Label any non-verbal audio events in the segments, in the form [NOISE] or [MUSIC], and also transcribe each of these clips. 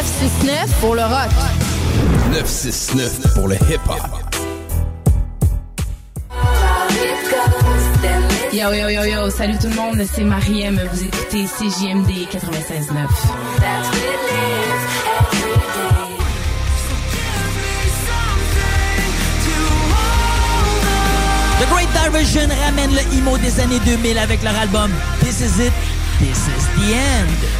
969 pour le rock. 969 pour le hip-hop. Yo yo yo yo, salut tout le monde, c'est Mariem, vous écoutez CJMD 96.9. The Great Diversion ramène le emo des années 2000 avec leur album This Is It, This Is The End.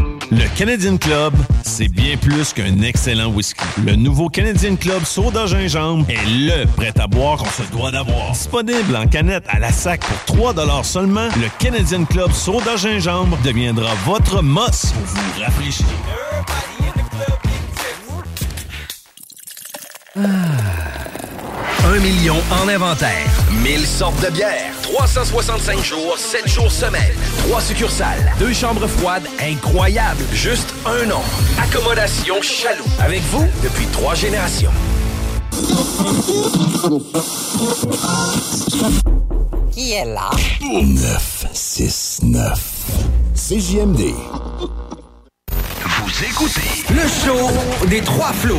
Le Canadian Club, c'est bien plus qu'un excellent whisky. Le nouveau Canadian Club Soda Gingembre est le prêt à boire qu'on se doit d'avoir. Disponible en canette à la sac pour 3 seulement, le Canadian Club Soda Gingembre deviendra votre mosse pour vous rafraîchir. Un million en inventaire. 1000 sortes de bières. 365 jours, 7 jours semaine. 3 succursales. Deux chambres froides incroyables. Juste un nom. Accommodation Chaloux. Avec vous depuis trois générations. Qui est là? 969. CJMD. Vous écoutez Le show des trois flots.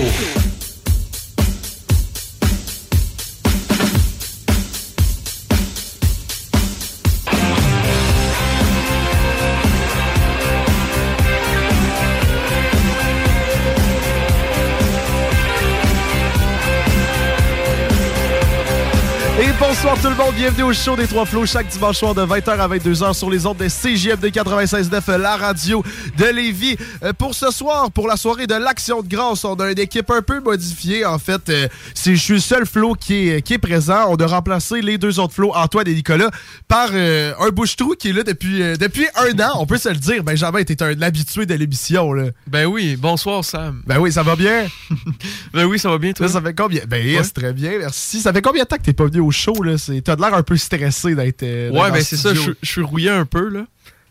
Bonsoir tout le monde, bienvenue au show des Trois Flots chaque dimanche soir de 20h à 22h sur les ondes de CJMD 96.9, la radio de Lévis. Euh, pour ce soir, pour la soirée de l'Action de grâce, on a une équipe un peu modifiée. En fait, euh, je suis le seul Flo qui est, qui est présent. On a remplacé les deux autres Flots, Antoine et Nicolas, par euh, un bouche-trou qui est là depuis, euh, depuis un an. On peut se le dire, Benjamin, t'es un habitué de l'émission. Ben oui, bonsoir Sam. Ben oui, ça va bien? [LAUGHS] ben oui, ça va bien toi? Ça, ça fait combien? Ben yes, très bien, merci. Ça fait combien de temps que t'es pas venu au show? Là? C'est- T'as de l'air un peu stressé d'être. euh, Ouais, en ben c'est ça, je, suis rouillé un peu là.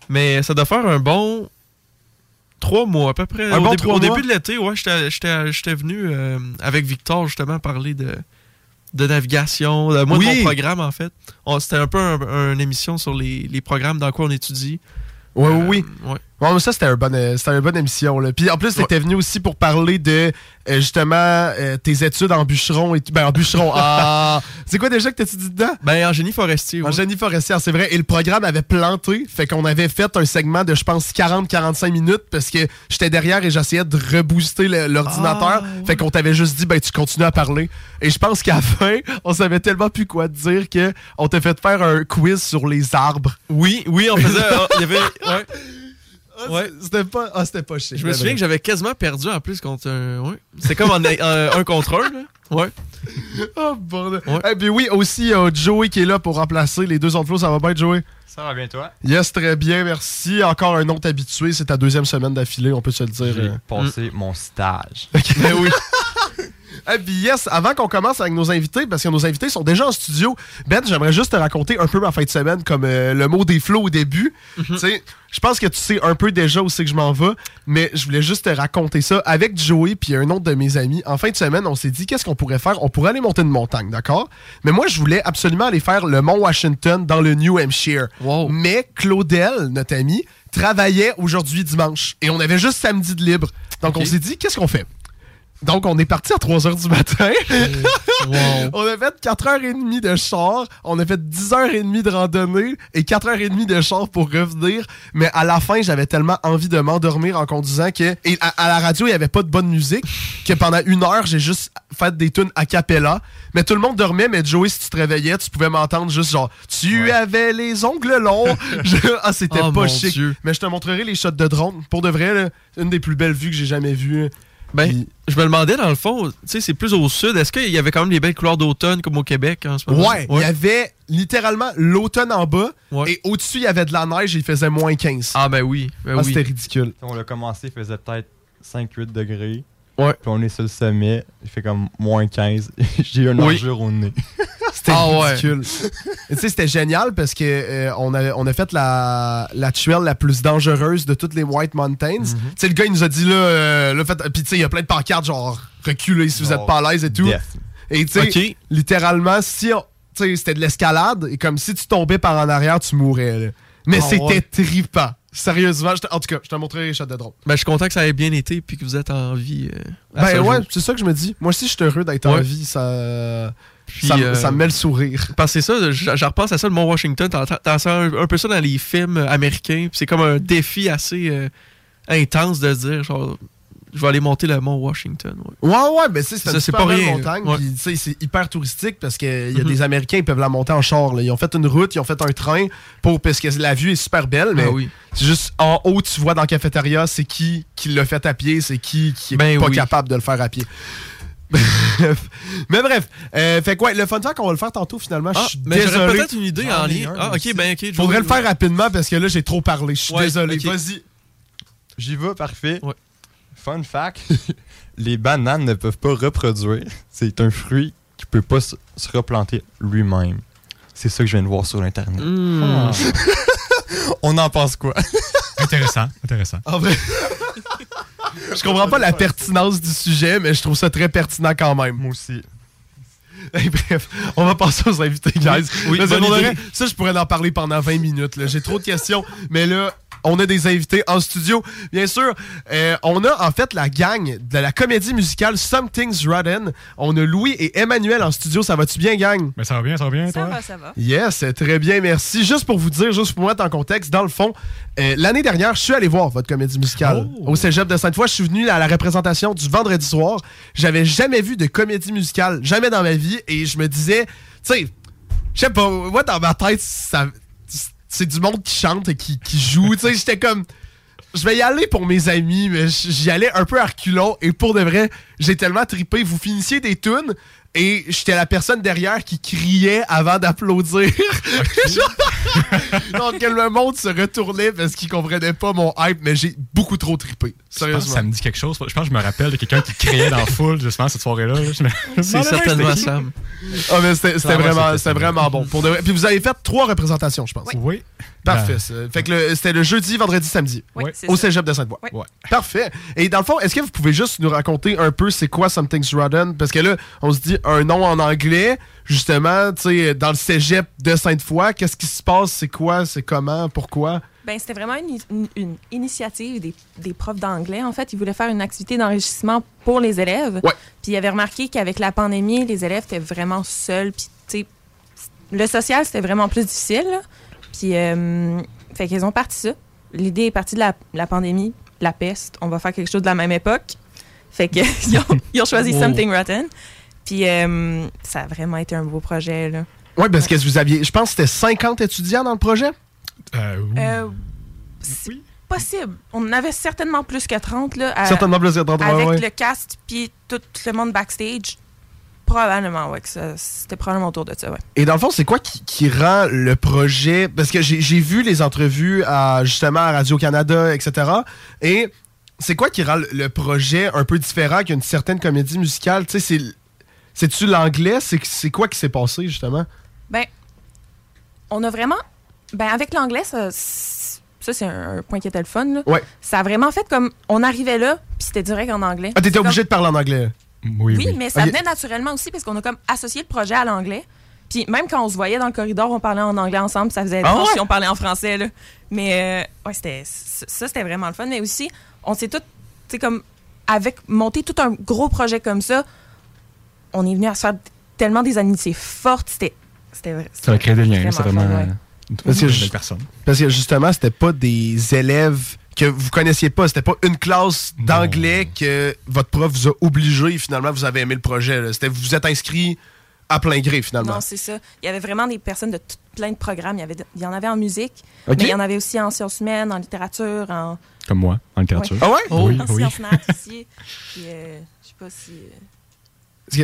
Mais ça doit faire un bon trois mois à peu près. Un au bon début, au début de l'été, ouais, j'étais- j'étais j'étais venu euh, avec Victor justement parler de, de navigation, de moi de Oui. mon programme en fait. C'était un peu un- une émission sur les, les programmes dans quoi on étudie. Ouais, oui, oui. ouais. Ouais, mais ça, c'était un bon, euh, c'était une bonne émission. Là. Puis en plus, t'étais venu aussi pour parler de euh, justement euh, tes études en bûcheron et tout. Ben, en bûcheron. [LAUGHS] ah, c'est quoi déjà que t'étudies dedans? Ben, en génie forestier. En génie forestier, c'est vrai. Et le programme avait planté. Fait qu'on avait fait un segment de, je pense, 40-45 minutes parce que j'étais derrière et j'essayais de rebooster l'ordinateur. Fait qu'on t'avait juste dit, ben, tu continues à parler. Et je pense qu'à la fin, on savait tellement plus quoi te dire que on t'a fait faire un quiz sur les arbres. Oui, oui, on faisait. ah, Il y avait. Ouais. [LAUGHS] Ouais. C'était pas, ah, c'était pas chic. Je me souviens que j'avais quasiment perdu en plus contre un. Ouais. C'est comme en, en- un [LAUGHS] contre un, là. Ouais. Oh, bordel. Eh bien oui, aussi, il y a Joey qui est là pour remplacer les deux autres flots. Ça va bien, Joey? Ça va bien, toi? Yes, très bien, merci. Encore un autre habitué. C'est ta deuxième semaine d'affilée, on peut se le dire. J'ai euh. passé mon stage. [LAUGHS] Ben oui. [LAUGHS] Bien, yes, avant qu'on commence avec nos invités, parce que nos invités sont déjà en studio, Ben, j'aimerais juste te raconter un peu ma fin de semaine, comme euh, le mot des flots au début. Tu sais, je pense que tu sais un peu déjà où c'est que je m'en vais, mais je voulais juste te raconter ça avec Joey puis un autre de mes amis. En fin de semaine, on s'est dit qu'est-ce qu'on pourrait faire? On pourrait aller monter une montagne, d'accord? Mais moi, je voulais absolument aller faire le Mont Washington dans le New Hampshire. Mais Claudel, notre ami, travaillait aujourd'hui dimanche et on avait juste samedi de libre. Donc on s'est dit qu'est-ce qu'on fait? Donc, on est parti à 3 h du matin. [LAUGHS] on a fait 4h30 de char, on a fait 10h30 de randonnée et 4h30 de char pour revenir. Mais à la fin, j'avais tellement envie de m'endormir en conduisant que. Et à, à la radio, il n'y avait pas de bonne musique, que pendant une heure, j'ai juste fait des tunes a cappella. Mais tout le monde dormait, mais Joey, si tu te réveillais, tu pouvais m'entendre juste genre Tu avais les ongles longs. Je- ah, c'était Oh, pas chic. Dieu. Mais je te montrerai les shots de drone. Pour de vrai, là, une des plus belles vues que j'ai jamais vues. Ben, je me demandais dans le fond, tu sais, c'est plus au sud. Est-ce qu'il y avait quand même des belles couleurs d'automne comme au Québec en ce moment? Ouais, il y avait littéralement l'automne en bas et au-dessus, il y avait de la neige et il faisait moins 15. Ah, ben oui. ben Ah, oui. C'était ridicule. On l'a commencé, il faisait peut-être 5-8 degrés. Ouais. Puis on est sur le sommet, il fait comme moins 15. [LAUGHS] J'ai eu un Oui. enjeu au nez. [LAUGHS] [LAUGHS] C'était Ah ridicule. Tu sais, c'était génial parce que euh, on, a, on a fait la, la trail la plus dangereuse de toutes les White Mountains. Mhm. Tu sais, le gars, il nous a dit là, euh, là puis tu sais, il y a plein de pancartes genre reculez si vous êtes pas à l'aise et tout. Death. Et tu sais, littéralement, si on- c'était de l'escalade et comme si tu tombais par en arrière, tu mourrais. là. Mais Ah c'était ouais. trippant. Sérieusement, en tout cas, je te montrerai les shots de drone. Ben, je suis content que ça ait bien été puis que vous êtes en vie. euh, à ce Ben ouais, c'est ça que je me dis. Moi aussi, je suis heureux d'être en vie. Ça, Puis, ça, me- euh, ça me met le sourire. [LAUGHS] Parce que ça, je, repense à ça, le Mont Washington. Ça un, un peu ça dans les films américains. C'est comme un défi assez euh, intense de se dire, genre, je vais aller monter le Mont Washington. ouais. Ouais, ouais, ben c'est une super pas belle rien, montagne. ouais. puis, c'est hyper touristique parce qu'il y a Mhm. des Américains qui peuvent la monter en char. là. Ils ont fait une route, ils ont fait un train pour parce que la vue est super belle, mais Ah oui. c'est juste en haut, tu vois dans la cafétéria, c'est qui qui l'a fait à pied, c'est qui qui est Ben pas oui. capable de le faire à pied. Bref. mais bref, euh, fait quoi, le fun fact, on va le faire tantôt finalement. Ah, je suis mais j'aurais désolé. peut-être une idée en lien. Ah, ok, ben ok. je Faudrait vais- le faire rapidement parce que là, j'ai trop parlé. Je suis Ouais, désolé. Vas-y. J'y vais, parfait. Ouais. Fun fact, [LAUGHS] les bananes ne peuvent pas reproduire. C'est un fruit qui peut pas se, se replanter lui-même. C'est ça que je viens de voir sur Internet. Hmm. [LAUGHS] On en pense quoi? Intéressant, intéressant. En vrai. [LAUGHS] je comprends pas la pertinence du sujet, mais je trouve ça très pertinent quand même. Moi aussi. [LAUGHS] Bref, on va passer aux invités, guys. oui, vrai, ça, je pourrais en parler pendant 20 minutes. J'ai trop de questions. Mais là, on a des invités en studio. Bien sûr, euh, on a en fait la gang de la comédie musicale Something's Rotten. On a Louis et Emmanuel en studio. Ça va-tu bien, gang? Mais ça va bien, ça va bien, Ça toi? va, ça va. Yes, très bien, merci. Juste pour vous dire, juste pour mettre en contexte, dans le fond, euh, l'année dernière, je suis allé voir votre comédie musicale Oh. au Cégep de Sainte-Foy. Je suis venu à la représentation du vendredi soir. J'avais jamais vu de comédie musicale, jamais dans ma vie, et je me disais, tu sais, je sais pas, moi dans ma tête, ça, c'est du monde qui chante et qui, joue. Tu sais, j'étais comme, je vais y aller pour mes amis, mais j'y allais un peu à reculons. Et pour de vrai, j'ai tellement trippé. Vous finissiez des tunes et j'étais la personne derrière qui criait avant d'applaudir. Donc, [LAUGHS] que le monde se retournait parce qu'il comprenait pas mon hype, mais j'ai beaucoup trop trippé. Je pense que Sérieusement. ça me dit quelque chose. Je pense que je me rappelle de quelqu'un qui criait dans la foule, justement, cette soirée-là. me- C'est certainement. Sam. Ah, mais c'était Ah vraiment, c'était- c'était vraiment bon. Pour de. Puis vous avez fait trois représentations, je pense. Oui. Parfait. Ben, ça. Fait que le- c'était le jeudi, vendredi, samedi. Oui, Au ça. cégep de. Ouais. Parfait. Et dans le fond, est-ce que vous pouvez juste nous raconter un peu c'est quoi Something's Rotten? Parce que là, on se dit un nom en anglais, justement, tu sais, dans le cégep de Sainte-Foy. Qu'est-ce qui se passe? C'est quoi? C'est comment? Pourquoi? Ben, c'était vraiment une, une- une initiative des, des profs d'anglais. En fait, ils voulaient faire une activité d'enrichissement pour les élèves. Ouais. Puis ils avaient remarqué qu'avec la pandémie, les élèves étaient vraiment seuls. Puis, tu sais, le social, c'était vraiment plus difficile. là. Puis, euh, fait qu'ils ont parti ça. L'idée est partie de la, la pandémie, la peste. On va faire quelque chose de la même époque. Fait que [LAUGHS] ils, ont, ils ont choisi Wow. Something Rotten. Puis, euh, ça a vraiment été un beau projet, là. Oui, parce que vous aviez, je pense que c'était 50 étudiants dans le projet? Euh, oui. Euh, c'est Oui. possible. On en avait certainement plus que 30, là. à- Certainement plus de 30 avec ouais. le cast puis tout le monde backstage. Probablement, ouais, que ça- c'était probablement autour de ça, ouais. Et dans le fond, c'est quoi qui, qui rend le projet? Parce que j'ai vu les entrevues à, justement à Radio-Canada, etc. Et c'est quoi qui rend le- le projet un peu différent qu'une certaine comédie musicale? Tu sais, c'est. C'est-tu l'anglais? C'est quoi qui s'est passé, justement? Ben, on a vraiment. Ben, avec l'anglais, ça, c'est- ça c'est un, un point qui était le fun, là. Ouais. Ça a vraiment fait comme. On arrivait là, puis c'était direct en anglais. Ah, t'étais obligé de parler en anglais? Oui, Oui, oui. mais ça venait naturellement aussi parce qu'on a comme associé le projet à l'anglais. Puis même quand on se voyait dans le corridor, on parlait en anglais ensemble, ça faisait Ah étrange ouais? si on parlait en français. Là. Mais euh, ouais, c'était ça, ça, c'était vraiment le fun. Mais aussi, on s'est tout, tu sais, comme avec monter tout un gros projet comme ça, on est venu à se faire tellement des amitiés fortes. C'était. Ça a créé des liens. C'est vraiment ouais. Parce que belle je- personne. Parce que justement, c'était pas des élèves que vous connaissiez pas. C'était pas une classe d'anglais que votre prof vous a obligé et finalement vous avez aimé le projet. C'était vous vous êtes inscrit à plein gré finalement. Non, c'est ça. Il y avait vraiment des personnes de tout- plein de programmes. Il y, avait de- il y en avait en musique, mais il y en avait aussi en sciences humaines, en littérature, en, Comme moi, en littérature. Ah ouais? Oui, en oui. sciences nat aussi. Puis, euh, je sais pas si. euh,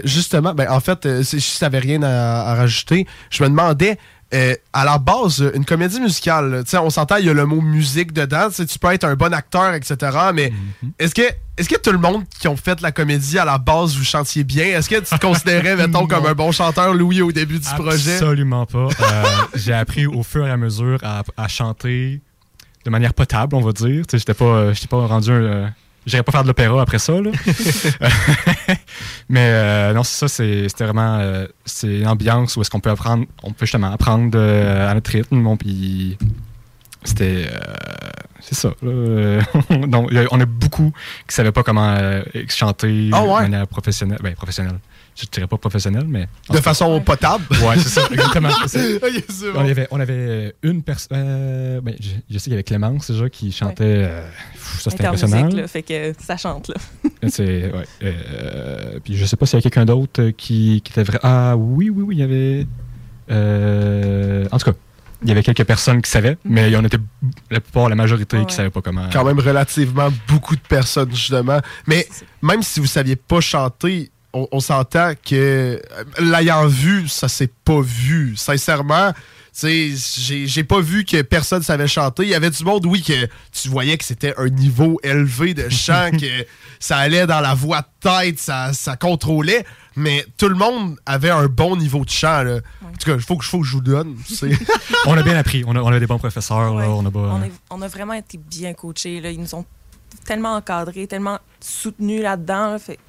justement, ben, en fait, euh, si je savais rien à, à rajouter, je me demandais, euh, à la base, euh, une comédie musicale, là, tu sais, on s'entend, il y a le mot musique dedans. tu peux être un bon acteur, etc. Mais Mhm. est-ce que, est-ce que tout le monde qui ont fait la comédie à la base, vous chantiez bien? Est-ce que tu te considérais, [LAUGHS] mettons, comme un bon chanteur, Louis, au début du projet? Absolument pas. [LAUGHS] J'ai appris au fur et à mesure à, à chanter de manière potable, on va dire. J'étais pas, j'étais pas rendu un. J'irais pas faire de l'opéra après ça, là. [LAUGHS] Mais euh, non, c'est ça, c'est- c'était vraiment euh, c'est une ambiance où est-ce qu'on peut apprendre, on peut justement apprendre euh, à notre rythme, bon, puis c'était c'est ça. [LAUGHS] Donc, on a beaucoup qui savaient pas comment chanter Ah ouais? de manière professionnelle, ben professionnelle. Je dirais pas professionnelle, mais De cas. façon potable? Ouais, c'est ça, exactement. c'est [LAUGHS] ça. Ok, c'est bon. On avait, on avait une personne. euh, ben, je, je sais qu'il y avait Clémence déjà qui chantait. euh, pff, ça, c'était impressionnant. là, fait que ça chante, là. [LAUGHS] C'est, ouais, euh, puis je sais pas s'il y a quelqu'un d'autre euh, qui, qui était vrai. Ah oui, oui, oui, il y avait. euh, en tout cas, il y avait quelques personnes qui savaient, mais il y en était la plupart, la majorité, qui savaient pas comment. quand même relativement beaucoup de personnes, justement. Mais même si vous saviez pas chanter, on, on s'entend que euh, l'ayant vu, ça s'est pas vu. Sincèrement, tu sais, j'ai j'ai pas vu que personne savait chanter. Il y avait du monde, oui, que tu voyais que c'était un niveau élevé de chant, [LAUGHS] que ça allait dans la voix de tête, ça, ça contrôlait. Mais tout le monde avait un bon niveau de chant. Là. En tout cas, il faut, que- faut que je vous donne. [LAUGHS] on a bien appris, on a, on a des bons professeurs, là, on a pas. On, est- on a vraiment été bien coachés. Là. Ils nous ont tellement encadrés, tellement soutenus là-dedans. là. Fait-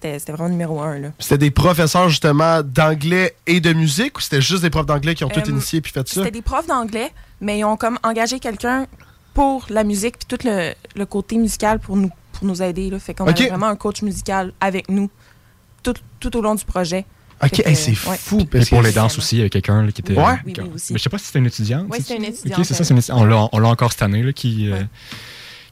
C'était vraiment numéro un. Là. C'était des professeurs justement d'anglais et de musique ou c'était juste des profs d'anglais qui ont tout Euh, initié puis fait ça? C'était des profs d'anglais, mais ils ont comme engagé quelqu'un pour la musique puis tout le, le côté musical pour nous, pour nous aider. Là. Fait qu'on avait vraiment un coach musical avec nous tout, tout au long du projet. Ok, hey, c'est ouais. fou. Et parce pour que- les danses aussi, il y a quelqu'un là, qui était. Ouais. Oui, oui, aussi. Mais je sais pas si c'était une étudiante. Oui, c'était une étudiante, Ok, c'est ça, c'est une étudiante. On l'a- On l'a encore cette année, là, qui. euh,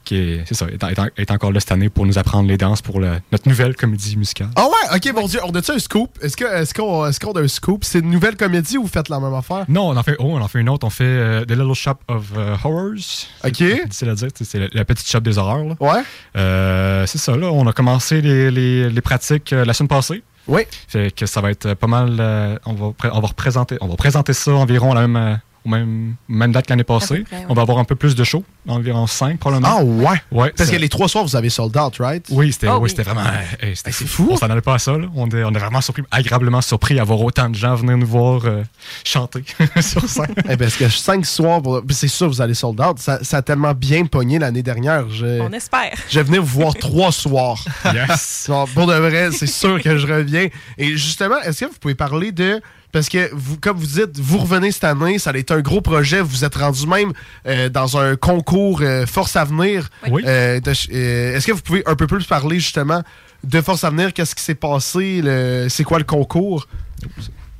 qui est, c'est ça, est, est en- est encore là cette année pour nous apprendre les danses pour le- notre nouvelle comédie musicale. Ah ouais, ok, mon Dieu, on a-tu un scoop? Est-ce que- est-ce qu'on a un scoop? C'est une nouvelle comédie ou vous faites la même affaire? Non, on en fait, oh, on en fait une autre. On fait euh, The Little Shop of euh, Horrors. Ok. C'est à dire. C'est la, la petite shop des horreurs. là. Ouais. Euh, c'est ça, là. On a commencé les, les- les pratiques euh, la semaine passée. Oui. Fait que ça va être pas mal. on, va pré- on, va représenter, on va présenter ça environ à la même, au même, même date que l'année passée. près, ouais. On va avoir un peu plus de shows, environ 5 probablement. Ah ouais? Ouais. Parce que les trois soirs, vous avez sold out, right? Oui, c'était Ah oui, vraiment. hey, c'était c'est fou. On s'en allait pas à ça. Là. On, est, on est vraiment surpris, agréablement surpris à voir autant de gens venir nous voir euh, chanter [LAUGHS] sur scène. Eh parce que cinq soirs, pour- puis c'est sûr, vous allez sold out. Ça, ça a tellement bien pogné l'année dernière. Je, On espère. je vais venir vous voir trois soirs. Yes. Pour de vrai, c'est sûr que je reviens. Et justement, est-ce que vous pouvez parler de. Parce que, vous, comme vous dites, vous revenez cette année, ça a été un gros projet. Vous êtes rendu même euh, dans un concours euh, Force Avenir. Oui. Euh, euh, est-ce que vous pouvez un peu plus parler justement de Force Avenir? Qu'est-ce qui s'est passé? le- C'est quoi le concours?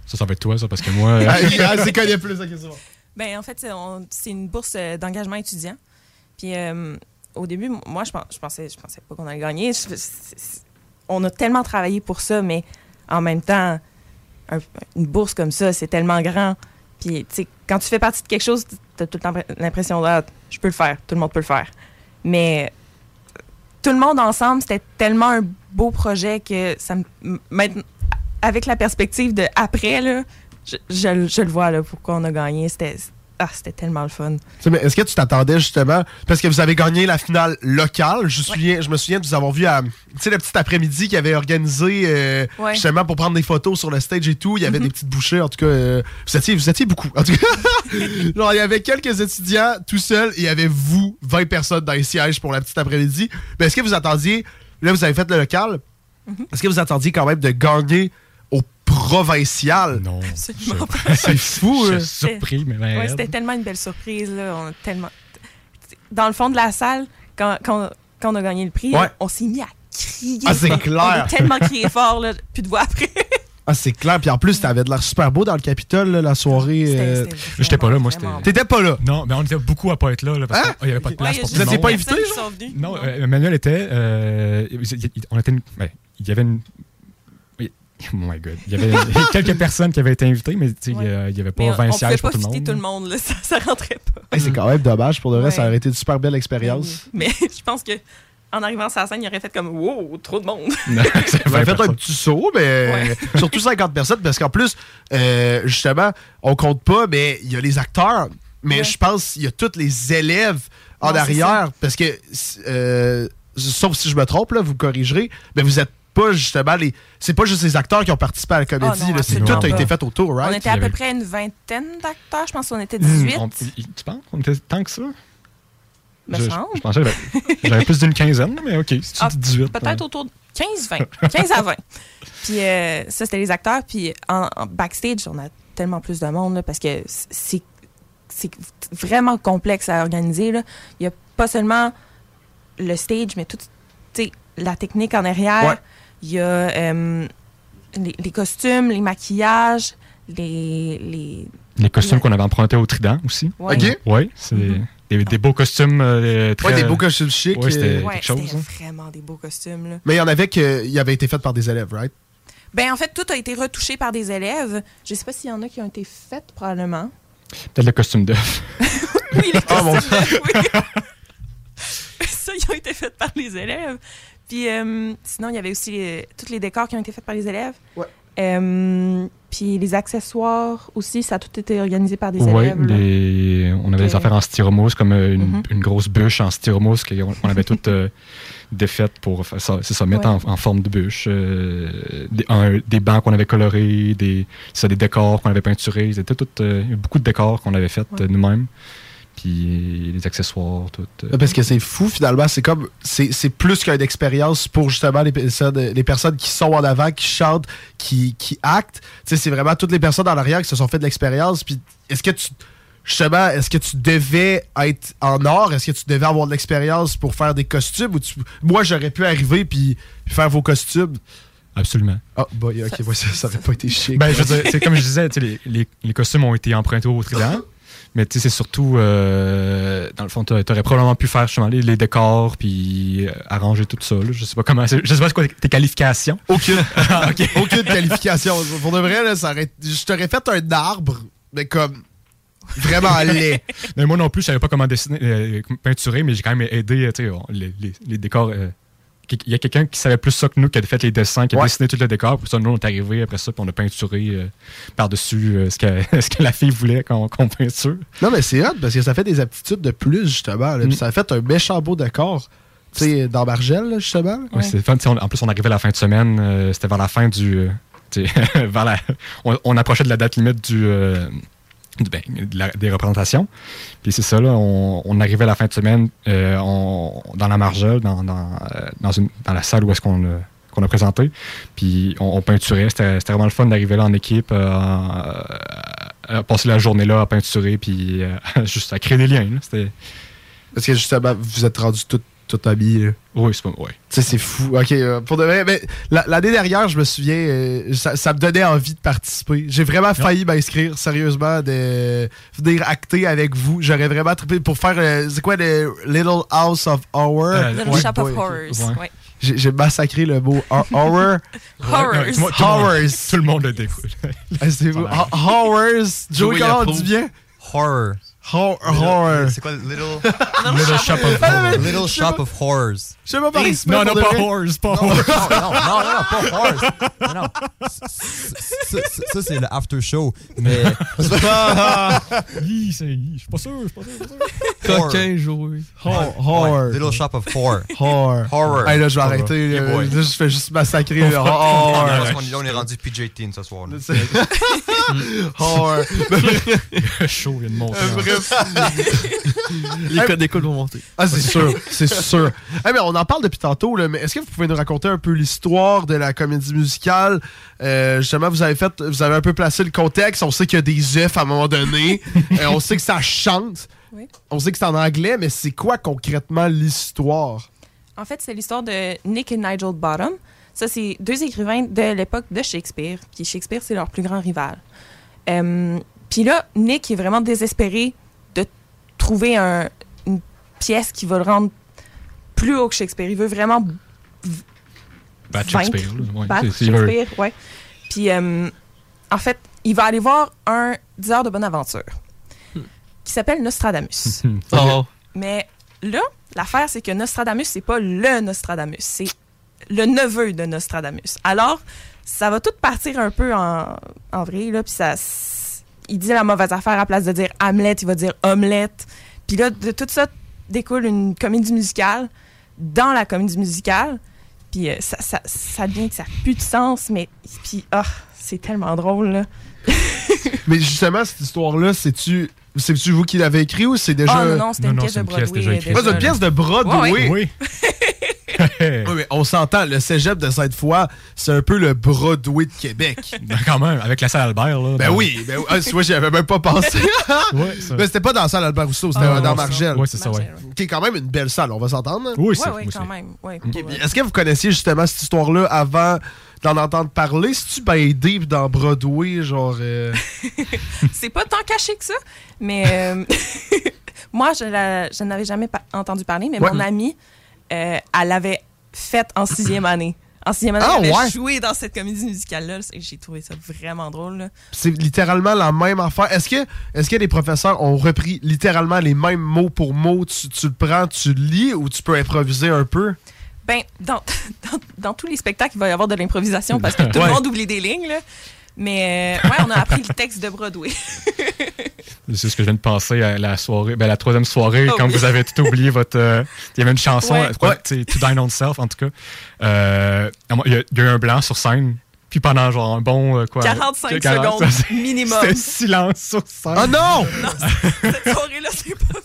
Ça, ça va être toi, ça, parce que moi. [LAUGHS] Ah, ah, c'est connaît plus, ok. Ben, en fait, c'est une bourse d'engagement étudiant. Puis euh, au début, moi, je, je pensais, je pensais pas qu'on allait gagner. Je- on a tellement travaillé pour ça, mais en même temps, un- une bourse comme ça, c'est tellement grand. Puis, tu sais, quand tu fais partie de quelque chose, tu as tout le temps l'impression ah, je peux le faire, tout le monde peut le faire. Mais tout le monde ensemble, c'était tellement un beau projet que ça me. avec la perspective de après, là, je, je- je le vois, là, pourquoi on a gagné. C'était ah, c'était tellement le fun. Mais Est-ce que tu t'attendais justement, parce que vous avez gagné la finale locale, je, souviens, je me souviens de vous avoir vu à, tu sais, le petit après-midi qu'il avait organisé euh, Ouais. justement pour prendre des photos sur le stage et tout. Il y avait Mhm. des petites bouchées, en tout cas, euh, vous, étiez, vous étiez beaucoup. En tout cas, [LAUGHS] genre, il y avait quelques étudiants tout seuls et il y avait vous, 20 personnes dans les sièges pour la petite après-midi. Mais est-ce que vous attendiez, là vous avez fait le local, est-ce que vous attendiez quand même de gagner au provincial? Non. Absolument pas. C'est fou, Je hein? suis surpris, mais. ben, Ouais, c'était tellement une belle surprise. Là. On a tellement... Dans le fond de la salle, quand, quand, quand on a gagné le prix, Ouais. on s'est mis à crier. Ah, c'est On clair. a tellement crié [LAUGHS] fort, là, plus de voix après. Ah, c'est clair. Puis en plus, t'avais de l'air super beau dans le Capitole, là, la soirée. euh, J'étais pas là, moi, c'était. T'étais pas là? Non, mais on était beaucoup à pas être là, là, parce Hein? n'y avait pas de place Ouais, pour tout le monde. des personnes qui sont venues. Non, euh, Emmanuel était. euh, il- il- on était. une- ben, il y avait une. [LAUGHS] Oh my god. Il y avait [LAUGHS] quelques personnes qui avaient été invitées, mais tu sais, il il n'y avait pas Mais 20 on sièges pouvait pour pas tout le fitter monde. tout le monde, là, [LAUGHS] ça, ça rentrait pas. Hey, c'est quand même dommage. Pour vrai, Ouais. ça aurait été une super belle expérience. Mais je pense que en arrivant sur la scène, il aurait fait comme Wow, trop de monde. Vous avez fait un petit saut, mais surtout 50 personnes, parce qu'en plus, euh, justement, on compte pas, mais il y a les acteurs, mais je pense qu'il y a tous les élèves en Non, arrière, parce que, euh, sauf si je me trompe, là, vous corrigerez, mais vous êtes pas justement les. C'est pas juste les acteurs qui ont participé à la comédie, Ah non, là, c'est tout a été fait autour, right? On était à peu près une vingtaine d'acteurs, je pense qu'on était Hmm, 18. on- tu penses qu'on était tant que ça? Me je, je- semble. je pensais que j'avais- plus d'une quinzaine, mais ok, si tu Ah, dis 18. Peut-être ouais. autour de 15-20. 15 à 20. [LAUGHS] Puis euh, ça, c'était les acteurs. Puis en, en backstage, on a tellement plus de monde là, parce que c'est c'est vraiment complexe à organiser. là. Il n'y a pas seulement le stage, mais toute la technique en arrière. Ouais. Il y a euh, les, les costumes, les maquillages, les... les Les costumes qu'on avait empruntés au Trident aussi. Ouais. Ok. Oui, c'est des, des beaux costumes euh, très... Ouais, des beaux costumes chics. Ouais, c'était Ouais, quelque chose. c'était hein. vraiment des beaux costumes. Là. Mais il y en avait qui avaient été faits par des élèves, right? Ben, en fait, tout a été retouché par des élèves. Je sais pas s'il y en a qui ont été faits, probablement. Peut-être le costume d'œuf. [LAUGHS] Oui, les Ah, mon costumes d'œufs, oui. [LAUGHS] Ça, ils ont été faits par les élèves. Puis euh, sinon, il y avait aussi les- tous les décors qui ont été faits par les élèves. Ouais. Euh, puis les accessoires aussi, ça a tout été organisé par des élèves. on avait des affaires en styromousse, comme euh, une, Mhm. une grosse bûche en styromousse qu'on on avait toutes euh, défaites pour faire ça, ça, mettre Ouais. en, en forme de bûche. euh, des, un- des bancs qu'on avait colorés, des, ça, des décors qu'on avait peinturés. C'était tout, euh, il y a beaucoup de décors qu'on avait fait euh, nous-mêmes. Puis les accessoires, tout. euh. Parce que c'est fou, finalement. C'est comme. C'est c'est plus qu'une expérience pour justement les personnes, les personnes qui sont en avant, qui chantent, qui, qui actent. Tu sais, c'est vraiment toutes les personnes en arrière qui se sont fait de l'expérience. Puis est-ce que tu. Justement, est-ce que tu devais être en or? Est-ce que tu devais avoir de l'expérience pour faire des costumes? Ou tu- Moi, j'aurais pu arriver puis, puis faire vos costumes? Absolument. Ah, boy, ok, ouais, ça, ça aurait pas été chic. Ben, je veux dire, c'est comme je disais, tu sais, les, les, les costumes ont été empruntés au Trident. Mais tu sais, c'est surtout, euh, dans le fond, tu aurais probablement pu faire justement les, les décors puis euh, arranger tout ça. là. Je sais pas comment, je sais pas quoi tes qualifications. Aucune. [LAUGHS] Ah. [LAUGHS] Aucune qualification. Pour de vrai, là, ça aurait- je t'aurais fait un arbre, mais comme vraiment laid. [LAUGHS] Mais moi non plus, je savais pas comment dessiner, euh, peinturer, mais j'ai quand même aidé, tu sais, on- les, les- les décors. Il y a quelqu'un qui savait plus ça que nous, qui a fait les dessins, qui a Ouais. dessiné tout le décor. Puis ça, nous, on est arrivé après ça, puis on a peinturé euh, par-dessus euh, ce, que, [LAUGHS] ce que la fille voulait qu'on peinture. Non, mais c'est hot parce que ça fait des aptitudes de plus, justement. là. Puis ça a fait un méchant beau décor. Tu sais, dans Margel, là, justement. Ouais, c'est fun. On- en plus, on arrivait à la fin de semaine. euh, C'était vers la fin du. [LAUGHS] vers la, on, on approchait de la date limite du- ben, des représentations. Puis c'est ça, là, on, arrivait à la fin de semaine euh, on- dans la marge, dans, euh, dans, une, dans la salle où est-ce qu'on a, a présenté. Puis on, peinturait. C'était vraiment le fun d'arriver là en équipe, euh, à passer la journée là à peinturer, puis [LAUGHS] juste à créer des liens. là. Parce que justement, vous êtes rendu tout, tout habillé. Oui, c'est pas. Ouais. Tu sais, c'est fou. OK, euh, pour de vrai, mais la- l'année dernière, je me souviens, euh, ça, ça me donnait envie de participer. J'ai vraiment failli m'inscrire, sérieusement, de venir acter avec vous. J'aurais vraiment trippé pour faire, euh, c'est quoi, le Little House of Horror? Euh, Little ouais. Shop of Ouais. Horrors. Ouais. Ouais. J'ai massacré le mot hor- [LAUGHS] horror. Horrors. Ouais, tout le monde- tout le monde- Horrors. Tout le monde le découle. Ah, c'est vous. Horrors. Joey, comment on dit bien? Horror. Hor- Horror. C'est quoi le Little, Little Shop of Ah, Horrors. little Shop of Horrors? Je sais pas par respect Non, non, pas horse, pas Non, non, non, non, pas Horrors. Non, non. Ça, c'est le after show. Mais. Je suis pas sûr, je suis pas sûr. je suis pas sûr. Coquin joué. Hor- Horror. Little Shop of Horror. Horror. Horror. Hey, là, je vais arrêter. Je fais juste massacrer. le Ah, Horror. on est rendu PJ-18 ce soir. Horror. Vient de monter. Euh, en- bref. [LAUGHS] Les codes d'école vont monter. Ah, c'est sûr, c'est sûr. Eh mais on en parle depuis tantôt, là, mais est-ce que vous pouvez nous raconter un peu l'histoire de la comédie musicale? Euh, justement, vous avez fait, vous avez un peu placé le contexte. On sait qu'il y a des œufs à un moment donné. [LAUGHS] Euh, on sait que ça chante. Oui. On sait que c'est en anglais, mais c'est quoi concrètement l'histoire? En fait, c'est l'histoire de Nick et Nigel Bottom. Ça, c'est deux écrivains de l'époque de Shakespeare. Puis Shakespeare, c'est leur plus grand rival. Euh, puis là, Nick est vraiment désespéré trouver un- une pièce qui va le rendre plus haut que Shakespeare. Il veut vraiment Battre Shakespeare. ouais. battre Shakespeare, ouais. Puis, euh, en fait, il va aller voir un 10 heures de bonne aventure qui s'appelle Nostradamus. [LAUGHS] Oh. Mais là, l'affaire, c'est que Nostradamus, c'est pas le Nostradamus, c'est le neveu de Nostradamus. Alors, ça va tout partir un peu en, en vrille, là, puis ça... Il dit la mauvaise affaire à la place de dire Hamlet, il va dire omelette. Puis là, de tout ça découle une comédie musicale dans la comédie musicale. Puis euh, ça, ça, ça devient que ça n'a plus de sens, mais puis ah, c'est tellement drôle. Là. [LAUGHS] Mais justement, cette histoire-là, c'est-tu. C'est-tu vous qui l'avez écrit ou c'est déjà. Ah, non, non, c'était une Non, pièce c'est de une pièce Broadway, déjà écrite. Ah, c'est une pièce de Broadway. Oui. [LAUGHS] Oui, mais on s'entend, le cégep de cette fois, c'est un peu le Broadway de Québec. [LAUGHS] Ben, quand même, avec la salle Albert. Là, Ben oui, ben, ah, tu vois, j'y avais même pas pensé. [LAUGHS] Ouais, [LAUGHS] ça. Mais c'était pas dans la salle Albert Rousseau, c'était Ah, dans Margel. Ouais, c'est ça, ouais. Qui est quand même une belle salle, on va s'entendre. Oui, ouais, oui, quand même. Ouais, Est-ce que vous connaissiez justement cette histoire-là avant d'en entendre parler? C'est-tu bien deep dans Broadway, genre... euh, c'est pas tant caché que ça, mais euh, moi, je, la- je n'avais jamais pa- entendu parler, mais Ouais. mon amie, euh, elle l'avait faite en sixième année. En sixième année, Ah, elle avait ouais? joué dans cette comédie musicale-là. C'est- J'ai trouvé ça vraiment drôle. C'est littéralement la même affaire. Est-ce que, est-ce que les professeurs ont repris littéralement les mêmes mots pour mots? Tu, tu le prends, tu le lis ou tu peux improviser un peu? Ben, dans, [LAUGHS] dans, dans tous les spectacles, il va y avoir de l'improvisation parce que tout Ouais. le monde oublie des lignes. là. Mais euh, ouais, on a appris le texte de Broadway. [LAUGHS] C'est ce que je viens de penser à la soirée, ben, la troisième soirée, Oh quand oui. vous avez tout oublié votre. euh, il y avait une chanson, Ouais. que c'est To Dine on Self, en tout cas. Euh, il, y a, il y a eu un blanc sur scène, puis pendant genre un bon. euh, quoi, 45 40 secondes [LAUGHS] minimum. C'était silence sur scène. Ah non! Cette soirée-là, c'est pas.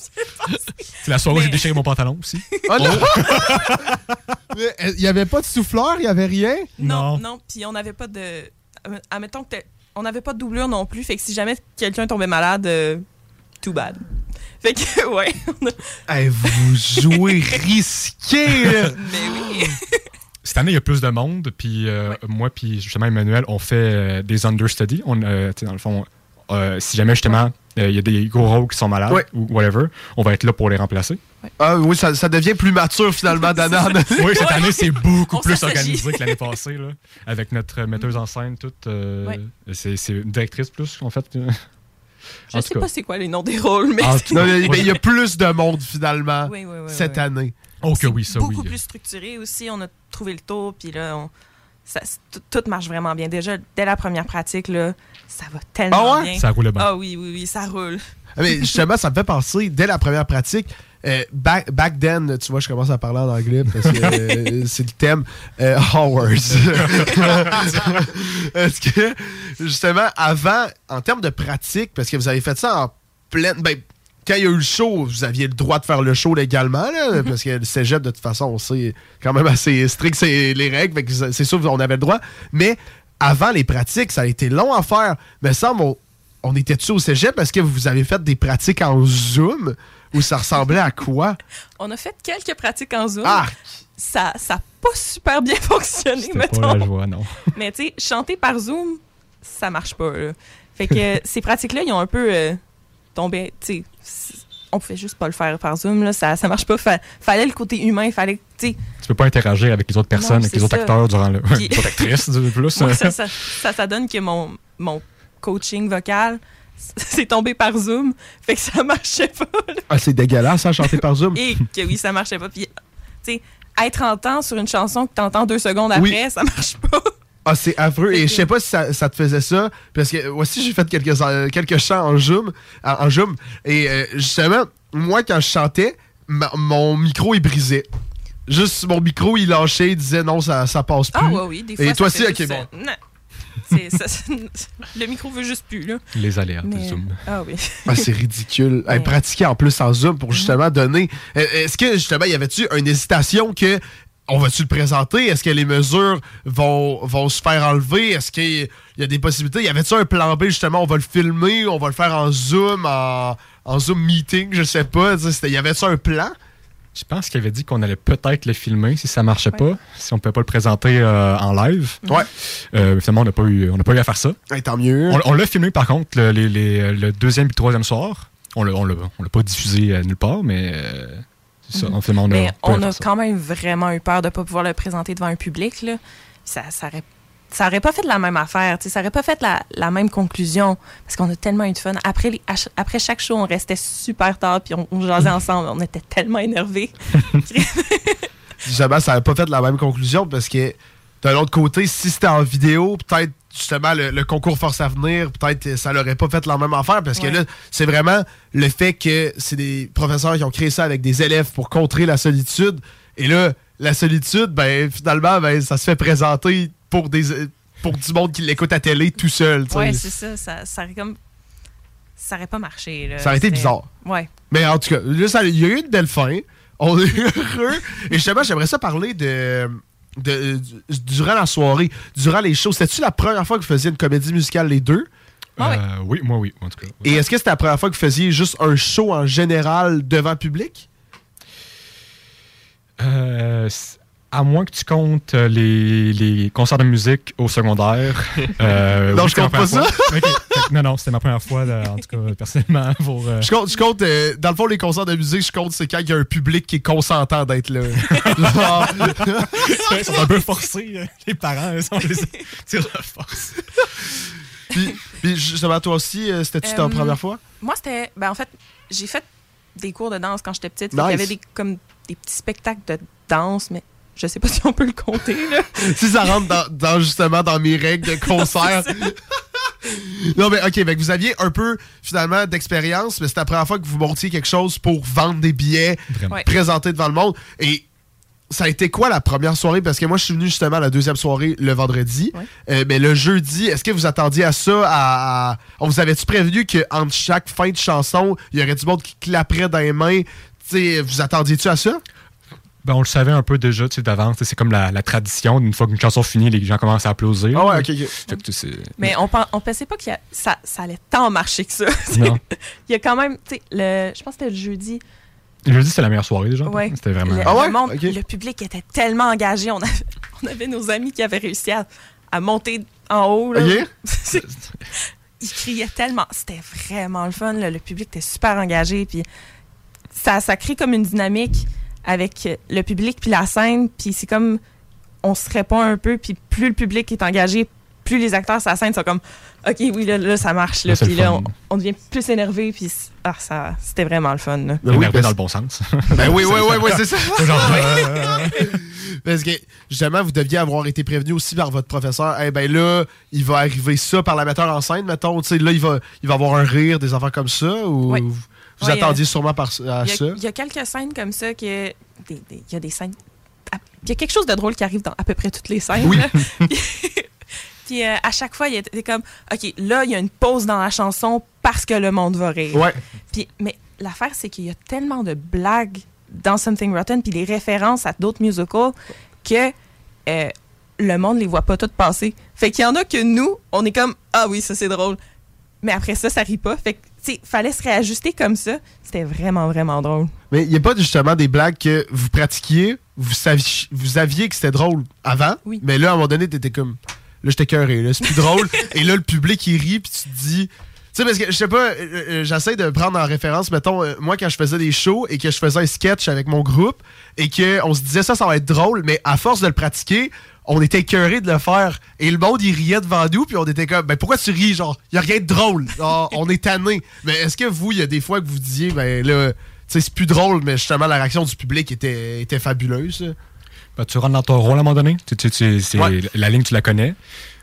C'est la soirée où j'ai déchiré mon pantalon aussi. Ah non! [LAUGHS] Mais, euh, Il n'y avait pas de souffleur, il n'y avait rien? Non, non. Puis on n'avait pas de. euh, Admettons que t'es- on n'avait pas de doublure non plus. Fait que si jamais quelqu'un tombait malade, euh, too bad. Fait que, [LAUGHS] ouais. on a- Hey, vous jouez risqué! Mais [LAUGHS] oui. [LAUGHS] Cette année, il y a plus de monde, puis euh, moi, puis justement Emmanuel, on fait euh, des understudies. On, euh, tu sais, dans le fond, euh, si jamais justement euh, il y a des gros rôles qui sont malades Ouais. ou whatever, on va être là pour les remplacer. Ah oui, ça, ça devient plus mature finalement d'année. [LAUGHS] Oui, cette Ouais. année, c'est beaucoup On plus organisé que l'année passée, là, avec notre metteuse en scène, toute. euh, Ouais. c'est, c'est une directrice plus, en fait. Je En sais pas c'est quoi les noms des rôles, mais il y a plus de monde finalement Oui, oui, oui, cette oui. année. Oh, que oui, ça, oui. beaucoup plus structuré aussi. On a trouvé le tour, puis là, on- ça, c'est- tout, tout marche vraiment bien. Déjà, dès la première pratique, là, ça va tellement Ah ouais? bien. Ça roule bien. Ah oui, oui, oui, ça roule. Ah, Mais justement, ça me fait penser, dès la première pratique, euh, back, back then, tu vois, je commence à parler en anglais parce que euh, c'est le thème. Euh, Hours. Est-ce [LAUGHS] que, justement, avant, en termes de pratique, parce que vous avez fait ça en pleine. Ben, quand il y a eu le show, vous aviez le droit de faire le show légalement, là, parce que le cégep, de toute façon, on sait quand même assez strict, c'est les règles, c'est sûr qu'on avait le droit. Mais avant les pratiques, ça a été long à faire. Mais ça, on, on était dessus au cégep? Parce que vous avez fait des pratiques en Zoom? Où ça ressemblait à quoi? [LAUGHS] On a fait quelques pratiques en Zoom. Ah! Ça n'a pas super bien [LAUGHS] fonctionné, mettons. pas la joie, non. [LAUGHS] Mais tu sais, chanter par Zoom, ça marche pas. là. Fait que ces pratiques-là, ils ont un peu euh, tombé. Tu sais, c- on pouvait juste pas le faire par Zoom. Là, ça, ça marche pas. Fa- fallait le côté humain. Fallait. Tu sais, Tu peux pas interagir avec les autres personnes, Non, avec les autres ça. acteurs durant le. Puis- les autres actrices, de plus. [LAUGHS] moi, ça, ça, ça, ça donne que mon, mon coaching vocal, c'est [LAUGHS] tombé par Zoom. Fait que ça marchait pas. là. Ah, c'est dégueulasse, ça, chanter par Zoom. Et que oui, ça marchait pas. Puis, tu sais, être en temps sur une chanson que t'entends deux secondes après, Oui. ça marche pas. Ah, c'est affreux. Et je sais pas si ça, ça te faisait ça, parce que moi aussi, j'ai fait quelques, quelques chants en Zoom. En, en Zoom. Et euh, justement, moi, quand je chantais, ma- mon micro, il brisait. Juste mon micro, il lâchait, il disait non, ça, ça passe plus. Ah, ouais, oui, des fois. Et ça toi aussi, ok, bon. euh, non. Ça- [LAUGHS] le micro veut juste plus, là. Les aléas de Mais- Zoom. Ah oui. [LAUGHS] Ah, c'est ridicule. Hey, Ouais. pratiquer en plus en Zoom pour justement donner. Euh, Est-ce que justement, y avait-tu une hésitation que on va-tu le présenter? Est-ce que les mesures vont, vont se faire enlever? Est-ce qu'il y a des possibilités? Y avait-tu un plan B justement? On va le filmer, on va le faire en Zoom, en, en Zoom meeting, je sais pas. Y avait-tu un plan? Je pense qu'il avait dit qu'on allait peut-être le filmer si ça marchait pas, si on pouvait pas le présenter euh, en live. Ouais. Euh, finalement, on n'a pas, eu- on n'a pas eu à faire ça. Hey, tant mieux. On, on l'a filmé par contre le, les- les- le deuxième et le troisième soir. On l'a, on l'a, on l'a pas diffusé euh, nulle part, mais euh, ça. On a, Mais on quand même vraiment eu peur de ne pas pouvoir le présenter devant un public. Là. Ça, ça aurait ça aurait pas fait la même affaire, ça aurait pas fait la, la même conclusion parce qu'on a tellement eu de fun. Après, les- chaque show, on restait super tard puis on, on jasait ensemble. On était tellement énervés. [LAUGHS] [LAUGHS] Justement, ça n'a pas fait la même conclusion parce que d'un autre côté, si c'était en vidéo, peut-être justement le, le concours Force à venir, peut-être ça l'aurait pas fait la même affaire parce que là, c'est vraiment le fait que c'est des professeurs qui ont créé ça avec des élèves pour contrer la solitude. Et là, la solitude, ben finalement, ben, ça se fait présenter pour des pour du monde qui l'écoute à télé tout seul. tu sais. ouais, c'est ça, ça. Ça aurait comme. Ça aurait pas marché. là. Ça aurait été bizarre. Ouais. Mais en tout cas, il y a eu une belle fin. On est [LAUGHS] heureux. Et justement, j'aimerais ça parler de, de- du- durant la soirée, durant les shows. C'était-tu la première fois que vous faisiez une comédie musicale, les deux? Euh, oui, moi oui, en tout cas. Et est-ce que c'était la première fois que vous faisiez juste un show en général devant le public? Euh, à moins que tu comptes euh, les, les concerts de musique au secondaire. [LAUGHS] euh, Non, oui, je compte pas ça. Non, non, c'était ma première fois, là, en tout cas, personnellement. Pour, euh, Je compte, je compte, euh, dans le fond, les concerts de musique, je compte, c'est quand il y a un public qui est consentant d'être là. Genre- [LAUGHS] Ils sont un peu forcés, euh, les parents, ils sont les tire la force. puis, puis justement, toi aussi, euh, c'était-tu ta Euh, première fois? Moi, c'était. Ben, en fait, j'ai fait des cours de danse quand j'étais petite. Nice. Il y avait des, comme des petits spectacles de danse, mais je sais pas si on peut le compter. Là. [LAUGHS] si ça rentre dans, dans, justement dans mes règles de [LAUGHS] concert. non, mais ok, que vous aviez un peu finalement d'expérience, mais c'était la première fois que vous montiez quelque chose pour vendre des billets. Ouais. présenter devant le monde. Et ça a été quoi la première soirée? Parce que moi, je suis venu justement à la deuxième soirée le vendredi. Ouais. Euh, mais le jeudi, est-ce que vous attendiez à ça? À- On vous avait-tu prévenu qu'entre chaque fin de chanson, il y aurait du monde qui clapperait dans les mains? T'sais, vous attendiez-tu à ça? Ben, on le savait un peu déjà tu sais, d'avance. C'est comme la, la tradition. Une fois qu'une chanson finit, les gens commencent à applaudir. Ah ouais, ok. Fait que, Mais on, on pensait pas que ça, ça allait tant marcher que ça. Non. [LAUGHS] Il y a quand même, tu sais, le- je pense que c'était le jeudi. Je dis c'était la meilleure soirée déjà. Ouais. C'était vraiment. Le, Ah ouais? le monde- Ok. le public était tellement engagé. On avait, [LAUGHS] on avait nos amis qui avaient réussi à, à monter en haut. là. [LAUGHS] Ils criaient tellement. C'était vraiment le fun. là. Le public était super engagé. Puis ça, ça crée comme une dynamique avec le public puis la scène. Puis c'est comme on se répond un peu. Puis plus le public est engagé, plus les acteurs sur la scène sont comme OK, oui, là, là ça marche. Là. Puis là, on, on devient plus énervé. Puis ah, ça, c'était vraiment le fun. là. Ben oui, dans le bon sens. [LAUGHS] Ben oui, oui, oui, oui, c'est ça. [LAUGHS] Genre, euh, [LAUGHS] Parce que justement, vous deviez avoir été prévenu aussi par votre professeur. Eh ben là, il va arriver ça par la metteur en scène, mettons. Tu sais, là, il va, il va avoir un rire, des affaires comme ça. Ou Oui. Vous, attendiez sûrement par, à ça? il y a quelques scènes comme ça que. Il y a des scènes. Il y a quelque chose de drôle qui arrive dans à peu près toutes les scènes. Oui. [LAUGHS] Puis euh, à chaque fois, il y a des comme OK, là, il y a une pause dans la chanson parce que le monde va rire. Ouais. Puis, mais l'affaire, c'est qu'il y a tellement de blagues dans Something Rotten, puis des références à d'autres musicals, que euh, le monde les voit pas toutes passer. Fait qu'il y en a que nous, on est comme Ah oui, ça c'est drôle. Mais après ça, ça rit pas. Fait que, sais, fallait se réajuster comme ça. C'était vraiment, vraiment drôle. Mais il n'y a pas justement des blagues que vous pratiquiez, vous, saviez, vous aviez que c'était drôle avant, Oui. mais là, à un moment donné, t'étais comme. Là, j'étais cœuré, là, c'est plus drôle. [LAUGHS] Et là, le public, il rit, puis tu te dis. Tu sais, parce que je sais pas, euh, euh, j'essaie de prendre en référence, mettons, euh, moi, quand je faisais des shows et que je faisais un sketch avec mon groupe et qu'on se disait ça, ça va être drôle, mais à force de le pratiquer, on était écœuré de le faire. Et le monde, il riait devant nous, puis on était comme, ben pourquoi tu ris? Genre, il y a rien de drôle. Genre, on est tanné. Mais est-ce que vous, il y a des fois que vous disiez, ben là, tu sais, c'est plus drôle, mais justement, la réaction du public était, était fabuleuse? ben, tu rentres dans ton rôle à un moment donné. Tu, tu- tu- c'est- Ouais. La ligne, tu la connais.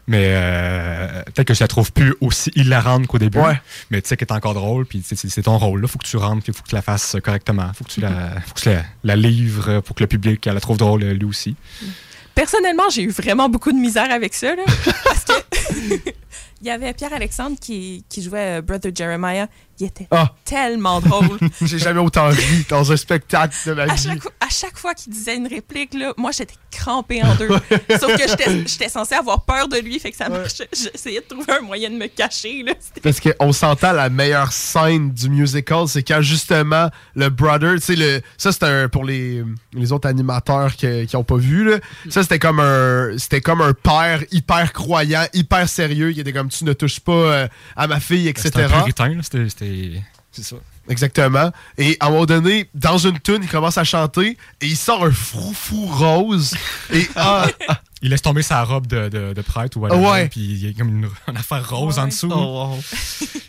Mais euh, peut-être que je la trouve plus aussi hilarante qu'au début. Ouais. Mais tu sais qu'elle est encore drôle. Puis c'est- c'est c'est ton rôle. Il faut que tu rentres. Il faut que tu la fasses correctement. faut que tu la, faut que tu la, la livres pour que le public elle la trouve drôle lui aussi. Personnellement, j'ai eu vraiment beaucoup de misère avec ça, là, parce que [LAUGHS] il y avait Pierre-Alexandre qui, qui jouait euh, Brother Jeremiah. Il était Ah. tellement drôle. [LAUGHS] J'ai jamais autant ri dans un spectacle de ma à, vie. chaque, à chaque fois qu'il disait une réplique, là, moi, j'étais crampée en deux. Sauf que j'étais- censée avoir peur de lui, fait que ça marchait. J'essayais de trouver un moyen de me cacher. Là. C'était- Parce qu'on s'entend la meilleure scène du musical, c'est quand justement le brother, tu sais, le, ça c'est un, pour les, les autres animateurs qui, qui ont pas vu, là, ça c'était comme un, c'était comme un père hyper croyant, hyper sérieux, qui était comme tu ne touches pas euh, à ma fille, etc. C'était. C'est ça. Exactement. Et à un moment donné, dans une tune, il commence à chanter et il sort un froufrou rose. [LAUGHS] Et ah, Il laisse tomber sa robe de, de, de prêtre ou whatever, Ouais. puis il y a comme une, une affaire rose en dessous. Oh, wow.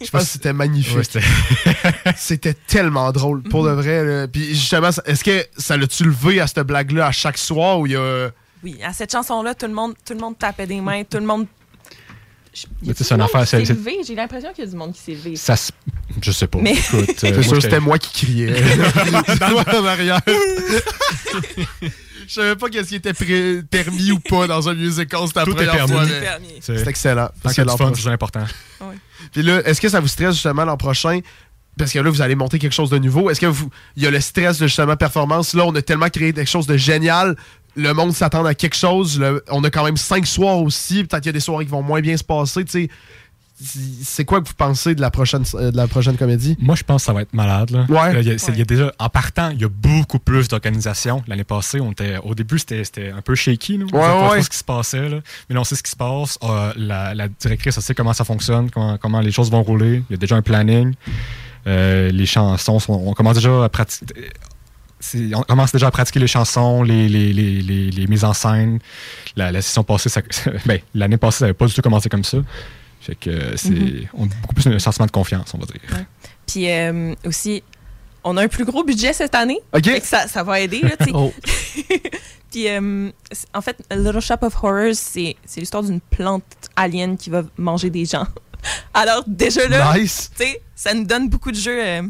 Je pense que c'était magnifique. Ouais, c'était- [LAUGHS] c'était tellement drôle, pour de vrai. là. Puis justement, est-ce que ça l'a-tu levé à cette blague-là à chaque soir où il y a. Oui, à cette chanson-là, tout le monde, tout le monde tapait des mains, tout le monde. Je- y Mais a-tu tu sais, c'est une affaire, c'est- levé? J'ai l'impression qu'il y a du monde qui s'est levé. Ça se- Je sais pas. Mais- Écoute, [LAUGHS] euh, sûr, c'était moi qui criais. [LAUGHS] En arrière. [LAUGHS] Je savais pas qu'est-ce qui était pré- permis ou pas dans un musical. C'était Tout est permis. C'est excellent. Parce que du fun, c'est important. Puis là, est-ce que ça vous stresse justement l'an prochain? Parce que là, vous allez monter quelque chose de nouveau. Est-ce que vous. Il y a le stress de justement performance? Là, on a tellement créé quelque chose de génial. Le monde s'attend à quelque chose. Le- on a quand même cinq soirs aussi. Peut-être qu'il y a des soirées qui vont moins bien se passer. Tu sais. C'est quoi que vous pensez de la prochaine, euh, de la prochaine comédie? Moi, je pense que ça va être malade. Là. Ouais. Là, y a- y déjà, en partant, il y a beaucoup plus d'organisation. L'année passée, on était, au début, c'était c'était un peu shaky. Nous. On Ouais, savait pas ouais. ce qui se passait. Là. Mais là, on sait ce qui se passe. Euh, la, la directrice, elle sait comment ça fonctionne, comment, comment les choses vont rouler. Il y a déjà un planning. Euh, les chansons, sont, on commence déjà à pratiquer. On commence déjà à pratiquer les chansons, les, les, les, les, les mises en scène. La, la session passée, ça- [LAUGHS] ben, l'année passée, ça n'avait pas du tout commencé comme ça. Fait que euh, c'est Mhm. on a beaucoup plus un sentiment de confiance, on va dire. Puis euh, aussi, on a un plus gros budget cette année. Ça, ça va aider. Là. [LAUGHS] Oh. [LAUGHS] Puis euh, en fait, Little Shop of Horrors, c'est c'est l'histoire d'une plante alien qui va manger des gens. Alors déjà là, Nice. ça nous donne beaucoup de jeux. euh,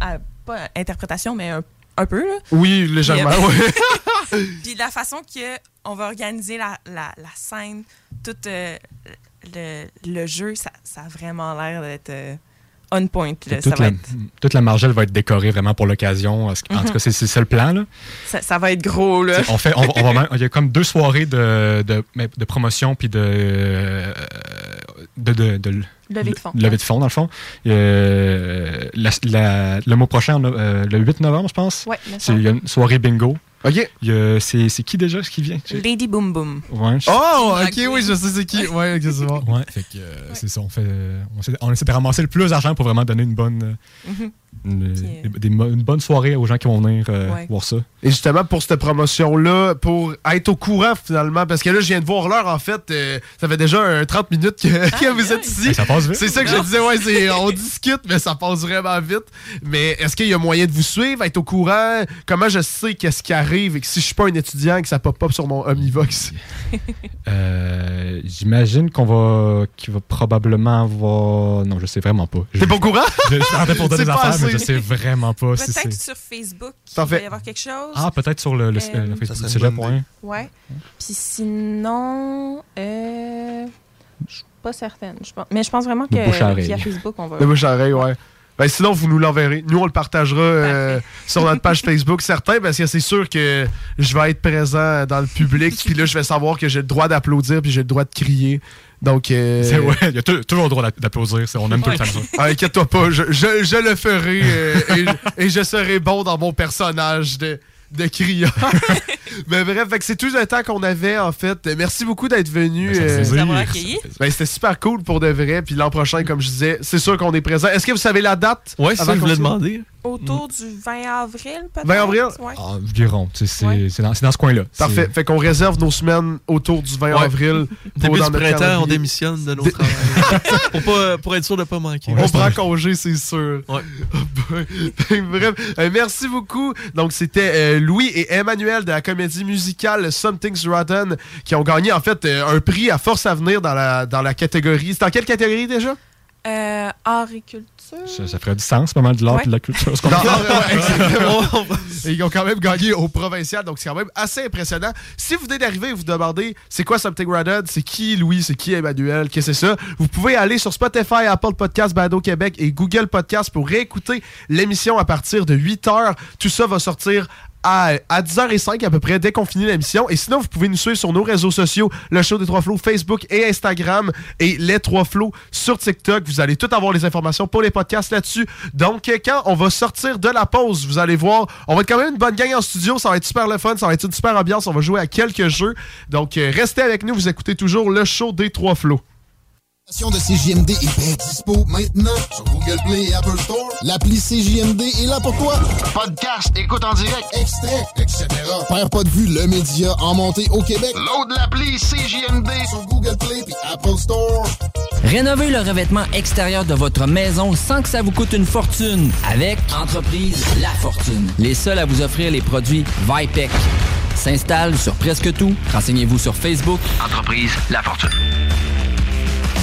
à- pas interprétation, mais un, un peu. Là. Oui, légèrement. Puis, ouais. [LAUGHS] Puis la façon que on va organiser la, la, la scène, tout euh, le, le jeu, ça, ça a vraiment l'air d'être euh, on point. là. Ça, toute, va la, être, toute la margelle va être décorée vraiment pour l'occasion. En Mhm. tout cas, c'est c'est ça le plan. Là. ça, ça va être gros. Là. On fait, on, va- on va même- il y a comme deux soirées de, de, de promotion puis de, euh, de, de, de- Levée de fonds. levée de fonds, dans le fond. Euh, la- la- le mois prochain, euh, le 8 novembre, je pense, Ouais, c'est- une soirée bingo. OK. C'est c'est qui déjà ce qui vient? Lady Boom Boom. Ouais, je- Oh, ok, oui, je sais c'est qui. Ouais, ok, c'est bon. Ouais, fait que euh, c'est ça. On, fait, euh, on, essaie, on essaie de ramasser le plus d'argent pour vraiment donner une bonne, euh, Mhm. une, Puis, des- des mo- une bonne soirée aux gens qui vont venir euh, Ouais. voir ça. Et justement, pour cette promotion-là, pour être au courant finalement, parce que là, je viens de voir l'heure, en fait, euh, ça fait déjà un 30 minutes que, que vous êtes ici. Hey, ça passe vite. C'est ça que je disais, ouais, c'est- [LAUGHS] on discute, mais ça passe vraiment vite. Mais est-ce qu'il y a moyen de vous suivre, être au courant? Comment je sais qu'est-ce qui arrive? Et que si je suis pas un étudiant et que ça pop up sur mon Omnivox? [LAUGHS] Euh, J'imagine qu'on va, qu'il va probablement avoir. Non, je sais vraiment pas. Je- T'es pas au courant? Je, je suis pour donner C'est des affaires, mais je sais vraiment pas si Peut-être c'est. sur Facebook, il va y avoir quelque chose. Ah, peut-être sur le, le, Euh, le Ça Facebook une Cégep, bonne ouais. Puis sinon, euh, je suis pas certaine. Je pense- mais je pense vraiment Le bouche à que oreille. via Facebook, on va. Le bouche à oreille, ouais. Ben, sinon, vous nous l'enverrez. Nous, on le partagera euh, sur notre page [LAUGHS] Facebook, certain, parce que c'est sûr que je vais être présent dans le public, puis là, je vais savoir que j'ai le droit d'applaudir, puis j'ai le droit de crier. Donc, euh, C'est- ouais, il y a tou- toujours le droit d'a- d'applaudir. On aime tout le temps ça. ah, inquiète-toi pas, je, je- je le ferai euh, et, et je serai bon dans mon personnage de, de crieur. [LAUGHS] [LAUGHS] Mais bref, fait que c'est tout le temps qu'on avait, en fait. Merci beaucoup d'être venu. Ben, euh, plaisir. Nous avoir accueillis. ben, C'était super cool pour de vrai. Puis l'an prochain, comme je disais, c'est sûr qu'on est présent. Est-ce que vous savez la date? Ouais, c'est Avant ça que je voulais demander. Autour du 20 avril, peut-être? 20 avril? Ouais. Ah, environ. tu sais, C'est Ouais. dans, ce coin-là. Parfait. Fait qu'on réserve nos semaines autour du 20 Ouais. avril. [LAUGHS] pour Début du printemps, on démissionne de nos travails. [LAUGHS] pour, pas, pour être sûr de pas manquer. On prend congé, c'est sûr. Ouais. [LAUGHS] Bref, euh, merci beaucoup. Donc, c'était euh, Louis et Emmanuel de la comédie musicale Something's Rotten qui ont gagné, en fait, euh, un prix à force à venir dans la, dans la catégorie. C'est dans quelle catégorie déjà? Euh, art et culture. Ça, ça ferait du sens, pas mal de l'art Ouais. et de la culture. ce ouais, exactement. Ils ont quand même gagné au provincial, donc c'est quand même assez impressionnant. Si vous venez d'arriver et vous demandez c'est quoi Something Rotten, c'est qui Louis, c'est qui Emmanuel, qu'est-ce que c'est ça, vous pouvez aller sur Spotify, Apple Podcast, Bado Québec et Google Podcast pour réécouter l'émission à partir de 8h. Tout ça va sortir à, à 10h05 à peu près dès qu'on finit l'émission. Et sinon, vous pouvez nous suivre sur nos réseaux sociaux, le show des Trois Flots, Facebook et Instagram, et les Trois Flots sur TikTok. Vous allez tout avoir les informations pour les podcasts là-dessus. Donc, quand on va sortir de la pause, vous allez voir, on va être quand même une bonne gang en studio. Ça va être super le fun, ça va être une super ambiance. On va jouer à quelques jeux. Donc, euh, restez avec nous. Vous écoutez toujours le show des Trois Flots. L'application de CJMD est bien dispo maintenant sur Google Play et Apple Store. L'appli CJMD est là pour toi. Podcast, écoute en direct, extrait, etc. Père pas de vue, le média en montée au Québec. Load l'appli CJMD sur Google Play et Apple Store. Rénovez le revêtement extérieur de votre maison sans que ça vous coûte une fortune avec Entreprise La Fortune. Les seuls à vous offrir les produits Vipec. S'installe sur presque tout. Renseignez-vous sur Facebook. Entreprise La Fortune.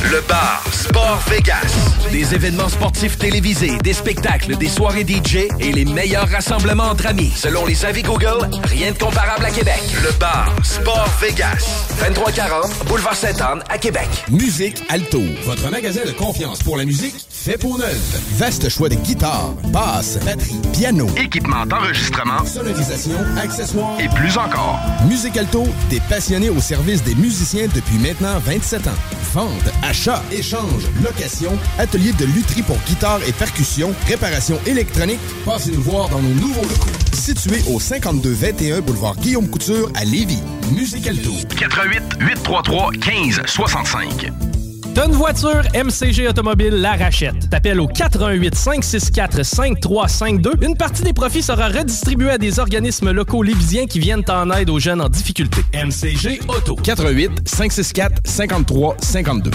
Le bar Sport Vegas. Des événements sportifs télévisés, des spectacles, des soirées DJ et les meilleurs rassemblements entre amis. Selon les avis Google, rien de comparable à Québec. Le bar Sport Vegas. 2340 Boulevard Sainte-Anne à Québec. Musique Alto, votre magasin de confiance pour la musique fait pour neuf. Vaste choix de guitares, basses, batteries, piano, équipement d'enregistrement, sonorisation, accessoires et plus encore. Musique Alto, des passionnés au service des musiciens depuis maintenant 27 ans. Vente, achat, échange, location, atelier de lutherie pour guitare et percussion, réparation électronique. Passez nous voir dans nos nouveaux locaux. Situé au 5221 boulevard Guillaume Couture à Lévis. Musique Alto. 88 833 15 65. Une voiture, MCG Automobile la rachète. T'appelles au 88 564 5352. Une partie des profits sera redistribuée à des organismes locaux lévisiens qui viennent en aide aux jeunes en difficulté. MCG Auto. 88 564 53 52.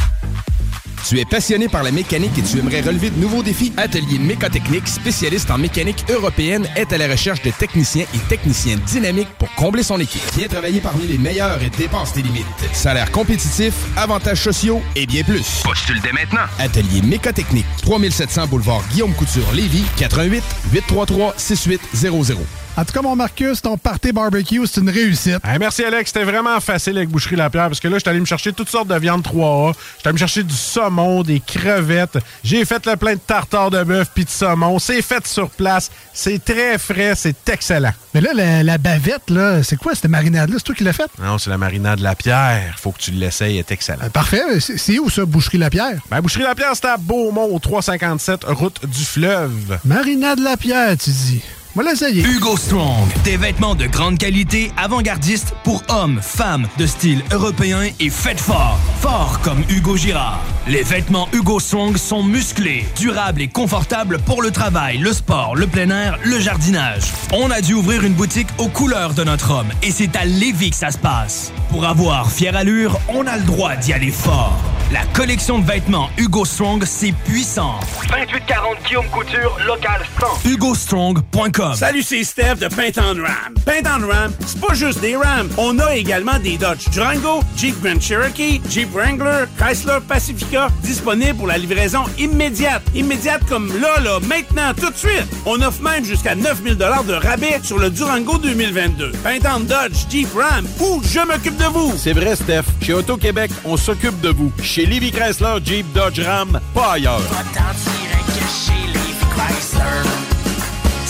Tu es passionné par la mécanique et tu aimerais relever de nouveaux défis? Atelier Mécotechnique, spécialiste en mécanique européenne, est à la recherche de techniciens et techniciennes dynamiques pour combler son équipe. Viens travailler parmi les meilleurs et dépense tes limites. Salaire compétitif, avantages sociaux et bien plus. Postule dès maintenant. Atelier Mécotechnique, 3700 boulevard Guillaume Couture, Lévis, 88 833 6800. En tout cas, mon Marcus, ton party barbecue, c'est une réussite. Hey, merci, Alex. C'était vraiment facile avec Boucherie Lapierre parce que là, je suis allé me chercher toutes sortes de viande 3A. Je suis allé me chercher du saumon, des crevettes. J'ai fait le plein de tartare de bœuf puis de saumon. C'est fait sur place. C'est très frais. C'est excellent. Mais là, la, la bavette, là, c'est quoi cette marinade-là? C'est toi qui l'as faite? Non, c'est la marinade Lapierre. Faut que tu l'essayes. Elle est excellent. Euh, parfait. C'est c'est où, ça, Boucherie Lapierre? Ben, Boucherie Lapierre, c'est à Beaumont, au 357, route du fleuve. Marinade Lapierre, tu dis. Voilà, ça y est. Hugo Strong, des vêtements de grande qualité, avant-gardistes pour hommes, femmes, de style européen et faites fort. Fort comme Hugo Girard. Les vêtements Hugo Strong sont musclés, durables et confortables pour le travail, le sport, le plein air, le jardinage. On a dû ouvrir une boutique aux couleurs de notre homme et c'est à Lévis que ça se passe. Pour avoir fière allure, on a le droit d'y aller fort. La collection de vêtements Hugo Strong, c'est puissant. 2840 Guillaume Couture, local 100. HugoStrong.com Salut, c'est Steph de Paint on Ram. Paint on Ram, c'est pas juste des Rams. On a également des Dodge Durango, Jeep Grand Cherokee, Jeep Wrangler, Chrysler Pacifica, disponibles pour la livraison immédiate. Immédiate comme là, là, maintenant, tout de suite. On offre même jusqu'à 9000 de rabais sur le Durango 2022. Paint on Dodge, Jeep Ram, ou je m'occupe de vous. C'est vrai, Steph. Chez Auto-Québec, on s'occupe de vous. Chez Livy Chrysler, Jeep, Dodge, Ram, pas ailleurs.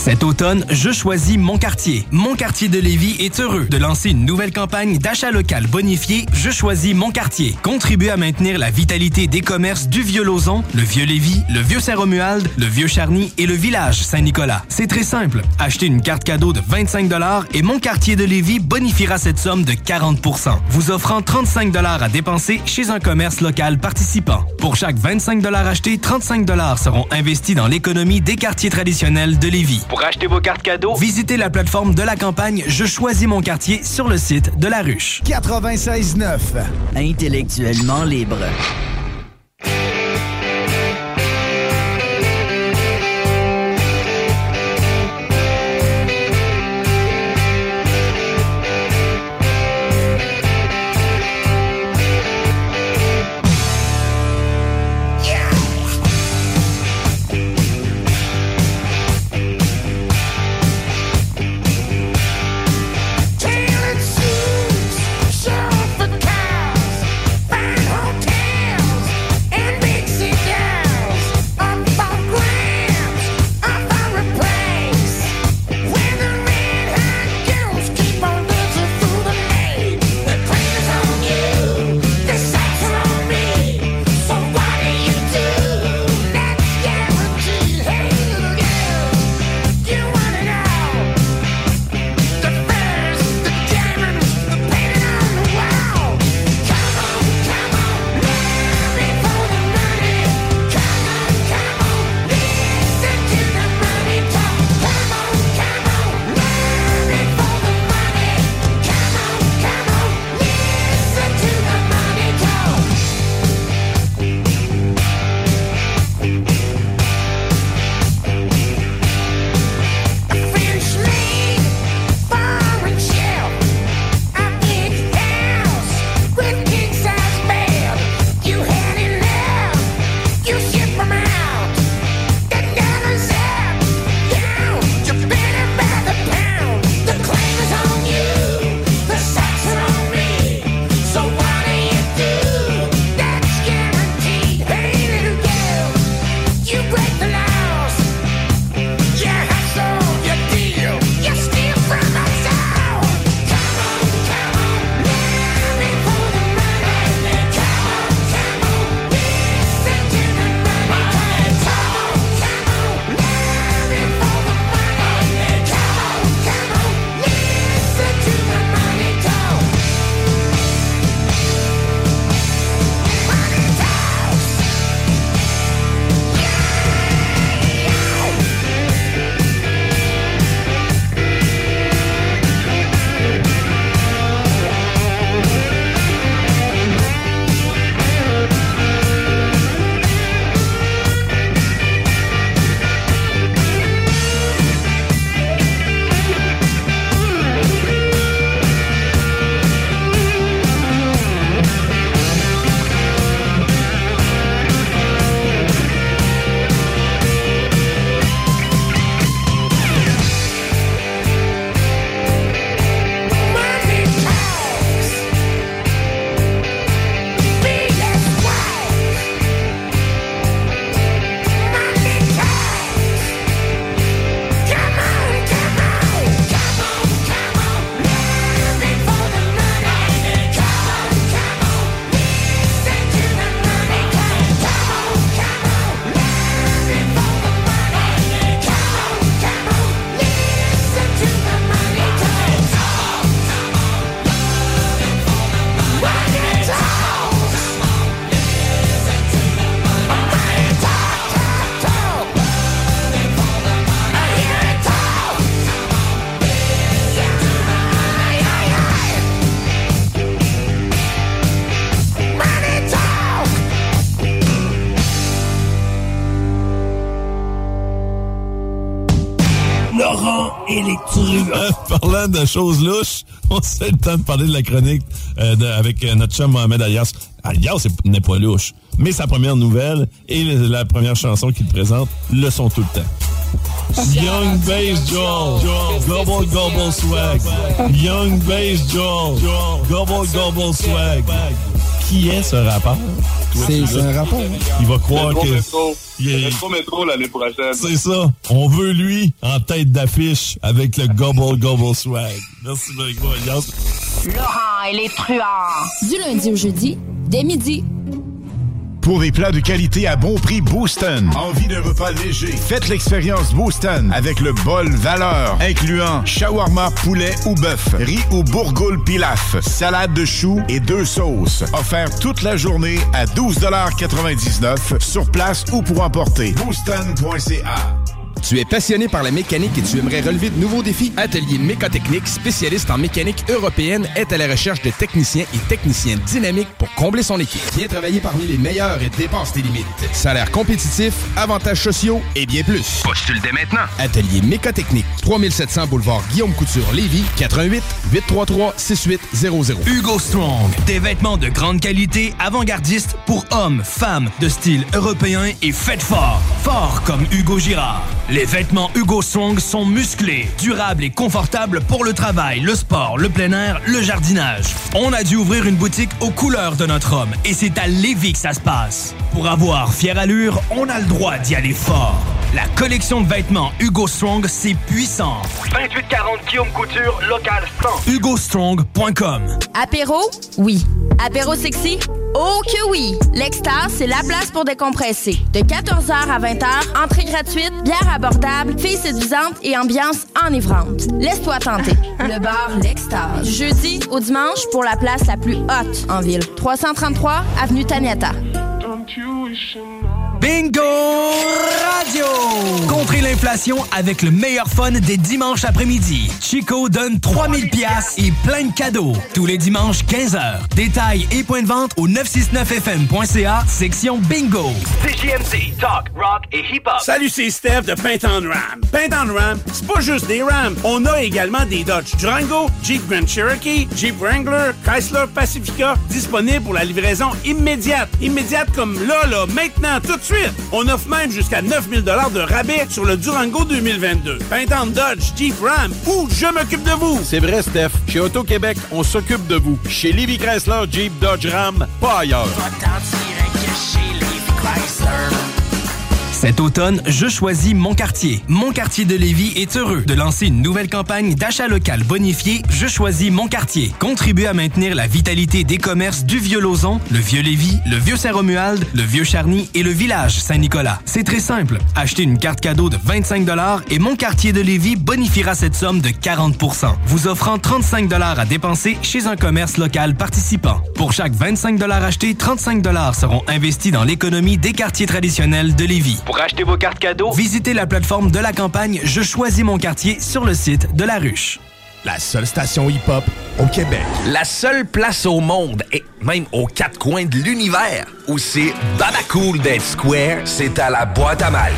Cet automne, je choisis mon quartier. Mon quartier de Lévis est heureux de lancer une nouvelle campagne d'achat local bonifié Je choisis mon quartier. Contribuer à maintenir la vitalité des commerces du Vieux-Lauzon, le Vieux-Lévis, le Vieux-Saint-Romuald, le Vieux-Charny et le village Saint-Nicolas. C'est très simple. Achetez une carte cadeau de 25 et mon quartier de Lévis bonifiera cette somme de 40% vous offrant 35 à dépenser chez un commerce local participant. Pour chaque 25 achetés, 35 seront investis dans l'économie des quartiers traditionnels de Lévis. Pour acheter vos cartes cadeaux, Visitez la plateforme de la campagne Je choisis mon quartier sur le site de la ruche. 96.9. Intellectuellement libre. De choses louches, on se fait le temps de parler de la chronique euh, de- avec euh, notre chum Mohamed Alias. Alias n'est pas louche, mais sa première nouvelle et le- la première chanson qu'il présente le sont tout le temps. Young Bass Joel, Gobble Gobble Swag. Young Bass Joel, Gobble Gobble Swag. Qui est ce rappeur? C'est un rapport. Il va croire Métro, que... métro. Il est- Métro, métro l'année prochaine. C'est ça. On veut lui en tête d'affiche avec le Gobble Gobble Swag. Merci, Alias. Laurent et les truands. Du lundi au jeudi, dès midi. Pour des plats de qualité à bon prix, Booston. Envie d'un repas léger? Faites l'expérience Booston avec le bol valeur, incluant shawarma, poulet ou bœuf, riz ou bourgoule pilaf, salade de choux et deux sauces. Offert toute la journée à 12,99 sur place ou pour emporter. Booston.ca. Tu es passionné par la mécanique et tu aimerais relever de nouveaux défis? Atelier Mécotechnique, spécialiste en mécanique européenne, est à la recherche de techniciens et techniciennes dynamiques pour combler son équipe. Viens travailler parmi les meilleurs et dépasse tes limites. Salaire compétitif, avantages sociaux et bien plus. Postule dès maintenant. Atelier Mécotechnique, 3700 boulevard Guillaume Couture, Lévis, 88 833 6800. Hugo Strong, des vêtements de grande qualité, avant-gardistes pour hommes, femmes, de style européen et faites fort. Fort comme Hugo Girard. Les vêtements Hugo Strong sont musclés, durables et confortables pour le travail, le sport, le plein air, le jardinage. On a dû ouvrir une boutique aux couleurs de notre homme et c'est à Lévis que ça se passe. Pour avoir fière allure, on a le droit d'y aller fort. La collection de vêtements Hugo Strong, c'est puissant. 2840 Guillaume Couture, local 100. HugoStrong.com Apéro? Oui. Apéro sexy? Oh que oui! L'Extase, c'est la place pour décompresser. De 14h à 20h, entrée gratuite, bière abordable, filles séduisantes et ambiance enivrante. Laisse-toi tenter. [LAUGHS] Le bar L'Extase. Du jeudi au dimanche pour la place la plus haute en ville. 333 Avenue Taniata. Bingo Radio! Contrez l'inflation avec le meilleur fun des dimanches après-midi. Chico donne 3000 pièces et plein de cadeaux. Tous les dimanches 15h. Détails et points de vente au 969fm.ca, section Bingo. CJMD, talk, rock et hip-hop. Salut, c'est Steph de Paint on Ram. Paint on Ram, c'est pas juste des Rams. On a également des Dodge Durango, Jeep Grand Cherokee, Jeep Wrangler, Chrysler Pacifica, disponibles pour la livraison immédiate. Immédiate comme là, là, maintenant, tout de suite. On offre même jusqu'à 9000 de rabais sur le Durango 2022. Paint on Dodge, Jeep Ram ou je m'occupe de vous. C'est vrai, Steph. Chez Auto-Québec, on s'occupe de vous. Chez Livy Chrysler, Jeep, Dodge, Ram, pas ailleurs. Cet automne, je choisis Mon Quartier. Mon Quartier de Lévis est heureux de lancer une nouvelle campagne d'achat local bonifié Je choisis Mon Quartier. Contribue à maintenir la vitalité des commerces du Vieux-Lauzon, le Vieux-Lévis, le Vieux-Saint-Romuald, le Vieux-Charny et le village Saint-Nicolas. C'est très simple. Achetez une carte cadeau de 25 et Mon Quartier de Lévis bonifiera cette somme de 40% vous offrant 35 à dépenser chez un commerce local participant. Pour chaque 25 achetés, 35 seront investis dans l'économie des quartiers traditionnels de Lévis. Acheter vos cartes cadeaux, Visitez la plateforme de la campagne Je choisis mon quartier sur le site de la ruche. La seule station hip-hop au Québec. La seule place au monde, et même aux quatre coins de l'univers, où c'est Babacool d'être square, c'est à la boîte à malte.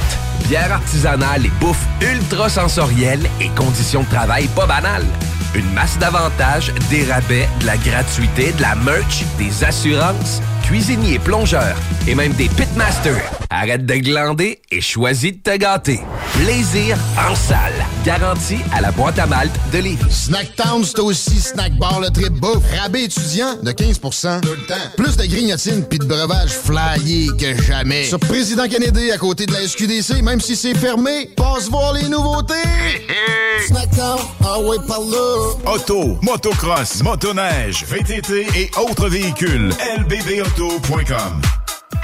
Bière artisanale et bouffe ultra sensorielle et conditions de travail pas banales. Une masse d'avantages, des rabais, de la gratuité, de la merch, des assurances, cuisiniers, plongeurs et même des pitmasters. Arrête de glander et choisis de te gâter. Plaisir en salle. Garantie à la boîte à malte de Lévis. Snacktown, c'est aussi Snack Bar le trip bouffe. Rabais étudiant de 15 Tout le temps. Plus de grignotines puis de breuvages flyés que jamais. Sur Président Kennedy, à côté de la SQDC, même si c'est fermé, passe voir les nouveautés. Snacktown, ah ouais, par là. Auto, motocross, motoneige, VTT et autres véhicules. lbbauto.com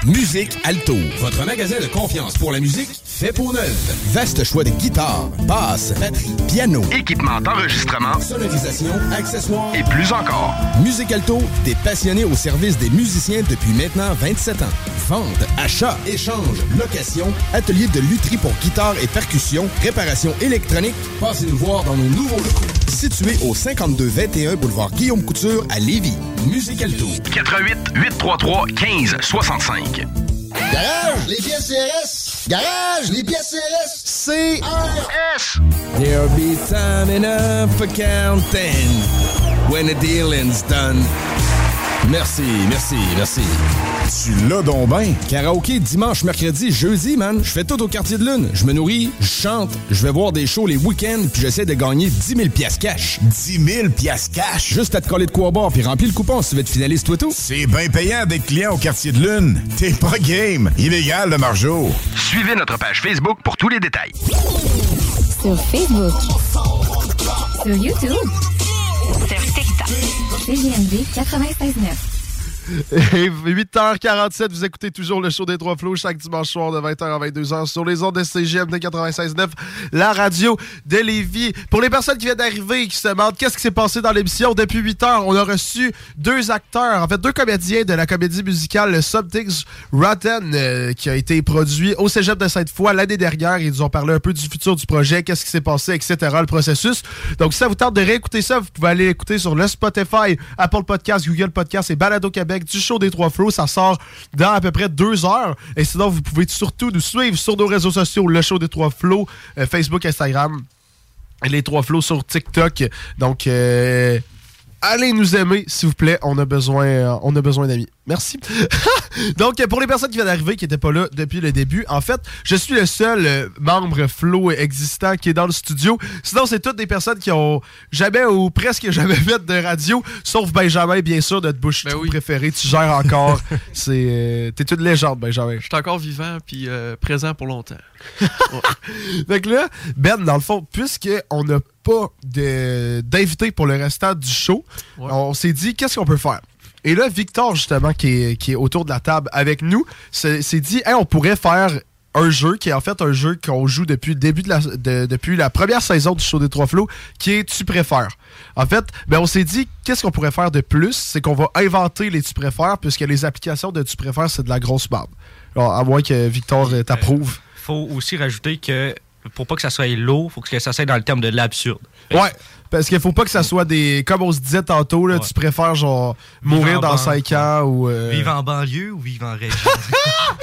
Musique Alto, votre magasin de confiance pour la musique fait pour neuf. Vaste choix de guitares, basses, batteries, piano, équipement d'enregistrement, sonorisation, accessoires et plus encore. Musique Alto, des passionnés au service des musiciens depuis maintenant 27 ans. Vente, achat, échange, location, atelier de lutherie pour guitare et percussion, réparation électronique. Passez nous voir dans nos nouveaux locaux. Situé au 5221 boulevard Guillaume Couture à Lévis. Musique Alto. 88 833 15 65. Garage, les pièces CRS. Garage, les pièces CRS. S-C-R-S. There'll be time enough for counting when the dealing's done. Merci, merci, merci. Tu l'as donc ben. Karaoké dimanche, mercredi, jeudi, man. Je fais tout au quartier de lune. Je me nourris, je chante, je vais voir des shows les week-ends, puis j'essaie de gagner 10 000 piastres cash. 10 000 piastres cash? Juste à te coller de quoi boire, puis remplir le coupon si tu veux être finaliste, toi tout. C'est bien payant d'être client au quartier de lune. T'es pas game. Illégal, le margeau. Suivez notre page Facebook pour tous les détails. Sur Facebook. Sur YouTube. Sur. CGMD 96.9. Et 8h47, vous écoutez toujours le show des Trois Flots chaque dimanche soir de 20h à 22h sur les ondes de CGMD 96.9, la radio de Lévis. Pour les personnes qui viennent d'arriver et qui se demandent qu'est-ce qui s'est passé dans l'émission, depuis 8h, on a reçu deux acteurs, en fait deux comédiens de la comédie musicale Something's Rotten euh, qui a été produit au Cégep de Sainte-Foy l'année dernière. Ils nous ont parlé un peu du futur du projet, qu'est-ce qui s'est passé, etc., le processus. Donc si ça vous tente de réécouter ça, vous pouvez aller écouter sur le Spotify, Apple Podcast, Google Podcast et Balado Québec du show des Trois Flots. Ça sort dans à peu près deux heures. Et sinon, vous pouvez surtout nous suivre sur nos réseaux sociaux, le show des Trois Flots, euh, Facebook, Instagram, les Trois Flots sur TikTok. Donc, euh, allez nous aimer, s'il vous plaît. On a besoin, euh, on a besoin d'amis. Merci. [LAUGHS] Donc, pour les personnes qui viennent d'arriver, qui n'étaient pas là depuis le début, en fait, je suis le seul euh, membre flow existant qui est dans le studio. Sinon, c'est toutes des personnes qui ont jamais ou presque jamais [LAUGHS] fait de radio, sauf Benjamin, bien sûr, notre bouche préférée. Tu gères encore. [LAUGHS] c'est, euh, t'es une légende, Benjamin. Je suis encore vivant puis euh, présent pour longtemps. Que là, Ben, dans le fond, puisqu'on n'a pas d'invité pour le restant du show, on s'est dit, qu'est-ce qu'on peut faire? Et là, Victor, justement, qui est, qui est autour de la table avec nous, s'est dit, Hey, on pourrait faire un jeu qui est en fait un jeu qu'on joue depuis le début de la, de- depuis la première saison du show des Trois Flots, qui est Tu préfères. En fait, ben on s'est dit, qu'est-ce qu'on pourrait faire de plus? C'est qu'on va inventer les Tu préfères, puisque les applications de Tu préfères, c'est de la grosse barbe. Alors, à moins que Victor euh, t'approuve. faut aussi rajouter que pour pas que ça soit lourd, faut que ça soit dans le terme de l'absurde. Ouais, parce qu'il faut pas que ça soit des. Comme on se disait tantôt, là, tu préfères genre mourir dans ban- 5 ans ou. euh, Vivre en banlieue ou vivre en région?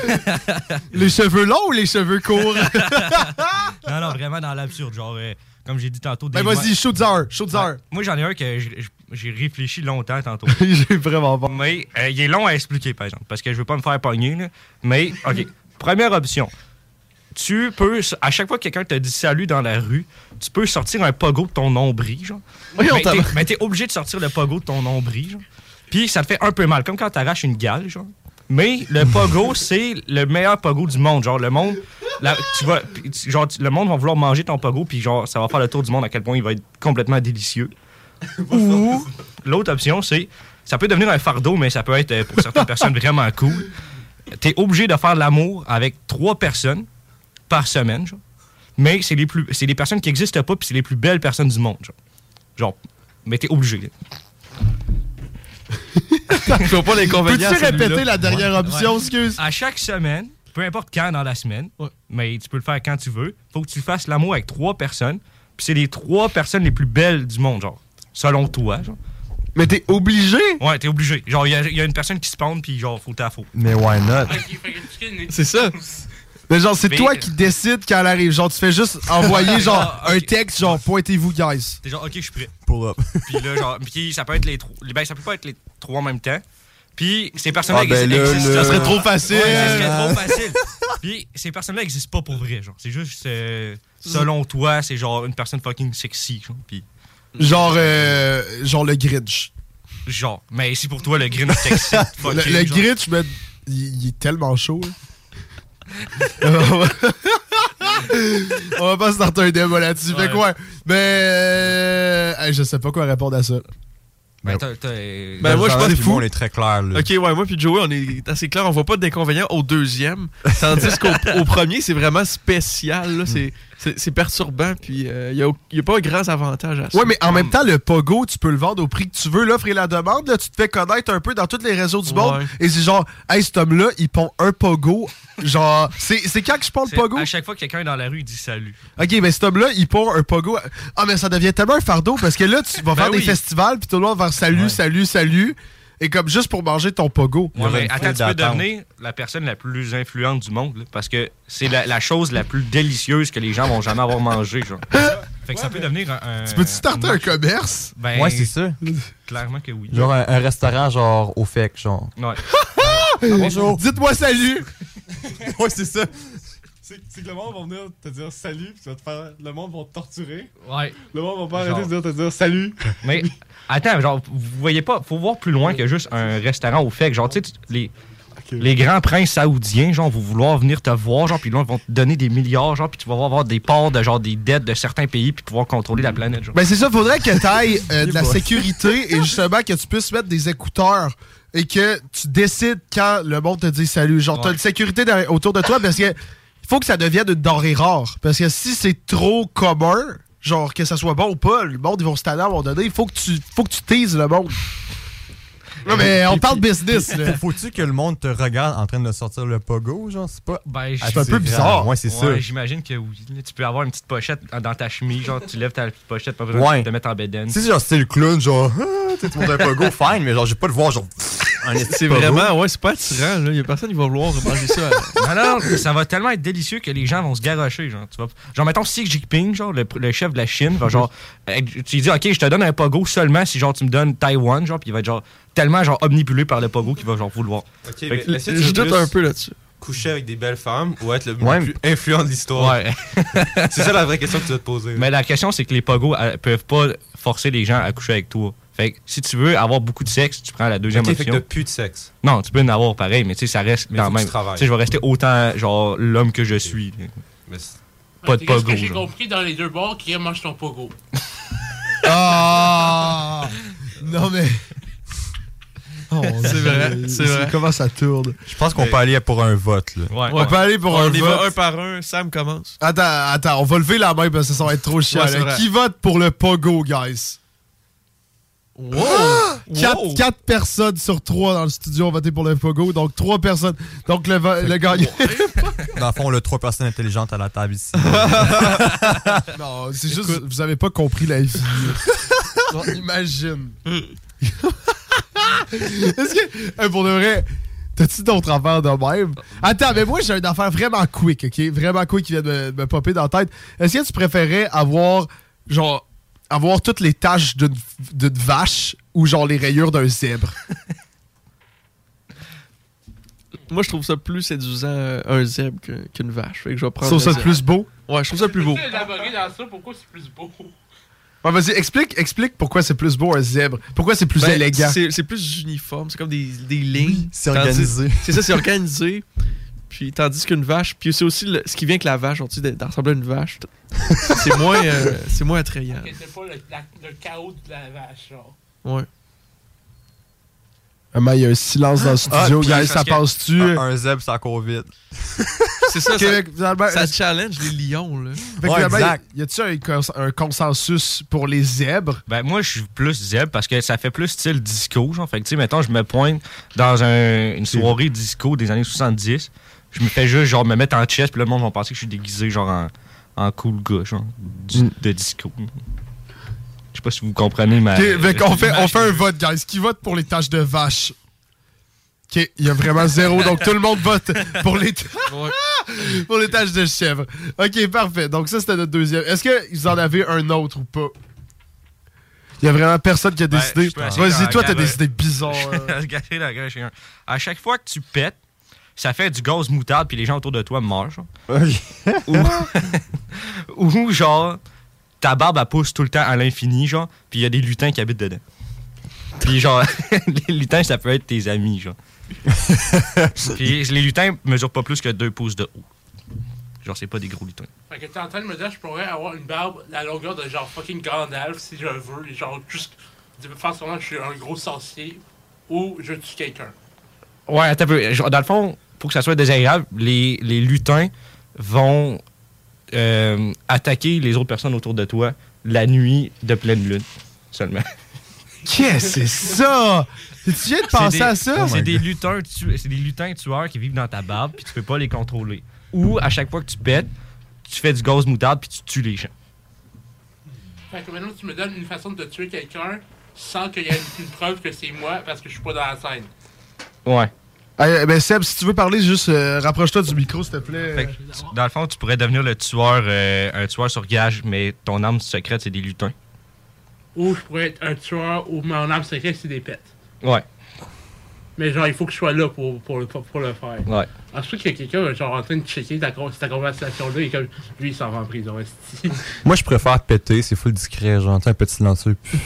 [LAUGHS] Les cheveux longs ou les cheveux courts? [LAUGHS] non, non, vraiment dans l'absurde. Genre, euh, comme j'ai dit tantôt. Ben vas-y, shoot un, shoot un. Ouais. Moi, j'en ai un que j'ai- j'ai réfléchi longtemps tantôt. [LAUGHS] j'ai vraiment pas. Mais euh, il est long à expliquer, par exemple, parce que je veux pas me faire pogner. là. Mais, OK. Première option. Tu peux, à chaque fois que quelqu'un te dit salut dans la rue, tu peux sortir un pogo de ton nombril, genre. Mais t'es- mais t'es obligé de sortir le pogo de ton nombril, genre. Puis ça te fait un peu mal, comme quand t'arraches une gale, genre. Mais le pogo, [LAUGHS] c'est le meilleur pogo du monde. Genre, le monde, la- tu vas, genre, le monde va vouloir manger ton pogo, puis genre, ça va faire le tour du monde à quel point il va être complètement délicieux. [LAUGHS] Ou l'autre option, c'est ça peut devenir un fardeau, mais ça peut être euh, pour certaines personnes vraiment cool. T'es obligé de faire l'amour avec trois personnes par semaine, genre. Mais c'est les plus, c'est les personnes qui n'existent pas, puis c'est les plus belles personnes du monde, genre. Genre, mais t'es obligé. [LAUGHS] Je vois pas l'inconvénient. Peux-tu répéter la dernière option, excuse? À chaque semaine, peu importe quand dans la semaine, mais tu peux le faire quand tu veux, faut que tu fasses l'amour avec trois personnes, puis c'est les trois personnes les plus belles du monde, genre. Selon toi, genre. Mais t'es obligé? Ouais, t'es obligé. Genre, il y, a- il y a une personne qui spawn, puis genre, faut ta faute. Mais why not? C'est ça. Mais genre, c'est toi qui décides quand elle arrive. Genre, tu fais juste envoyer [LAUGHS] genre Ah, un texte, genre pointez-vous, guys. T'es genre, ok, je suis prêt. Pull up. [LAUGHS] Puis là, genre, puis ça peut être les trois. Ben, ça peut pas être les trois en même temps. Puis ces personnes-là Ah, ben existent. Ça serait trop facile. Ouais, ça serait trop [LAUGHS] facile. Puis ces personnes-là existent pas pour vrai, genre. C'est juste, euh, selon toi, c'est genre une personne fucking sexy, genre. Puis Genre, euh, genre le Grinch. genre, mais si pour toi le Grinch sexy, Le, fucking, le genre. Grinch, mais il, il est tellement chaud. là. On va pas starter un débat là-dessus. Fait Ouais. quoi? Mais euh, je sais pas quoi répondre à ça. Ben, t'as- t'as- Ben, moi, je pense que fou. On est très clair, là. Ok, ouais, moi puis Joey, on est assez clair, on voit pas d'inconvénient au deuxième. Tandis qu'au au premier, c'est vraiment spécial, là, c'est- c'est perturbant, puis il n'y a, y a pas grand avantage à ça. Ouais, mais en même temps, le pogo, tu peux le vendre au prix que tu veux. L'offre et la demande, là, tu te fais connaître un peu dans tous les réseaux du monde. Et c'est genre, hey, cet homme-là, il pond un pogo. Genre, c'est c'est quand que je pond le C'est pogo? À chaque fois que quelqu'un est dans la rue, il dit salut. Ok, mais cet homme-là, il pond un pogo. Ah, mais ça devient tellement un fardeau parce que là, tu vas Ben faire des oui. festivals, puis tout le monde va faire salut, salut, salut. Et comme juste pour manger ton pogo. Ouais, mais attends, tu peux devenir la personne la plus influente du monde, là, parce que c'est la, la chose la plus délicieuse que les gens vont jamais avoir mangé, genre. [LAUGHS] fait que ça peut devenir un. Tu peux-tu starter un commerce? Ben, Ouais, c'est ça. Clairement que oui. Genre un, un restaurant, genre au FEC, genre. Ouais. Bonjour. Dites-moi salut! [LAUGHS] ouais, c'est ça. C'est que le monde va venir te dire salut, puis tu vas te faire. Le monde va te torturer. Ouais. Le monde va pas Genre. arrêter de dire- te dire salut. [LAUGHS] Mais attends, genre, vous voyez pas, faut voir plus loin que juste un restaurant au fait. Genre, tu sais, les, les grands princes saoudiens, genre, vont vouloir venir te voir, genre, puis là, ils vont te donner des milliards, genre, puis tu vas avoir des parts de, genre, des dettes de certains pays, puis pouvoir contrôler la planète, genre. Ben c'est ça, faudrait que tu ailles [LAUGHS] de la sécurité et justement que tu puisses mettre des écouteurs et que tu décides quand le monde te dit salut. Genre, t'as Ouais. une sécurité autour de toi parce que faut que ça devienne une denrée rare. Parce que si c'est trop commun, genre que ça soit bon ou pas, le monde ils vont se tanner à un moment donné. Il faut que tu faut que tu teases le monde. Non mais on parle business. là. Faut-tu que le monde te regarde en train de sortir le pogo, genre? C'est pas. Ben, c'est un peu bizarre. Ouais, c'est ça. Ouais, j'imagine que oui. Là, Tu peux avoir une petite pochette dans ta chemise, genre, tu lèves ta petite pochette, pas besoin Ouais. de te mettre en bedaine. Tu sais, genre, c'est le clown, genre, [LAUGHS] ah, tu sais, tu montes un pogo, fine, mais genre, j'ai pas le voir, genre, esti [LAUGHS] C'est vraiment, ouais, c'est pas attirant. Il y a personne qui va vouloir manger ça. [LAUGHS] Non, ça va tellement être délicieux que les gens vont se garrocher. Genre, tu vas, genre mettons Xi Jinping, genre, le, le chef de la Chine, va genre, euh, tu lui dis, OK, je te donne un pogo seulement si genre tu me donnes Taïwan, genre, puis il va être genre tellement genre omnipulé par le pogo qu'il va genre vouloir. Ok, mais que- est-ce que tu veux plus Coucher avec des belles femmes ou être le Ouais. plus influent de l'histoire? Ouais. [LAUGHS] c'est ça la vraie question que tu vas te poser. Mais la question, c'est que les pogos euh, peuvent pas forcer les gens à coucher avec toi. Fait que si tu veux avoir beaucoup de sexe, tu prends la deuxième Ok, fait option. que t'as plus de sexe. Non, tu peux en avoir pareil, mais tu sais, ça reste Mais dans faut le que même. tu travailles. Tu sais, je vais rester autant, genre, l'homme que je suis. Pas de pogo. que j'ai compris dans les deux bords qui mange ton pogo. Ah! [LAUGHS] non mais. [LAUGHS] Oh, C'est vrai, c'est vrai. Comment ça tourne? Je pense qu'on peut aller pour un vote, là. On peut aller pour on un y vote. va un par un. Sam commence. Attends, attends, on va lever la main parce que ça va être trop chiant. Ouais. Qui vote pour le pogo, guys? Wow! [GASPS] Quatre, Wow! quatre personnes sur trois dans le studio ont voté pour le pogo, donc trois personnes. Donc le, le gagnant. Dans le fond, on a trois personnes intelligentes à la table ici. [LAUGHS] non, c'est juste, vous avez pas compris la vie. [LAUGHS] Imagine. [LAUGHS] Est-ce que, hey, pour de vrai, t'as-tu d'autres affaires de même? Attends, mais moi j'ai une affaire vraiment quick, ok? Vraiment quick qui vient de me, me popper dans la tête. Est-ce que tu préférais avoir, genre, avoir toutes les taches d'une vache ou genre les rayures d'un zèbre? [LAUGHS] Moi, je trouve ça plus séduisant euh, un zèbre qu'une vache. Fait que je vais prendre. Tu trouves ça zèbre. plus beau? Ouais, je trouve ça plus beau. [LAUGHS] Tu élaborer dans ça, pourquoi c'est plus beau? Ouais, vas-y, explique, explique pourquoi c'est plus beau un zèbre. Pourquoi c'est plus Ben, élégant? C'est c'est plus uniforme, c'est comme des, des lignes. c'est Tandis- organisé. [LAUGHS] C'est ça, c'est organisé. Puis tandis qu'une vache, puis c'est aussi le- ce qui vient avec la vache, genre, tu sais, de, de ressembler à une vache. [LAUGHS] C'est moins, euh, c'est moins attrayant. Que c'est pas le, la- le chaos de la vache, genre. Ouais. Ah, mais il y a un silence dans le studio, guys, parce ça passe-tu? Un, un zèbre, ça court vite. [LAUGHS] C'est ça, ça, challenge les lions, là. Fait que Ouais, exact. y a-tu un, cons- un consensus pour les zèbres? Ben, moi, je suis plus zèbre parce que ça fait plus style disco, genre. Fait que, tu sais, mettons, je me pointe dans un- une soirée disco des années 70. Je me fais juste, genre, me mettre en chest, puis là, le monde va penser que je suis déguisé, genre, en, en cool gars, genre, du- de disco. Je sais pas si vous comprenez ma. Ok, fait qu'on fait, on fait un vote, guys. Qui vote pour les taches de vache? Ok, il y a vraiment zéro, donc tout le monde vote pour les, [LAUGHS] pour les taches de chèvre. Ok, parfait. Donc ça, c'était notre deuxième. Est-ce que vous en avez un autre ou pas? Il y a vraiment personne qui a Ben, décidé. Vas-y, toi, t'as garder- décidé bizarre. [LAUGHS] Je vais gâcher la gueule chez un. À chaque fois que tu pètes, ça fait du gaz moutarde, puis les gens autour de toi meurent, genre. ou, [LAUGHS] ou, genre, ta barbe, elle pousse tout le temps à l'infini, genre, puis il y a des lutins qui habitent dedans. Puis genre, [LAUGHS] les lutins, ça peut être tes amis, genre. [LAUGHS] puis les lutins mesurent pas plus que 2 pouces de haut. Genre, c'est pas des gros lutins. Fait que t'es en train de me dire que je pourrais avoir une barbe la longueur de genre fucking Gandalf si je veux, et genre juste de faire semblant que je suis un gros sorcier ou je tue quelqu'un. Ouais, attends un peu. Dans le fond, pour que ça soit désagréable, les, les lutins vont euh, attaquer les autres personnes autour de toi la nuit de pleine lune seulement. [LAUGHS] Qu'est-ce que c'est ça? Tu viens de penser C'est des- à ça? C'est des, lutins tu- c'est des lutins tueurs qui vivent dans ta barbe puis tu peux pas les contrôler. Ou à chaque fois que tu pètes, tu fais du gaz moutarde puis tu tues les gens. Fait que maintenant tu me donnes une façon de tuer quelqu'un sans qu'il y ait une preuve que c'est moi parce que je suis pas dans la scène. Ouais. Eh, ben Seb, si tu veux parler, juste euh, rapproche-toi du micro, s'il te plaît. Fait que, dans le fond, tu pourrais devenir le tueur, euh, un tueur sur gage, mais ton arme secrète, c'est des lutins. Ou je pourrais être un tueur ou mon âme secrète, c'est des pets. Ouais. Mais genre, il faut que je sois là pour, pour, le, pour, pour le faire. Ouais. Ensuite, qu'il y a quelqu'un genre en train de checker ta, ta conversation-là et comme lui, il s'en va en prison. [LAUGHS] Moi, je préfère péter, c'est full discret, genre, tu un petit silencieux. puis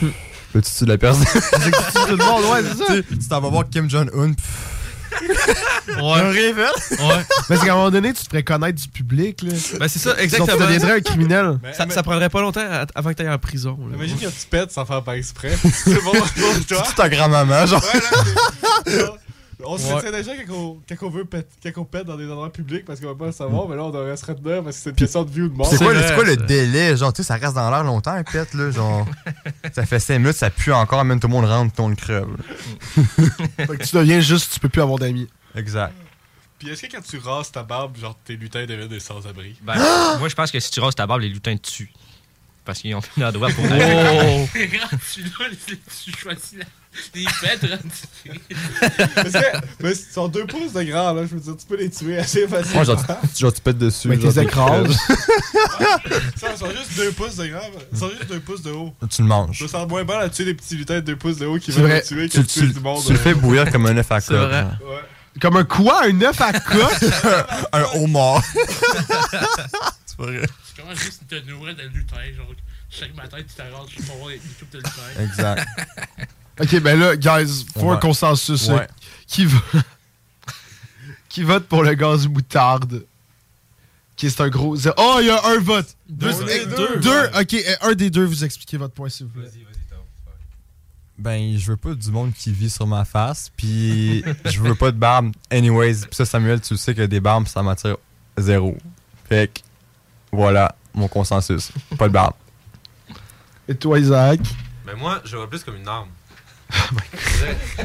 Le dessus de la personne? tout le monde, ouais, c'est ça. Tu Tu t'en vas voir Kim Jong-un. pff. Un réveil. Ouais. Mais c'est qu'à un moment donné, tu te ferais connaître du public. Là. Ben, c'est ça, Sinon, exactement. Tu deviendrais un criminel. Ça, ça prendrait pas longtemps à- avant que tu ailles en prison. là. Imagine quand tu pètes sans faire par exprès. [LAUGHS] C'est bon pour toi. C'est ta grand-maman, genre. Ouais, là, [LAUGHS] On se retient déjà quand on, quand, on veut pète, quand on pète dans des endroits publics parce qu'on va pas le savoir, mais là on devrait se retenir parce que c'est une question de vie ou de mort. C'est quoi, quoi le délai? Genre, tu sais, ça reste dans l'air longtemps, un pet, là. Genre, [LAUGHS] ça fait 5 minutes, ça pue encore, même tout le monde rentre, tout le monde crève. [LAUGHS] Fait que tu deviens juste, tu peux plus avoir d'amis. Exact. Puis est-ce que quand tu rases ta barbe, genre tes lutins deviennent des sans-abri? Ben, [GASPS] moi, je pense que si tu rases ta barbe, les lutins te tuent. Parce qu'ils ont fait la droite pour [LAUGHS] Oh. tu choisis les pets rendus. Parce que, mais ils sont deux pouces de grand, là. Je veux dire, tu peux les tuer assez facilement. Ouais, genre, tu, genre, tu pètes dessus. Mais genre, t'es écrases. Ça, ils sont juste deux pouces de grand. Ils sont juste deux pouces de haut. Tu le manges. Je me sens moins mal à tuer des petits lutins de deux pouces de haut qui veulent me tuer que Tu, tu- du monde. tu le fais bouillir comme un œuf à coque. Ouais. Comme un quoi? Un œuf à coque? [LAUGHS] un homard. [LAUGHS] c'est pas vrai. Tu commences juste à te nourrir de lutins. Genre, chaque matin, tu t'arranges pour avoir des coupes de lutins. Exact. [LAUGHS] Ok, ben là, guys, faut Ouais. un consensus. Ouais. euh, Qui, va... [LAUGHS] qui vote pour le gaz moutarde? Qui c'est un gros. Oh, il y a un vote! Deux, Deux. Deux. deux, ok, un des deux, vous expliquez votre point, s'il vous plaît. Ben, je veux pas du monde qui vit sur ma face, puis je veux pas de barbe. Anyways, pis ça, Samuel, tu sais que des barbes, ça m'attire zéro. Fait que, voilà, mon consensus. Pas de barbe. Et toi, Isaac? Mais moi, je le vois plus comme une arme.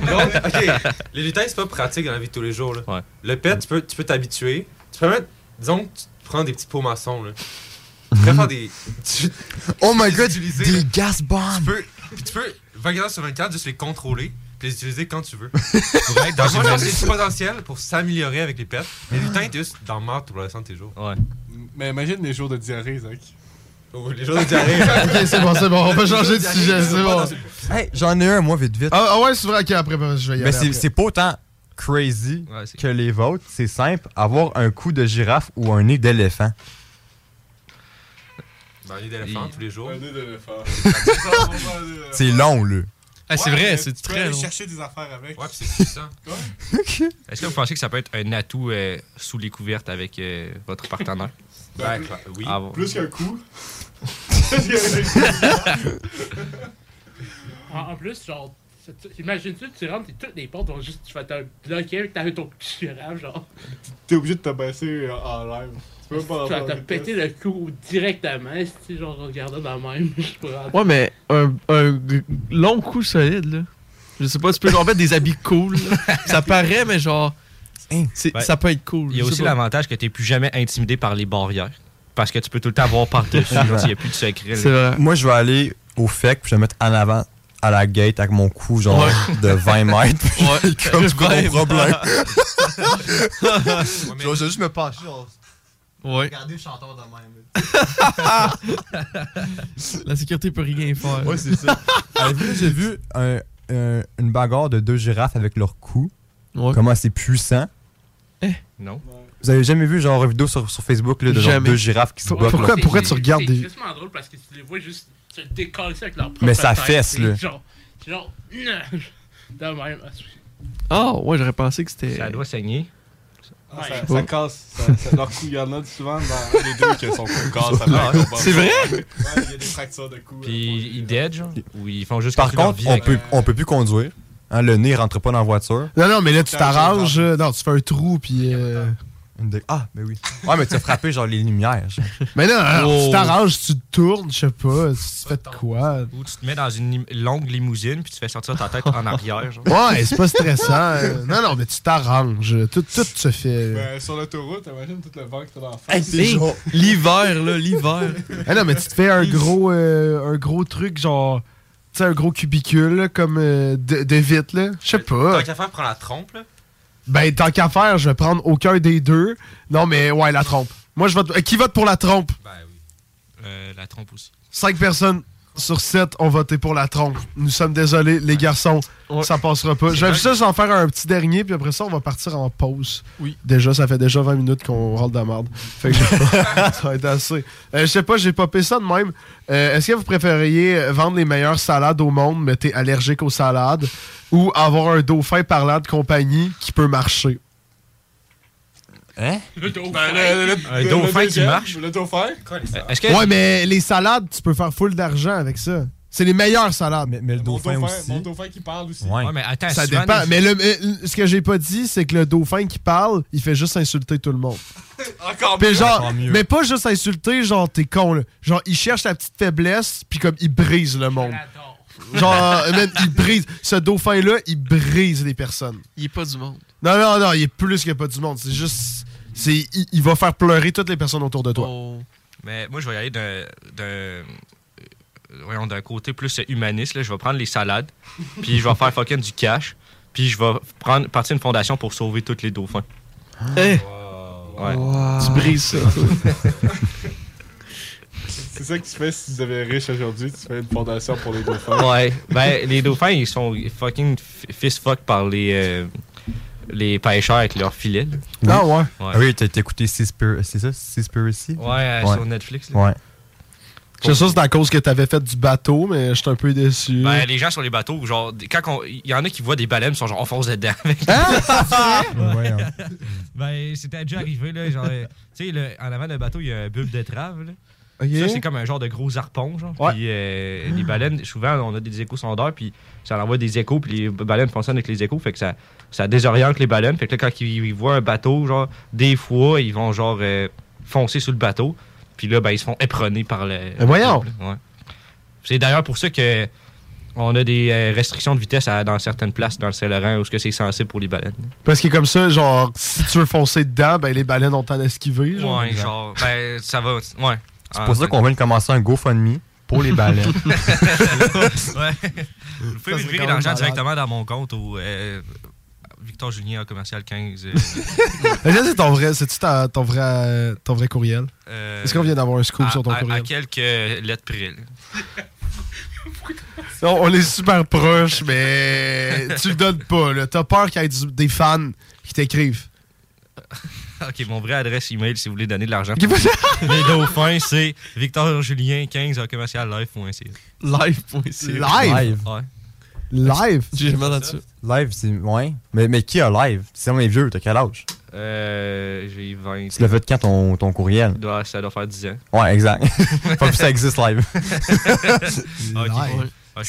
Donc, ok, les lutins, c'est pas pratique dans la vie de tous les jours. Là. Le pet, tu peux tu peux t'habituer. Tu peux mettre, disons que tu prends des petits pots maçons. Là. Tu peux faire des. tu- [LAUGHS] Oh my les god, utiliser, des là. gas bombs! Tu peux, puis tu peux 24 heures sur 24 juste les contrôler puis les utiliser quand tu veux. [LAUGHS] Être dans Donc, moi, je pense du potentiel pour s'améliorer avec les pets. Les lutins, t'es juste dans le marde pour le restant de tes jours. Ouais. Mais imagine les jours de diarrhée, Zach. Oh, les jours de diarrhée. ok, c'est bon, c'est bon, on va changer de sujet, c'est bon. Hey, j'en ai un, moi, vite, vite. Ah, ah ouais, c'est vrai, ok, après, ben, je vais y Mais aller. c'est après. c'est pas autant crazy que les vôtres. C'est simple, avoir un cou de girafe ou un nez d'éléphant. Ben, un nid d'éléphant tous les jours. Un nez d'éléphant. C'est long, là. Ah, c'est vrai, c'est tu peux très aller long. chercher des affaires avec. Ouais, puis c'est puissant. [LAUGHS] Est-ce que vous pensez que ça peut être un atout euh, sous les couvertes avec euh, votre partenaire? Ben, oui. Ah, bon. [LAUGHS] Plus qu'un coup. En, en plus, genre, imagine-tu, tu rentres et toutes les portes vont juste, tu vas te bloquer avec ta- ton petit girafe, genre. T'es obligé de te baisser en live. Tu peux pas Tu vas te péter le cou directement, si tu genre, regarder dans le même. [LAUGHS] Ouais, mais un, long coup solide, là. Je sais pas, tu peux genre mettre des habits cool. [LAUGHS] Ça paraît, mais genre. Ben, ça peut être cool. Il y a aussi l'avantage que tu n'es plus jamais intimidé par les barrières. Parce que tu peux tout le temps voir par-dessus. [LAUGHS] Il n'y a plus de secret. là. Moi, je vais aller au FEC, puis je vais mettre en avant à la gate avec mon cou, genre, Ouais. de 20 [LAUGHS] mètres. Ouais. comme 20 mon problème. mètres. Je vais juste me pencher, genre. Ouais. Regardez le chanteur de même. [LAUGHS] La sécurité peut rien faire. Ouais, c'est ça. Avez-vous déjà vu un- un- une bagarre de deux girafes avec leur cou? Comment c'est puissant? Non. Vous avez jamais vu genre une vidéo sur, sur Facebook là, de genre deux girafes qui se Pourquoi- battent? pourquoi- pourquoi tu regardes C'est des. justement drôle parce que tu les vois juste se décoller avec leur propre Mais ça tête, fesse, là. Genre, genre, [LAUGHS] de même. Ah, ouais, j'aurais pensé que c'était. Ça doit saigner. Ah, Ouais. ça, casse. Ça, ça, leur cou, il y en a souvent dans les deux que son cou casse. c'est vrai? Ouais, il y a des fractures de cou. Puis ils dead, genre? Ou ils font juste Par contre, on peut, on peut plus conduire. Hein, le nez rentre pas dans la voiture. Non, non, mais là, tu t'arranges. euh, Non, tu fais un trou, puis. euh, de- Ah, mais oui. Ouais, mais tu as frappé genre les lumières. genre. Mais non, alors, Oh. tu t'arranges, tu te tournes, je sais pas, tu fais de quoi? Ou tu te mets dans une lim- longue limousine puis tu fais sortir ta tête en arrière. Genre. Ouais, c'est pas stressant. euh, Non, non, mais tu t'arranges. Tout, tout se fait. Ben, sur l'autoroute, imagine tout le vent que t'as dans la Hey, face. [LAUGHS] L'hiver, là, l'hiver. Ah non, mais tu te fais un gros, euh, un gros truc, genre. Tu sais, un gros cubicule, là, comme euh, de, de vite, là. Je sais pas. Tant qu'à faire, prends la trompe, là. Ben, tant qu'à faire, je vais prendre aucun des deux. Non, mais ouais, la trompe. Moi, je vote. euh, Qui vote pour la trompe? Euh, la trompe aussi. Cinq personnes sur sept ont voté pour la trompe. Nous sommes désolés, les garçons, ça passera pas. Je vais juste en faire un petit dernier, puis après ça, on va partir en pause. Oui. Déjà, ça fait déjà 20 minutes qu'on rentre de la merde. Fait que [LAUGHS] ça va être assez. Euh, je sais pas, j'ai popé ça de même. Euh, Est-ce que vous préfériez vendre les meilleures salades au monde, mais t'es allergique aux salades, ou avoir un dauphin parlant de compagnie qui peut marcher? Hein? Le dauphin. Ben, le- le- Un le- dauphin le qui marche? Le dauphin? Est-ce Ouais, mais les salades, tu peux faire full d'argent avec ça. C'est les meilleures salades. Mais, le Mon dauphin, mon dauphin qui parle aussi. Ouais. Ouais, mais attends, Ça souvent, dépend. Mais le- mais ce que j'ai pas dit, c'est que le dauphin qui parle, il fait juste insulter tout le monde. [LAUGHS] Encore mieux. genre, Encore mieux. mais pas juste insulter, genre t'es con là. Genre il cherche la petite faiblesse, puis comme il brise le monde. Genre, euh, man, il brise. Ce dauphin-là, il brise les personnes. Il est pas du monde. Non, non, non, il est plus que pas du monde. C'est juste. C'est il, il va faire pleurer toutes les personnes autour de toi. Oh. Mais moi, je vais y aller d'un. d'un voyons, d'un côté plus humaniste. Là. Je vais prendre les salades, [LAUGHS] puis je vais faire fucking du cash, puis je vais prendre, partir une fondation pour sauver tous les dauphins. Hein? Ouais. Tu brises ça. [LAUGHS] C'est ça que tu fais si tu deviens riche aujourd'hui, tu fais une fondation pour les dauphins. Ouais. Ben, les dauphins, ils sont fucking fist fuck par les, euh, les pêcheurs avec leurs filets. là. Ah ouais. Ah oui, t'as écouté Seaspir- c'est ça, Seaspiracy? Ouais, euh, sur Netflix, là. Ouais. Je sais ça, c'est à cause que t'avais fait du bateau, mais j'étais un peu déçu. Ben, les gens sur les bateaux, genre, quand on- il y en a qui voient des baleines, ils sont genre, on fonce dedans. avec. [LAUGHS] Ouais, hein. ben, c'était déjà arrivé, là, genre, tu sais, en avant d'un bateau, il y a un bulbe d'étrave, là. Ça, c'est comme un genre de gros harpon, genre. Ouais. Puis euh, les baleines, souvent, on a des échos sondeurs, puis ça envoie des échos, puis les baleines fonctionnent avec les échos, fait que ça, ça désoriente les baleines. Fait que là, quand ils, ils voient un bateau, genre, des fois, ils vont, genre, euh, foncer sur le bateau, puis là, ben, ils se font éperonner par le. Mais voyons. Ouais. C'est d'ailleurs pour ça que. On a des euh, restrictions de vitesse à- dans certaines places dans le Saint-Laurent où ce que c'est sensible pour les baleines. Parce que comme ça, genre, si tu veux foncer dedans, ben les baleines ont temps d'esquiver. Genre. Ouais, genre, ben, ça va. Ouais. C'est pour ça qu'on vient de commencer un GoFundMe pour les baleines. [LAUGHS] ouais. Vous pouvez c'est même l'argent directement dans mon compte au euh, Victor Julien commercial 15. euh, [LAUGHS] Mais ça, c'est ton vrai, c'est-tu ta- ton vrai, ton vrai courriel? euh, Est-ce qu'on vient d'avoir un scoop à- sur ton à- courriel? À quelques lettres près. Non, on est super proches, mais tu le donnes pas. là. T'as peur qu'il y ait des fans qui t'écrivent. [LAUGHS] ok, mon vrai adresse email si vous voulez donner de l'argent. Les [LAUGHS] dauphins, c'est Victor Julien 15 commercial live.ca. Live.ca. Live. Ouais. Live? J'ai jamais entendu ça. Live, c'est. Ouais. Mais, mais qui a live? C'est on est vieux, t'as quel âge? Euh, j'ai 20. Tu l'as fait quand ton, ton courriel? Doit- ça doit faire 10 ans. Ouais, exact. [LAUGHS] Pas plus ça existe live. Ok. Me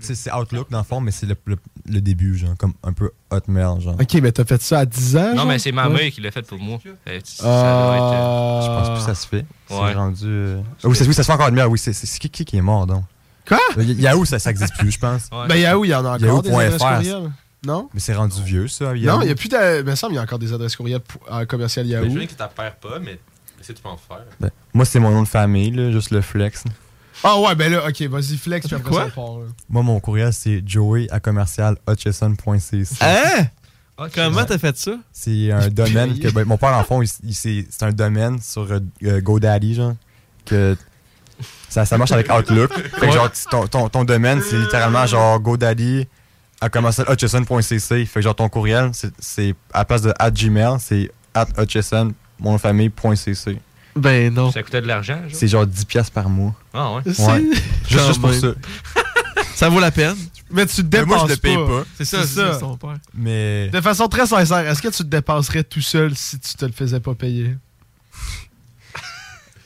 C'est Out- Outlook dans le fond, mais c'est le, le, le début, genre, comme un peu Hotmail, genre. Ok, mais t'as fait ça à 10 ans? Non, genre? mais c'est ma Ouais. mère qui l'a fait pour moi. Euh, ça Ah. doit être. euh, Je pense plus que ça se fait. C'est rendu. euh, Ah oui, ça, oui, ça se fait encore Hotmail. Oui, c'est qui, qui qui est mort, donc? Quoi? Euh, Yahoo, ça, ça existe plus, je pense. Ouais. Ben Yahoo, il y en a encore des adresses Yahoo.fr. courriel. Non? Mais c'est rendu vieux, ça, Non, il y a plus de. Ça, il y a encore des adresses courriel pour- à commercial Mais Yahoo. je veux que tu perds pas, mais essaie tu peux en faire. Ben, moi, c'est mon nom de famille, là, juste le flex. Ah ouais, ben là, ok, vas-y, flex, puis après Quoi? ça, on part, là. Moi, mon courriel, c'est joey à commercial hutchison.cc. Hein? ok. Comment t'as fait ça? C'est un domaine que ben, mon père, en fond, il- il- c'est c'est un domaine sur euh, euh, GoDaddy, genre. Que ça, ça marche avec Outlook. [LAUGHS] Fait que, genre, ton, ton, ton domaine, c'est littéralement genre GoDaddy à commercial hutchison.cc. Fait que, genre, ton courriel, c'est- c'est à la place de at gmail, c'est at hutchison, mon nom de famille.cc. Ben non. Ça coûtait de l'argent, genre? C'est genre 10$ piastres par mois. Ah ouais. C'est- Ouais. Juste, juste pour ça. [LAUGHS] Ça vaut la peine. Mais tu te Mais moi, dépenses je le paye pas. C'est ça, c'est ça, père. Mais. De façon très sincère, est-ce que tu te dépenserais tout seul si tu te le faisais pas payer?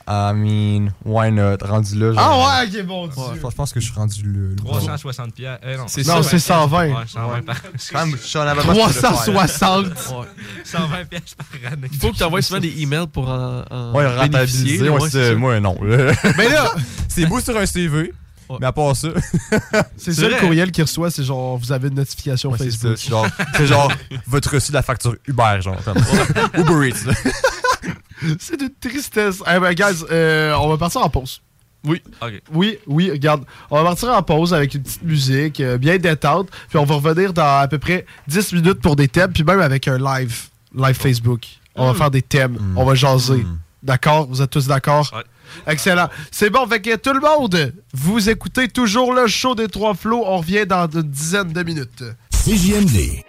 I mean, why not? Rendu là. Ah ouais, ok, bon Dieu. Ouais, je pense- je pense que je suis rendu là. là. 360 piastres. Euh, non, C'est Non, ça. c'est 120. Ouais, 120 par... Quand même, je suis en avant de moi, je peux le faire. 360. Ouais. 120 piastres par année. Il faut que tu envoies souvent des emails pour en, en Ouais, rentabiliser, ouais, ouais, c'est- moi non. [LAUGHS] Mais là, c'est beau sur un CV, mais à part ça. [LAUGHS] c'est ça le courriel qu'il reçoit, c'est genre, vous avez une notification Facebook. c'est genre, c'est genre votre reçu de la facture Uber, genre. [LAUGHS] Uber Eats. [LAUGHS] C'est d'une tristesse. Eh ben, guys, euh, on va partir en pause. Oui. Oui, oui, regarde. On va partir en pause avec une petite musique, euh, bien détente, puis on va revenir dans à peu près 10 minutes pour des thèmes, puis même avec un live, live. Facebook. On va mm. faire des thèmes, mm. on va jaser. Mm. D'accord? Vous êtes tous d'accord? Excellent. C'est bon, fait tout le monde, vous écoutez toujours le show des trois flots. On revient dans une dizaine de minutes. CJMD.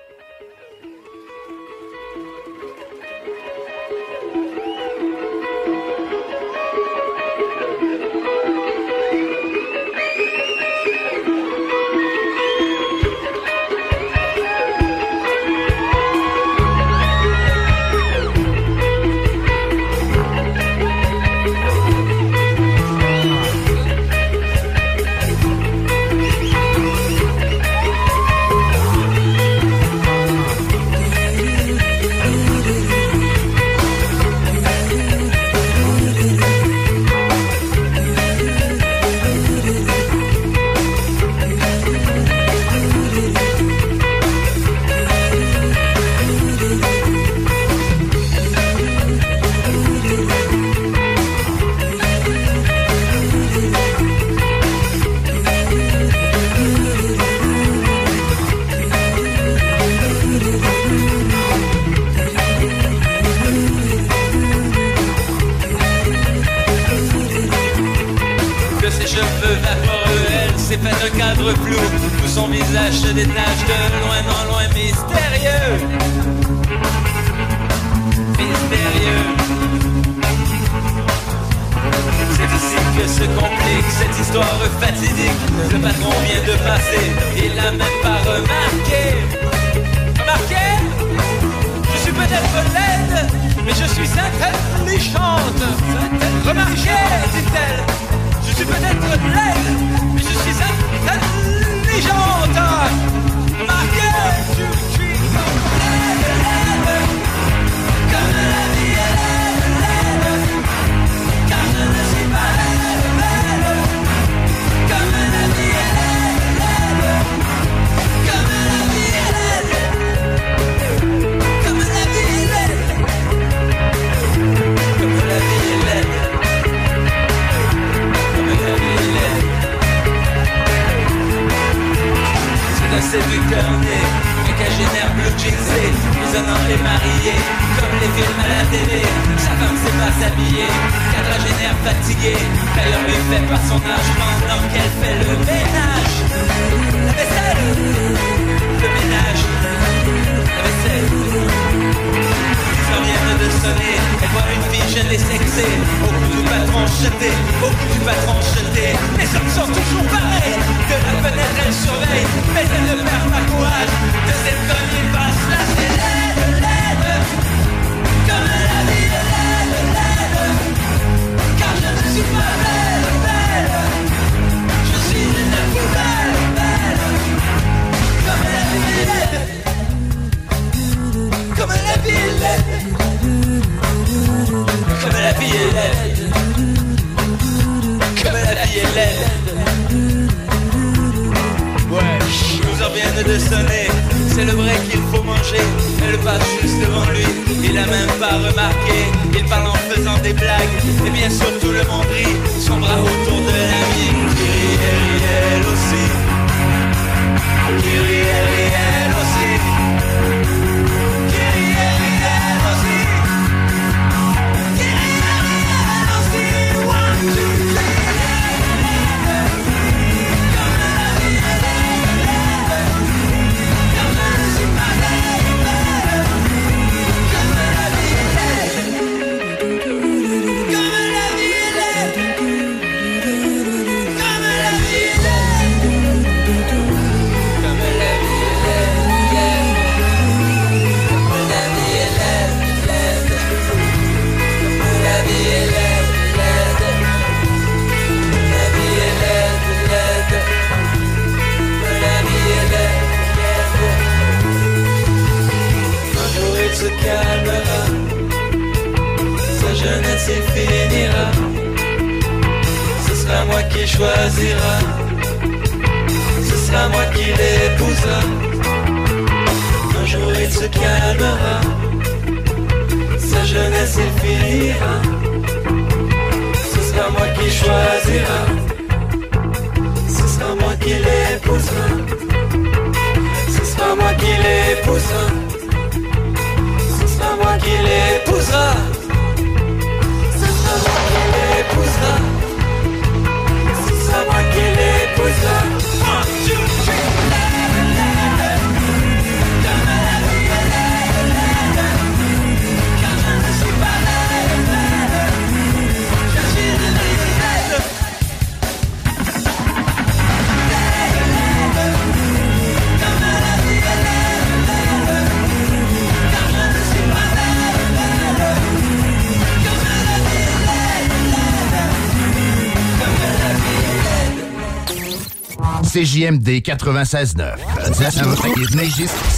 CJMD 96.9.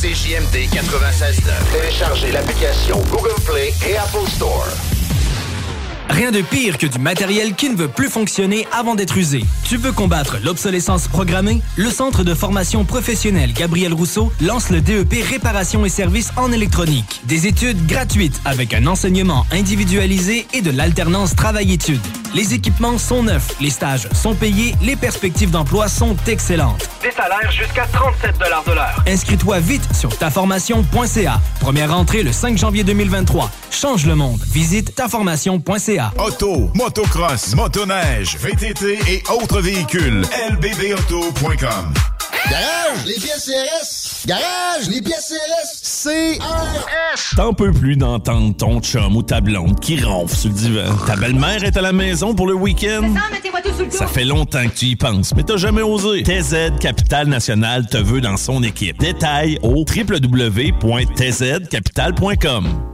CJMD 96.9. Téléchargez l'application Google Play et Apple Store. Rien de pire que du matériel qui ne veut plus fonctionner avant d'être usé. Tu veux combattre l'obsolescence programmée? Le Centre de formation professionnelle Gabriel Rousseau lance le DEP Réparation et services en électronique. Des études gratuites avec un enseignement individualisé et de l'alternance travail-études. Les équipements sont neufs, les stages sont payés, les perspectives d'emploi sont excellentes. Des salaires jusqu'à 37 de l'heure. Inscris-toi vite sur taformation.ca. Première rentrée le 5 janvier 2023. Change le monde. Visite taformation.ca. Auto, motocross, motoneige, VTT et autres véhicules. lbbauto.com Garage, les pièces CRS. Garage, les pièces CRS. CRS. T'en peux plus d'entendre ton chum ou ta blonde qui ronfle sur le divan. Ta belle-mère est à la maison pour le week-end. Ça fait longtemps que tu y penses, mais t'as jamais osé. TZ Capital National te veut dans son équipe. Détails au www.tzcapital.com.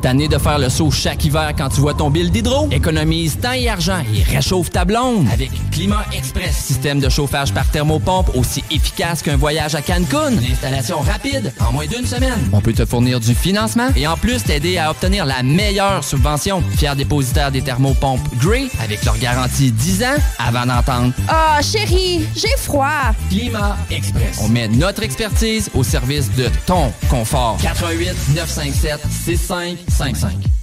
Tanné de faire le saut chaque hiver quand tu vois ton bill d'hydro? Économise temps et argent et réchauffe ta blonde avec Climat Express. Système de chauffage par thermopompe aussi efficace qu'un voyage à Cancun. Une installation rapide en moins d'une semaine. On peut te fournir du financement et en plus t'aider à obtenir la meilleure subvention. Fier dépositaire des thermopompes Grey avec leur garantie 10 ans avant d'entendre Ah, chérie, j'ai froid. Climat Express. On met notre expertise au service de ton confort. 88 957 5-5.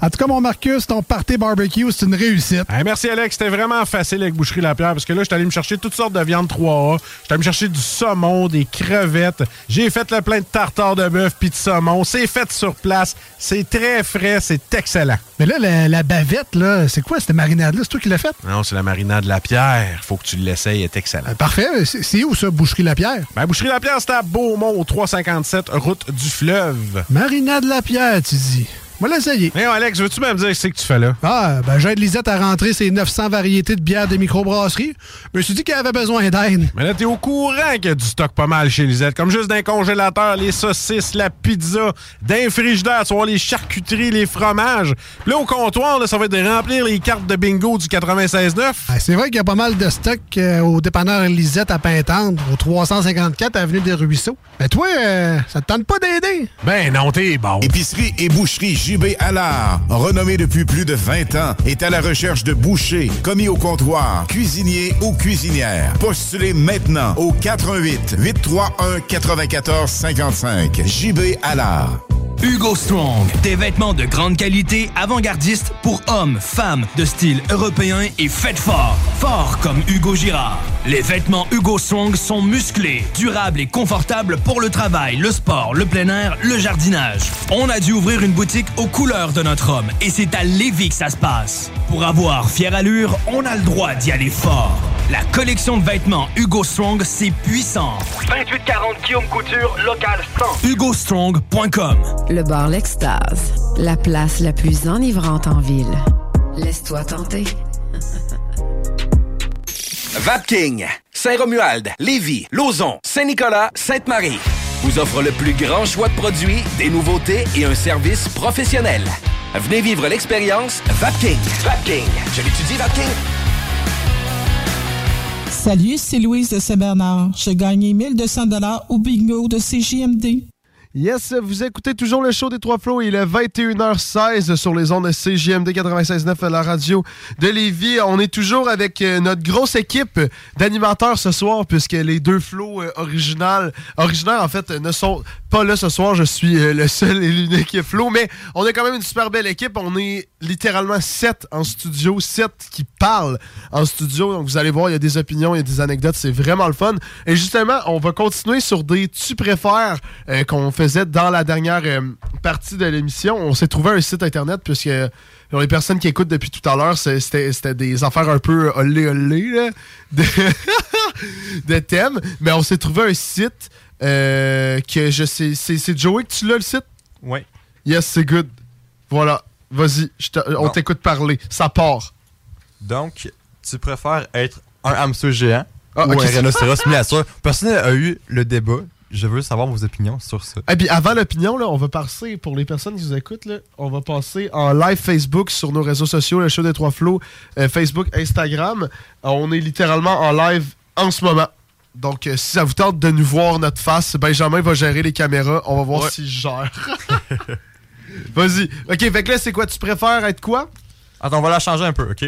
En tout cas, mon Marcus, ton party barbecue, c'est une réussite. merci, Alex. C'était vraiment facile avec Boucherie Lapierre parce que là, je suis allé me chercher toutes sortes de viandes 3A. J'étais allé me chercher du saumon, des crevettes. J'ai fait le plein de tartare de bœuf puis de saumon. C'est fait sur place. C'est très frais. C'est excellent. Mais là, la, la bavette, là, c'est quoi cette marinade-là? C'est toi qui l'as faite? Non, c'est la marinade Lapierre. Faut que tu l'essayes. Elle est excellent. Parfait. C'est c'est où ça, Boucherie Lapierre? Ben, Boucherie Lapierre, c'est à Beaumont, au 357, route du fleuve. Marinade Lapierre, tu dis. Moi, l'essayer. Mais Alex, veux-tu même dire ce que tu fais là? Ah, ben j'aide Lisette à rentrer ses 900 variétés de bières des microbrasseries. Je me suis dit qu'elle avait besoin d'aide. Mais là, t'es au courant qu'il y a du stock pas mal chez Lisette. Comme juste d'un congélateur, les saucisses, la pizza, d'un frigidaire, tu vois, les charcuteries, les fromages. Puis là, au comptoir, là, ça va être de remplir les cartes de bingo du 96.9. Ah, c'est vrai qu'il y a pas mal de stock euh, au dépanneur Lisette à Pintendre, au 354 Avenue des Ruisseaux. Mais toi, euh, ça te tente pas d'aider? Ben non, t'es bon. Épicerie et boucherie JB Allard, renommé depuis plus de 20 ans, est à la recherche de bouchers, commis au comptoir, cuisiniers ou cuisinières. Postulez maintenant au 88 831 94 55. JB Allard. Hugo Strong, des vêtements de grande qualité, avant-gardistes pour hommes, femmes, de style européen et faites fort. Fort comme Hugo Girard. Les vêtements Hugo Strong sont musclés, durables et confortables pour le travail, le sport, le plein air, le jardinage. On a dû ouvrir une boutique aux couleurs de notre homme et c'est à Lévis que ça se passe. Pour avoir fière allure, on a le droit d'y aller fort. La collection de vêtements Hugo Strong, c'est puissant. 2840 Guillaume Couture, local 100. HugoStrong.com Le bar L'Extase, la place la plus enivrante en ville. Laisse-toi tenter. Vapking, Saint-Romuald, Lévis, Lauson, Saint-Nicolas, Sainte-Marie vous offre le plus grand choix de produits, des nouveautés et un service professionnel. Venez vivre l'expérience Vapking. Vapking. Je l'étudie, Vapking. Salut, c'est Louise de Saint-Bernard. J'ai gagné 1200 dollars au bingo de CJMD. Yes, vous écoutez toujours le show des Trois Flots. Il est 21h16 sur les ondes de CJMD 96.9 à la radio de Lévis. On est toujours avec euh, notre grosse équipe d'animateurs ce soir puisque les deux flots euh, originales, originaires en fait, ne sont pas là ce soir. Je suis euh, le seul et l'unique flow, mais on est quand même une super belle équipe. On est littéralement sept en studio, sept qui parlent en studio. Donc vous allez voir, il y a des opinions, il y a des anecdotes. C'est vraiment le fun. Et justement, on va continuer sur des tu préfères qu'on faisait dans la dernière euh, partie de l'émission. On s'est trouvé un site internet puisque pour les personnes qui écoutent depuis tout à l'heure, c'était des affaires un peu olé olé là, de, [LAUGHS] de thèmes. Mais on s'est trouvé un site euh, que je sais. C'est Joey que tu l'as le site? Oui. Yes, c'est good. Voilà. Vas-y, on t'écoute parler. Ça part. Donc, tu préfères être un hamster géant Ah, ou un rhinocéros miniature? Personne a eu le débat. Je veux savoir vos opinions sur ça. Et puis avant l'opinion, là, on va passer, pour les personnes qui nous écoutent, là, on va passer en live Facebook sur nos réseaux sociaux, le show des trois flots, euh, Facebook, Instagram. On est littéralement en live en ce moment. Donc, euh, si ça vous tente de nous voir notre face, Benjamin va gérer les caméras. On va voir Ouais. s'il gère. [LAUGHS] Vas-y. Ok, fait que là, c'est quoi? Tu préfères être quoi? Attends, on va la changer un peu, ok?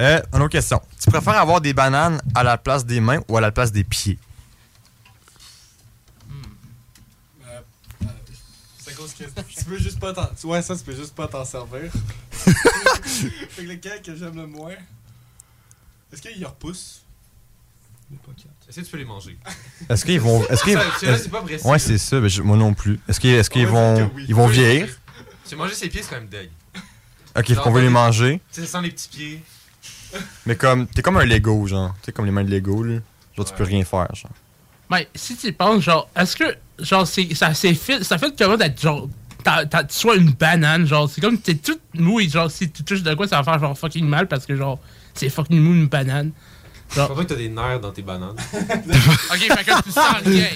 Euh, une autre question. Tu préfères avoir des bananes à la place des mains ou à la place des pieds? C'est à cause que tu peux juste pas t'en. Ouais, ça, tu peux juste pas t'en servir. [LAUGHS] fait que lequel que j'aime le moins. Est-ce qu'il y repousse Est-ce que tu peux les manger? Est-ce qu'ils vont. Est-ce qu'ils. [LAUGHS] Ça, celui-là, c'est pas précis. Ouais, c'est ça. mais je- moi non plus. Est-ce qu'ils est-ce qu'ils vont. dire que oui. Ils vont vieillir? Tu manger ses pieds, c'est quand même deg. Ok, faut qu'on veut les manger? Tu sais, sans les petits pieds. Mais comme. T'es comme un Lego, genre. Tu sais, comme les mains de Lego, là. Genre, tu peux rien faire, genre. Ben, si tu y penses, genre, est-ce que, genre, c'est, ça, c'est fait, ça fait comment d'être, genre, t'as, sois une banane, genre, c'est comme, t'es toute mou et, genre, si tu touches de quoi, ça va faire, genre, fucking mal parce que, genre, c'est fucking mou une banane. Je crois pas que t'as des nerfs dans tes bananes. [LAUGHS] ok, fait que tu sens rien.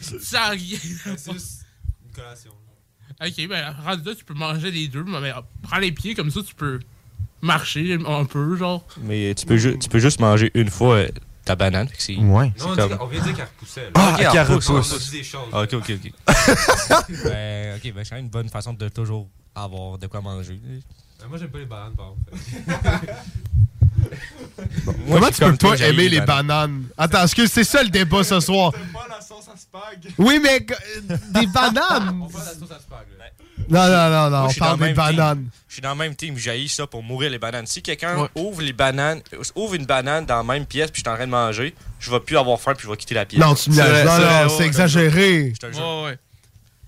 tu sens rien. C'est juste une collation. ok, ben, rendu là, tu peux manger les deux, mais euh, prends les pieds, comme ça, tu peux marcher un peu, genre. Mais tu peux, ju- tu peux juste manger une fois ta banane. c'est- Ouais. Non, on, comme- dit- on vient de dire qu'elle repoussait. là. Ah, Ok, qu'elle elle repousse. repousse. On dit des choses. Ah, ok, ok, ok. [LAUGHS] ben, ok, ben, c'est quand même une bonne façon de toujours avoir de quoi manger. Ben, moi, j'aime pas les bananes, par exemple. [LAUGHS] Comment je suis tu peux pas aimer les les bananes? Attends, est-ce que c'est ça le débat ce soir? pas la sauce à spag. Oui, mais euh, des [LAUGHS] bananes! On parle de la sauce à spag, là. Non, non, non, non, Moi, on je suis dans parle le des même team. bananes. Je suis dans le même team, j'haïs ça pour mourir les bananes. Si quelqu'un Ouais. ouvre les bananes, ouvre une banane dans la même pièce puis je suis en train de manger, je vais plus avoir faim puis je vais quitter la pièce. Non, tu me Non, non, c'est exagéré. Je te jure. Ouais, ouais.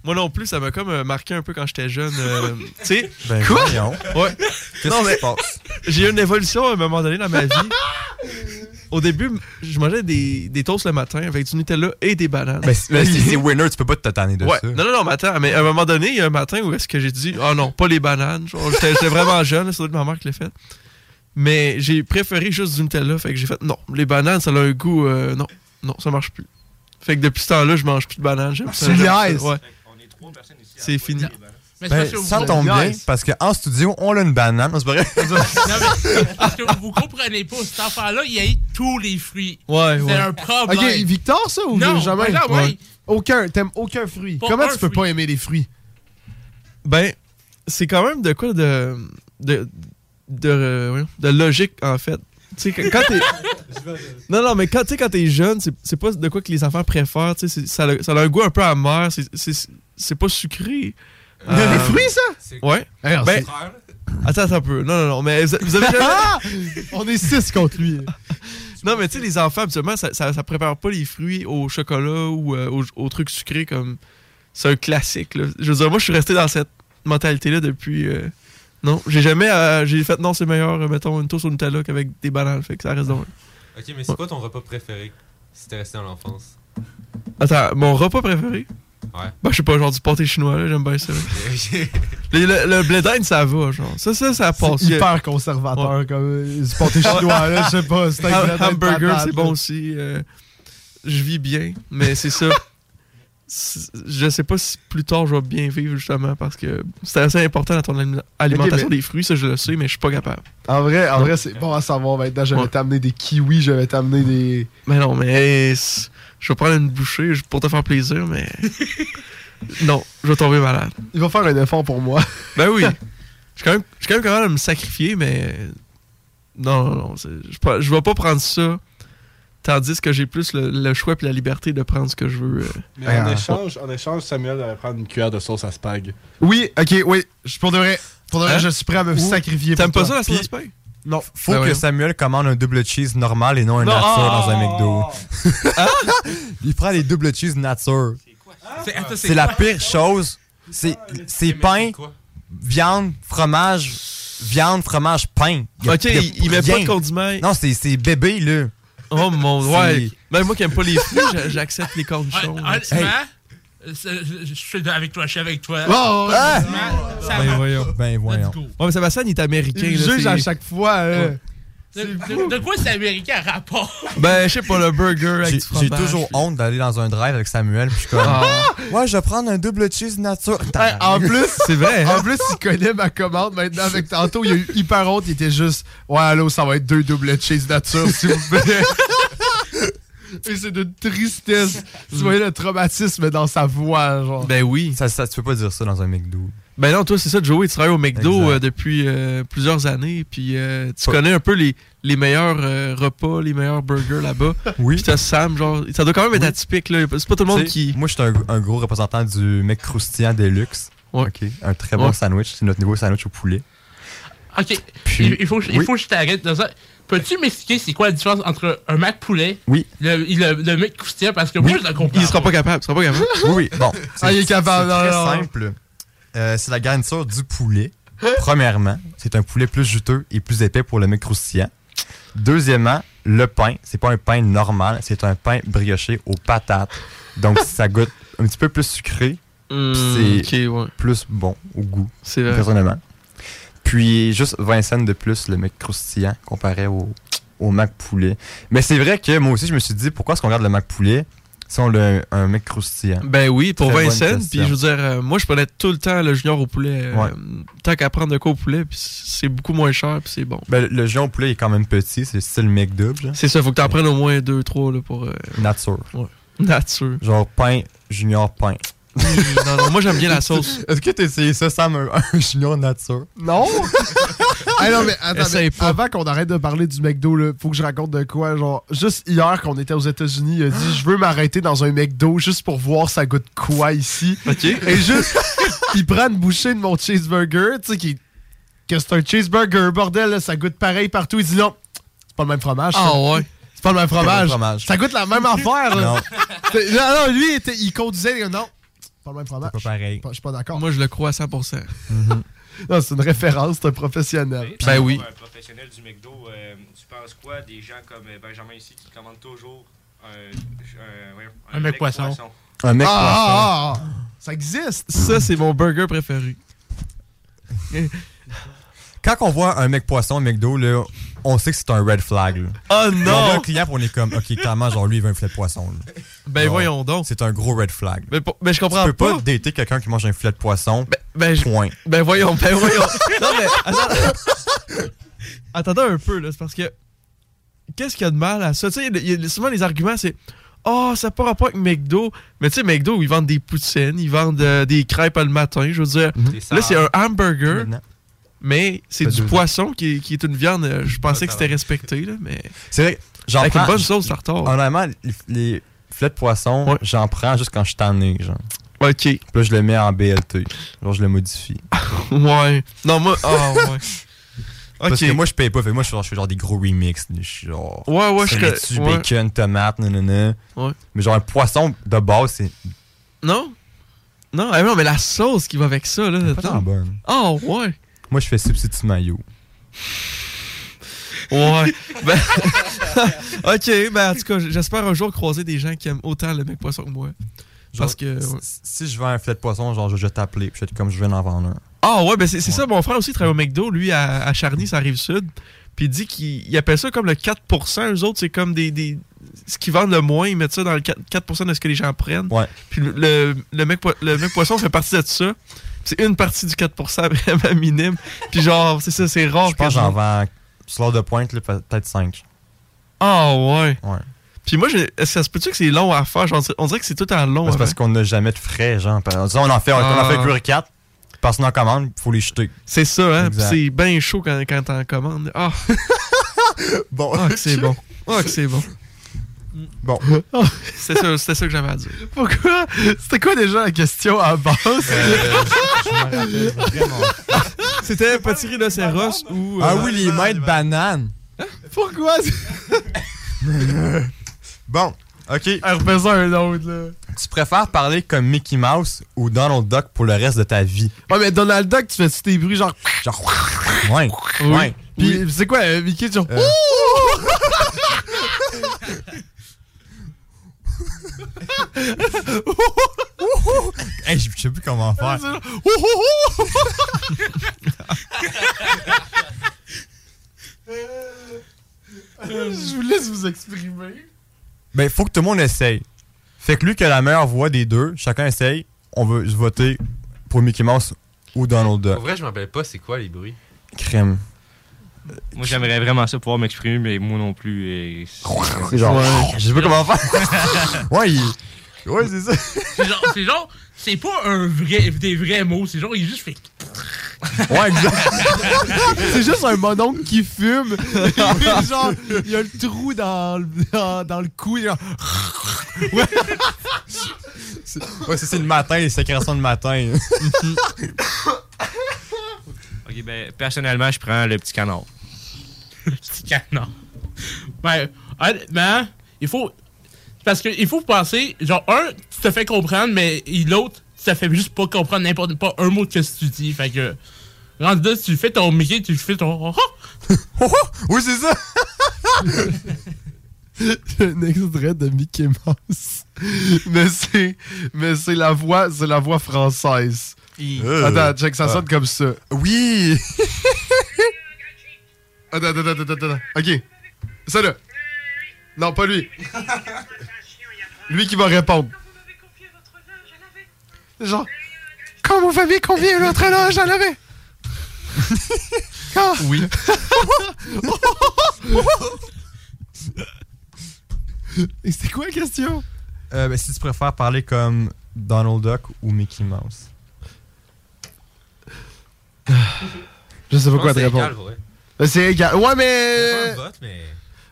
Moi non plus, ça m'a comme euh, marqué un peu quand j'étais jeune. euh, [LAUGHS] tu sais? Ben, Quoi? voyons. Ouais. Qu'est-ce Non, qui mais se passe? [LAUGHS] j'ai eu une évolution à un moment donné dans ma vie. [LAUGHS] Au début, je mangeais des, des toasts le matin avec du Nutella et des bananes. Ben, c'est ben, winner, tu peux pas te tanner de Ouais. ça. Non, non, non, mais attends, mais à un moment donné, il y a un matin où est-ce que j'ai dit, oh non, pas les bananes. J'étais j'étais vraiment jeune, c'est ma mère qui l'a fait. Mais j'ai préféré juste du Nutella, fait que j'ai fait, non, les bananes, ça a un goût, euh, non, non, ça marche plus. Fait que depuis ce temps-là, je mange plus de bananes. J'aime ça. Tu j'aime ça. Ouais. C'est fini. Mais Ben, que ça tombe bien, Nice. parce qu'en studio, on a une banane. Non, C'est pas vrai? [LAUGHS] Non, mais parce que vous comprenez pas, cet enfant-là, il a eu tous les fruits. Ouais, C'est ouais. un problème. Ok, Victor, ça ou Non, jamais? ben non, ouais. Aucun, t'aimes aucun fruit. Pas Comment tu peux fruit. pas aimer les fruits? Ben, c'est quand même de quoi de. de. de, voyons, de logique, en fait. Tu sais, quand t'es. [LAUGHS] non, non, mais quand, tu sais, quand t'es jeune, c'est c'est pas de quoi que les enfants préfèrent. Tu sais, c'est- ça, a- ça a un goût un peu amer. c'est- C'est c'est pas sucré. Euh, fruits, ça? Ouais. Hey, Ben, attends, attends un peu. Non, non, non, mais vous vous avez jamais. Ah! [LAUGHS] On est six contre lui. Non, mais tu sais, les enfants, habituellement, ça, ça, ça prépare pas les fruits au chocolat ou euh, aux, aux trucs sucrés comme. C'est un classique, là. Je veux dire, moi, je suis resté dans cette mentalité-là depuis. euh, Non, j'ai jamais. euh, j'ai fait non, c'est meilleur, euh, mettons, une toast au Nutella qu'avec des bananes. Fait que ça reste dans. Ok, mais c'est quoi ton repas préféré si t'es resté dans l'enfance? Attends, mon repas préféré? Ouais. Bah, je sais pas, genre du pâté chinois, là, j'aime bien ça. [LAUGHS] le, le, le blé d'Inde, ça va, genre. Ça, ça, ça passe. C'est hyper conservateur, comme euh, du pâté chinois, là, je sais pas. C'est un hamburger, c'est bon aussi. euh, je vis bien, mais c'est ça. [LAUGHS] Je sais pas si plus tard je vais bien vivre, justement, parce que c'est assez important dans ton alim- alimentation mais- des fruits, ça je le sais, mais je suis pas capable. En vrai, en vrai c'est bon à savoir. Maintenant, je vais Ouais. t'amener des kiwis, je vais t'amener des. Mais non, mais je vais prendre une bouchée pour te faire plaisir, mais. [LAUGHS] Non, je vais tomber malade. Il va faire un effort pour moi. [LAUGHS] Ben oui. [LAUGHS] Je suis quand même, quand même capable de me sacrifier, mais. Non, non, non. je vais pas prendre ça. Tandis que j'ai plus le, le choix et la liberté de prendre ce que je veux. euh. Mais en, échange, en échange, Samuel allait prendre une cuillère de sauce à spag. Oui, ok, oui. Je, pour de vrai, pour de vrai, Hein? je suis prêt à me Ou- sacrifier. T'aimes pas ça, la sauce à spag? Non. Faut Ben que. Samuel commande un double cheese normal et non un Non, nature ah! dans un McDo. [LAUGHS] Il prend les double cheese nature. C'est- attends, c'est C'est la quoi? pire chose. C'est c'est pain, viande, fromage, viande, fromage, pain. Ok, il, il met pas de condiments. Non, c'est c'est bébé, là. Oh mon ouais. Ben moi qui aime pas les fruits, j'a- j'accepte les cornichons. Honnêtement, euh, je suis avec toi, je suis avec toi. Oh, ouais. Ça Ben voyons. Ben voyons. Ouais, mais Sébastien, il est américain. Il juge à chaque fois. De, de- de quoi c'est américain à rapport? [LAUGHS] Ben, je sais pas, le burger avec J'ai du fromage. j'ai toujours honte d'aller dans un drive avec Samuel, puis je suis comme. Ah. Ouais, je vais prendre un double cheese nature. Hey, en plus, c'est vrai. En plus, il connaît ma commande maintenant. Avec tantôt, il a eu hyper honte. Il était juste, ouais, allô, ça va être deux double cheese nature, s'il vous plaît. [LAUGHS] Et c'est de tristesse. Tu voyais le traumatisme dans sa voix, genre. Ben oui. Ça, ça, tu peux pas dire ça dans un McDo. Ben non, toi, c'est ça, Joey, tu travailles au McDo euh, depuis euh, plusieurs années, puis euh, tu connais un peu les, les meilleurs euh, repas, les meilleurs burgers là-bas. [LAUGHS] Oui. Puis t'as Sam, genre, ça doit quand même être Oui. atypique, là. C'est pas tout le monde qui. Moi, je suis un, un gros représentant du mec croustillant Deluxe. OK. Un très bon Ouais. sandwich. C'est notre nouveau sandwich au poulet. Ok, Puis- il, il faut, il oui. faut que je t'arrête de ça. Peux-tu m'expliquer c'est quoi la différence entre un Mac poulet Oui. le, le, le mec croustillant parce que moi je le comprends. Il sera pas capable, il sera pas capable. Oui, oui. Bon. c'est- Ah, il est capable, C'est non, très non, non. simple. Euh, c'est la garniture du poulet. Premièrement, c'est un poulet plus juteux et plus épais pour le mec croustillant. Deuxièmement, le pain, c'est pas un pain normal, c'est un pain brioché aux patates. Donc [LAUGHS] ça goûte un petit peu plus sucré. Hmm, c'est ouais. plus bon au goût. C'est vrai. Personnellement. Puis juste 20 cents de plus le mec croustillant comparé au, au Mac poulet. Mais c'est vrai que moi aussi je me suis dit pourquoi est-ce qu'on regarde le Mac poulet un, un mec croustillant. Ben oui, pour Très Vincent, puis je veux dire, euh, moi je prenais tout le temps le junior au poulet. euh, Ouais. Tant qu'à prendre de quoi au poulet, puis c'est beaucoup moins cher, puis c'est bon. Ben, le géant au poulet est quand même petit, c'est style mec double. C'est ça, faut que t'en prennes au moins deux, trois là, pour. euh, Nature. Ouais. Nature. Genre pain, junior pain. Non, non, moi j'aime bien la sauce. Est-ce que t'as essayé ça, Sam, un, un junior nature? Non? [LAUGHS] Ah non, mais attends, mais avant qu'on arrête de parler du McDo, là, faut que je raconte de quoi. Genre, juste hier, qu'on était aux États-Unis, il a dit Je veux m'arrêter dans un McDo juste pour voir ça goûte quoi ici. Ok. Et juste, il prend une bouchée de mon cheeseburger, tu sais, qui que c'est un cheeseburger, bordel, là, ça goûte pareil partout. Il dit non, c'est pas le même fromage. Ah ouais. C'est pas le même pas le même fromage. Ça goûte la même [LAUGHS] affaire. là. Non. Non, non, lui, il, était- il conduisait, il dit, non, pas le même fromage. Pas pareil. Je suis pas d'accord. Moi je le crois à 100%. Non, c'est une référence, c'est un professionnel. Ben oui. Un professionnel du McDo, euh, tu penses quoi des gens comme euh, Benjamin ici qui commandent toujours un, un, Un mec poisson. Un mec Ah, poisson. ah, ah, ah. Ça existe. Ça, c'est mon burger préféré. Quand on voit un mec poisson au McDo, là, on sait que c'est un red flag. là. Oh On voit un non! client pour on est comme, ok, clairement, genre lui, il veut un filet de poisson. là. Ben Genre, voyons donc. C'est un gros red flag. Mais, pour- mais je Tu comprends peux pas pas. dater quelqu'un qui mange un filet de poisson. Ben, je- Point. ben voyons, ben voyons. [LAUGHS] non mais attends- attendez un peu là, c'est parce que qu'est-ce qu'il y a de mal à ça? Tu sais, a- a souvent les arguments c'est oh ça n'a pas rapport avec McDo, mais tu sais McDo ils vendent des poutines, ils vendent euh, des crêpes le matin, je veux dire. Mhm. Là c'est un hamburger, Maintenant. Mais c'est du poisson qui est, qui est une viande. euh, Je pensais que c'était respecté là, mais C'est vrai, j'en avec une prends- bonne sauce ça retard. Honnêtement, les, les filets de poisson, Ouais. j'en prends juste quand je suis tanné, genre. Ok. Puis là, je le mets en BLT. Genre, je le modifie. [LAUGHS] Ouais. Non moi ah ouais. [LAUGHS] Parce Ok. que moi, je paye pas. Fait moi, je fais genre, je fais genre des gros remix. Je suis genre. Ouais, ouais, je ouais. bacon, tomate, nanana. Ouais. Mais genre, un poisson de base, c'est Non. Non, ah non, mais la sauce qui va avec ça là. pas tant bonne. Oh ouais. Moi, je fais substitut mayo. Ouais. [LAUGHS] ben, [LAUGHS] ok, ben en tout cas, j'espère un jour croiser des gens qui aiment autant le mec poisson que moi. Parce que. ouais. si- je vends un filet de poisson, genre, je vais t'appeler. Puis je comme je viens d'en vendre un. Ah ouais, ben c'est ça, mon frère aussi travaille au McDo, lui à, à Charny, ça arrive sud. Puis il dit qu'il il appelle ça comme le 4%. Eux autres, c'est comme des, des. Ce qu'ils vendent le moins, ils mettent ça dans le 4%, 4 de ce que les gens prennent. Ouais. Puis le, le, mec, le mec poisson fait partie de ça. C'est une partie du 4% vraiment [LAUGHS] minime. Puis genre, c'est ça, c'est rare Je pense que j'en vends, sur de pointe, peut-être 5. Ah ouais. Ouais. Puis moi, que ça se peut-tu que c'est long à faire? Genre, on dirait que c'est tout en long. C'est parce qu'on n'a jamais de frais, genre. On en fait, on en Ah. fait cuire 4, personne en commande, il faut les jeter. C'est ça, hein? C'est bien chaud quand, quand t'en commandes. Ah! [LAUGHS] [LAUGHS] bon. Ah, que c'est bon. Ah, que c'est bon. Bon. [LAUGHS] C'était ça, c'était ça que j'avais à dire. Pourquoi? C'était quoi déjà la question à base? [LAUGHS] C'était petit rhinocéros ou. Ah euh, oui, les mains de banane. Pourquoi? [LAUGHS] bon, ok. Refais-en un autre, là. Tu préfères parler comme Mickey Mouse ou Donald Duck pour le reste de ta vie? Ouais, mais Donald Duck, tu fais-tu des bruits genre. Genre. Ouais. Oui. Ouais. Puis c'est quoi, euh, Mickey, genre. Euh. [LAUGHS] Hey, je sais plus comment faire. [LAUGHS] Je vous laisse vous exprimer. Ben, faut que tout le monde essaye. Fait que lui qui a la meilleure voix des deux, chacun essaye. On veut voter pour Mickey Mouse ou Donald Duck. Pour vrai, je me rappelle pas c'est quoi les bruits? Crème. Moi, j'aimerais vraiment ça pouvoir m'exprimer, mais moi non plus. Et... C'est genre, [LAUGHS] je sais pas comment faire. [LAUGHS] ouais, il- ouais, c'est ça. C'est genre, c'est genre, c'est pas un vrai, des vrais mots, c'est genre, il juste fait. [LAUGHS] Ouais, exact. C'est juste un mononcle qui fume. Et genre, il y a le trou dans le, dans, dans le cou. Genre... Ouais. C'est- Ouais, ça, c'est le matin, les sécrétions de matin. Ok, ben, personnellement, je prends le petit canard. petit canard. Ben, honnêtement, il faut. Parce qu'il faut penser, genre, un, tu te fais comprendre, mais l'autre, tu te fais juste pas comprendre n'importe pas un mot de ce que tu dis. Fait que. Rendu là, tu fais ton Mickey, tu fais ton. oh, oh. oui, c'est ça! [LAUGHS] un extrait de Mickey Mouse. Mais c'est, mais c'est la voix, c'est la voix française. Euh. Attends, check, ça Ah. sonne comme ça. Oui! [LAUGHS] Attends, attends, attends, attends, attends. Ok. Ça là. Non, pas lui. [LAUGHS] Lui qui va répondre. Genre. Quand vous m'avez convié l'autre là, j'en avais. Quand? Oui. Et c'était quoi la question? Euh, ben, si tu préfères parler comme Donald Duck ou Mickey Mouse. Je sais pas Je quoi te que c'est égal, répondre. Ben, C'est égal. Ouais, C'est mais. pas un vote, mais.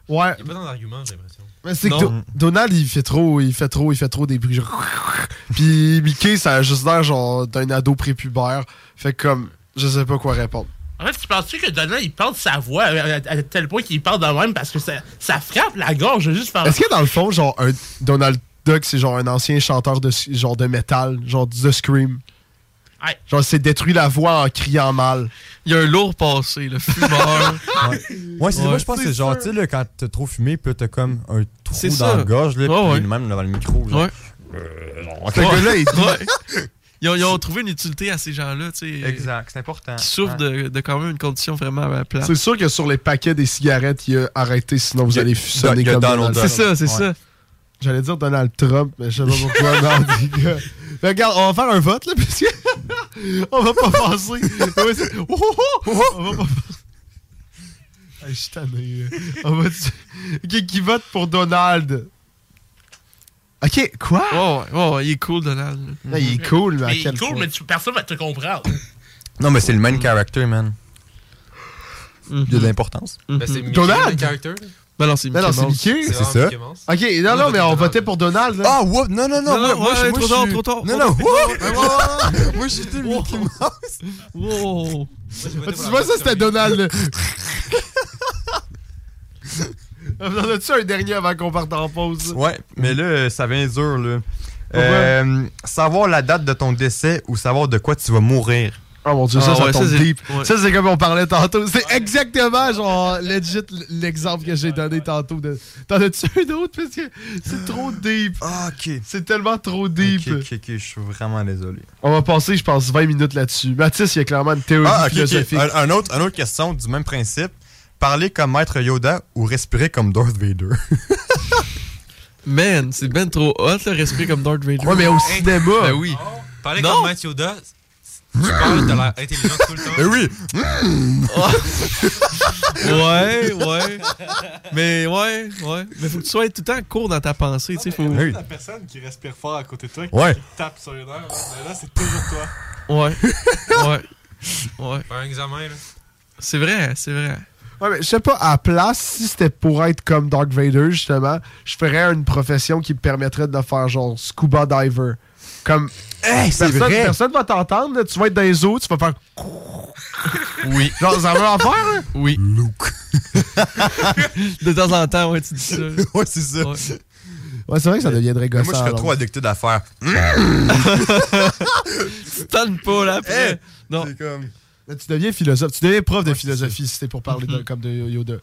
Ouais. Il y a pas tant d'arguments, j'ai l'impression. Mais c'est que. Do- Donald, il fait trop, il fait trop, il fait trop des bruits. Genre... [LAUGHS] Puis Mickey, ça a juste l'air genre d'un ado prépubère. Fait que comme, je sais pas quoi répondre. En fait, tu penses-tu que Donald, il parle de sa voix à, à- à tel point qu'il parle de même parce que ça, ça frappe la gorge de juste faire. Est-ce que dans le fond, genre, un Donald Duck, c'est genre un ancien chanteur de genre de métal, genre The Scream? Ouais. Genre, c'est détruit la voix en criant mal. Il y a un lourd passé, le fumeur. [LAUGHS] Ouais, ouais c'est moi, je pense que c'est genre, tu sais, quand t'as trop fumé, puis t'as comme un trou dans ça. la gorge, là, Ouais, puis ouais. même devant le micro. Genre. Ouais. Euh, non, Ouais. Fait que là, il Ouais. Ils, ont, ils ont trouvé une utilité à ces gens-là, tu sais. Exact, c'est important. Qui souffrent de, de quand même une condition vraiment euh, plate. C'est sûr que sur les paquets des cigarettes, il y a arrêté, sinon vous allez sonner comme Donald. C'est ça, c'est ça. J'allais dire Donald Trump, mais je sais pas pourquoi. [LAUGHS] non, les gars. Mais regarde, on va faire un vote, là, parce que on va pas passer. Ouais, c'est- Oh, oh, oh! on va pas Hey, Je suis tanné. On va... Ok, qui vote pour Donald? Ok, quoi? Oh, oh, il est cool, Donald. Il est cool, mais à Mais il quel est cool, point? mais tu- personne va te comprendre. Non, mais c'est le main character, man. Il y a de l'importance. Ben, c'est Mickey, Donald? Ben non, c'est non, Mickey. C'est ça. Ok, non, non, mais on votait pour Donald. là. Ah, whoop, non, non, non. Non, moi, non, moi, je- ouais, moi, trop tard, suis- trop tard. Non, non. [LAUGHS] Moi, j'étais Mickey Mouse. Wow. [LAUGHS] Ah, tu vois, ça, c'était Donald. là. [LAUGHS] On en a-tu un dernier avant qu'on parte en pause? Ouais, mais là, ça vient dur, là. Euh, savoir la date de ton décès ou savoir de quoi tu vas mourir. Oh mon dieu, Ah ça, ça ouais, tombe ça, deep. ouais. Ça, c'est comme on parlait tantôt. C'est exactement, genre, legit l'exemple que j'ai donné tantôt. De... T'en as-tu un autre? Parce que c'est trop deep. Ah, ok. C'est tellement trop deep. Ok, ok, je suis vraiment désolé. On va passer, je pense, 20 minutes là-dessus. Mathis, il y a clairement une théorie Ah, ok, ok. philosophique. Un, un autre, une autre question du même principe. Parler comme Maître Yoda ou respirer comme Darth Vader? [LAUGHS] Man, c'est ben trop hot, le respect comme Darth Vader. Ouais, mais au cinéma. Ben oui. Parler Non. comme Matt Yoda, Tu parles, t'as l'air intelligent tout le temps? Eh oui! ouais, ouais. Mais ouais, ouais. Mais faut que tu sois tout le temps court dans ta pensée, tu sais. Faut... La personne qui respire fort à côté de toi, qui Ouais. tape sur une heure, mais là, c'est toujours toi. Ouais. ouais. Ouais. Faire un examen, là. C'est vrai, c'est vrai. Ouais, mais je sais pas, à la place, si c'était pour être comme Dark Vader, justement, je ferais une profession qui me permettrait de faire genre scuba diver. Comme. Hey, c'est personne, vrai. personne va t'entendre, là, tu vas être dans les eaux, tu vas faire. [LAUGHS] Oui. Genre, ça va en faire, hein? Oui. Luke. [LAUGHS] de temps en temps, ouais, tu dis ça. [LAUGHS] ouais, c'est ça. Ouais, c'est vrai que ça deviendrait gossant. Moi, je serais alors. trop addicté à faire. tu tannes pas, là, après. non. C'est comme. Tu deviens philosophe. Tu deviens prof de philosophie si c'était pour parler de- comme de Yoda.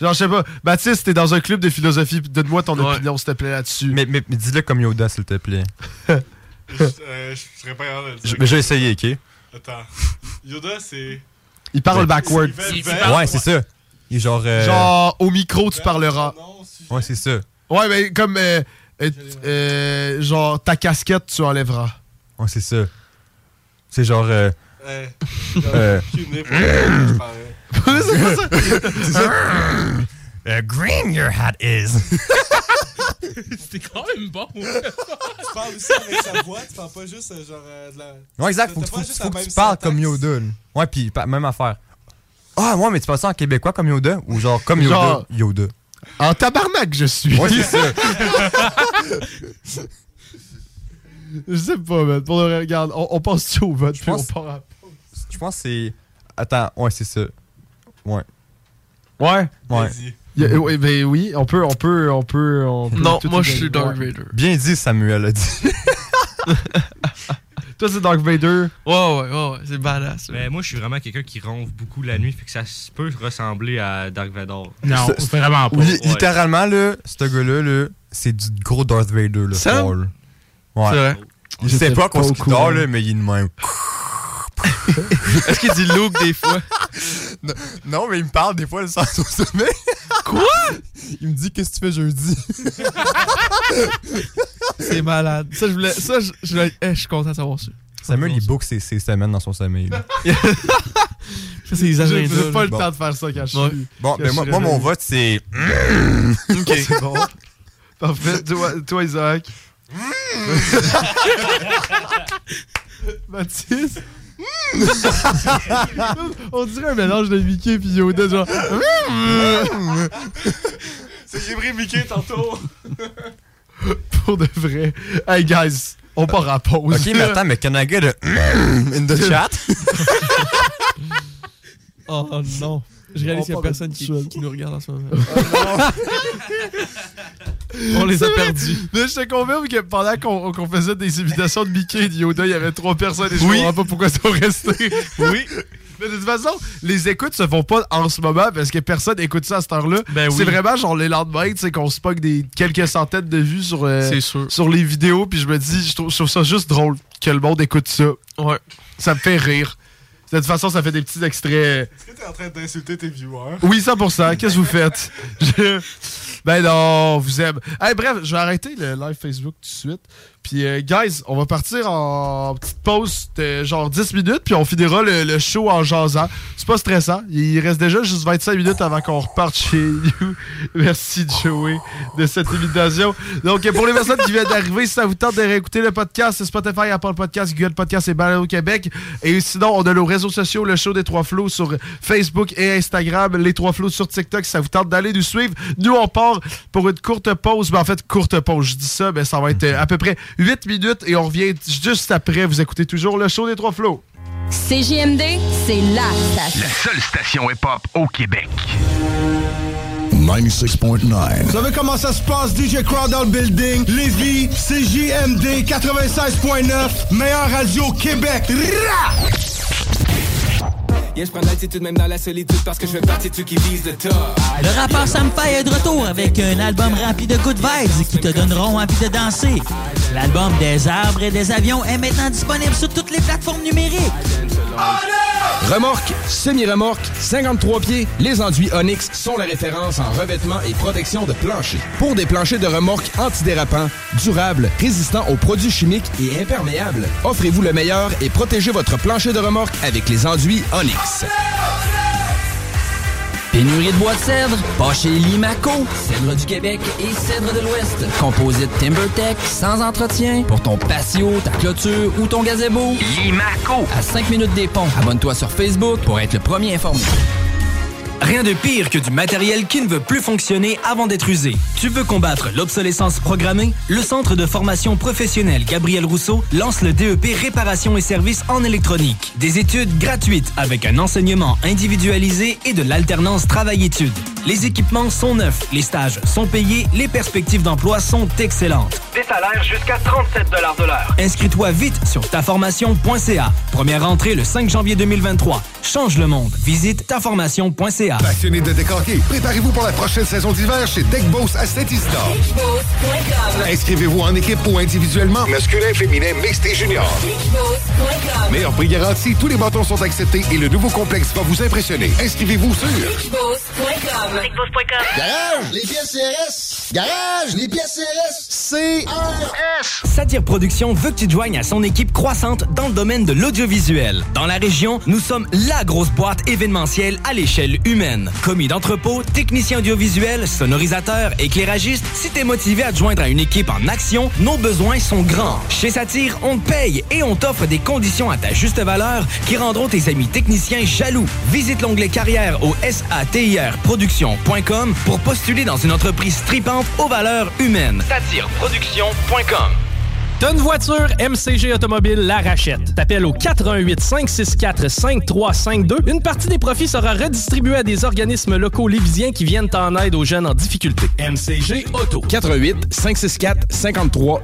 Genre, je sais pas, Baptiste, t'es dans un club de philosophie, donne-moi ton opinion, s'il te plaît, là-dessus. Mais, mais, mais dis-le comme Yoda, s'il te plaît. Je euh, je serais pas capable de le Je- dire. mais je vais essayer, ok? Attends. Yoda, c'est. Il parle Ouais. backward. Il fait le Ouais, c'est ça. Il est genre. euh, Genre, au micro, tu parleras. Ouais, c'est ça. Ouais, mais comme. euh, euh, euh, genre, ta casquette, tu enlèveras. Ouais, c'est ça. C'est genre. Euh, Euh, euh, aucune idée pourquoi je parlais. [LAUGHS] c'est pas ça? [LAUGHS] c'est ça. [LAUGHS] Euh, green your hat is. [LAUGHS] C'était quand même bon. [LAUGHS] Tu parles aussi avec sa voix, tu parles pas juste euh, genre euh, de la. Ouais, exact. Faut, que- faut, faut tu parles comme Yoda. là. Ouais, puis pa- même affaire. Ah, ouais, mais tu parles ça en québécois comme Yoda ou genre comme Yoda? Genre- Yoda? En tabarnak, je suis. Ouais, c'est ça. [LAUGHS] Je sais pas, man. Pour le vrai, regarde, on, on passe-tu au vote, puis pense- on part à... Je pense que c'est. Attends, ouais, c'est ça. Ouais. Ouais? Ouais. Il y a- ouais, ben oui, on peut, on peut, on peut... on peut Non, tout moi, je suis Dark. Vader. Bien dit, Samuel a dit. [LAUGHS] Toi, c'est Dark Vader? Ouais, ouais, ouais, ouais, c'est badass. Mais moi, je suis vraiment quelqu'un qui ronfle beaucoup la nuit, fait que ça peut ressembler à Dark Vador. Non, C'est- vraiment pas. Ouais. Littéralement, là, ce gars-là, là, c'est du gros Darth Vader. Sam? là. Ouais. C'est vrai. Je sais pas qu'on se dort, là, mais il est de même. [LAUGHS] Est-ce qu'il dit Luke des fois? Non, mais il me parle des fois sans son sommeil. Quoi? Il me dit qu'est-ce que tu fais jeudi? [LAUGHS] C'est malade. Ça, je voulais. Ça, je, je, voulais- eh, je suis content de savoir ça. Samuel, il book ses, ses semaines dans son sommeil. là. [LAUGHS] Ça, c'est les J'ai agendas. j'ai pas là. le Bon. temps de faire ça quand je Ouais. suis... Bon, ben moi, mon vote, c'est. [LAUGHS] Ok. c'est bon. Parfait. Toi, toi Isaac. Mathis. On dirait un mélange de Mickey et Yoda, genre. [LAUGHS] C'est j'ai pris Mickey tantôt. [LAUGHS] Pour de vrai. Hey, guys, on part à pause. Ok, mais attends, mais can I get a [LAUGHS] in the chat? Oh non. Je réalise qu'il y a On personne qui, nous regarde en ce moment. [LAUGHS] [LAUGHS] On les a C'est perdus. Mais je te confirme que pendant qu'on faisait des imitations de Mickey et de Yoda, il y avait trois personnes et je Oui. comprends pas pourquoi ils sont restés. [LAUGHS] Oui. Mais de toute façon, les écoutes se font pas en ce moment parce que personne écoute ça à cette heure-là. Ben oui. C'est vraiment genre les lendemains, sais, qu'on se des quelques centaines de vues sur, euh, C'est sur les vidéos, puis je me dis, je trouve, je trouve ça juste drôle que le monde écoute ça. Ouais. Ça me fait rire. De toute façon, ça fait des petits extraits. Est-ce que t'es en train d'insulter tes viewers? Oui, 100%. Qu'est-ce que vous faites? [LAUGHS] Je- Ben non, on vous aime. Hey, bref, je vais arrêter le live Facebook tout de suite. Puis, euh, guys, on va partir en petite pause de genre 10 minutes, puis on finira le, show en jasant. C'est pas stressant. Il reste déjà juste 25 minutes avant qu'on reparte chez nous. [LAUGHS] Merci, Joey, de cette invitation. Donc, pour les personnes qui viennent d'arriver, si ça vous tente de réécouter le podcast, Spotify, Apple Podcast, Google Podcast et Balado Québec. Et sinon, on a nos réseaux sociaux, le show des Trois Flots sur Facebook et Instagram, les Trois Flots sur TikTok. Si ça vous tente d'aller nous suivre, nous, on part pour une courte pause. Mais en fait, courte pause, je dis ça, mais ça va être euh, à peu près 8 minutes et on revient juste après. Vous écoutez toujours le show des Trois Flots. CJMD, c'est la station. La seule station hip-hop au Québec. 96.9. Vous savez comment ça se passe, DJ Crowd dans le building? Lévis, CJMD 96.9, meilleure radio au Québec. Rah! Yeah, je prends l'altitude même dans la solitude parce que je fais partie de ceux qui visent le top. Le rappeur Sam Fay est de retour avec un album rempli de good vibes qui te donneront envie de danser. L'album des arbres et des avions est maintenant disponible sur toutes les plateformes numériques. Remorque, semi-remorque, 53 pieds, les enduits Onyx sont la référence en revêtement et protection de plancher. Pour des planchers de remorque antidérapants, durables, résistants aux produits chimiques et imperméables, offrez-vous le meilleur et protégez votre plancher de remorque avec les enduits Onyx. Pénurie de bois de cèdre? Pas chez Limaco. Cèdre du Québec et cèdre de l'Ouest. Composite TimberTech sans entretien pour ton patio, ta clôture ou ton gazebo. Limaco. À 5 minutes des ponts. Abonne-toi sur Facebook pour être le premier informé. Rien de pire que du matériel qui ne veut plus fonctionner avant d'être usé. Tu veux combattre l'obsolescence programmée? Le Centre de formation professionnelle Gabriel Rousseau lance le DEP Réparation et services en électronique. Des études gratuites avec un enseignement individualisé et de l'alternance travail-études. Les équipements sont neufs, les stages sont payés, les perspectives d'emploi sont excellentes. Des salaires jusqu'à 37 de l'heure. Inscris-toi vite sur taformation.ca. Première rentrée le 5 janvier 2023. Change le monde. Visite taformation.ca. Passionné de décorquer, préparez-vous pour la prochaine saison d'hiver chez Deck Boss à Saint-Isidore. Inscrivez-vous en équipe ou individuellement, masculin, féminin, mixte et junior. Meilleur prix garanti, tous les bâtons sont acceptés et le nouveau complexe va vous impressionner. Inscrivez-vous sur Garage, les pièces CRS. Garage, les pièces CRS. CRS. Satire Productions veut que tu te joignes à son équipe croissante dans le domaine de l'audiovisuel. Dans la région, nous sommes la grosse boîte événementielle à l'échelle humaine. Commis d'entrepôt, technicien audiovisuel, sonorisateur, éclairagiste, si t'es motivé à te joindre à une équipe en action, nos besoins sont grands. Chez Satire, on te paye et on t'offre des conditions à ta juste valeur qui rendront tes amis techniciens jaloux. Visite l'onglet carrière au satirproduction.com pour postuler dans une entreprise stripante aux valeurs humaines. Satireproduction.com T'as une voiture, MCG Automobile la rachète. T'appelles au 418 564 5352. Une partie des profits sera redistribuée à des organismes locaux lévisiens qui viennent en aide aux jeunes en difficulté. MCG Auto. 418 564 53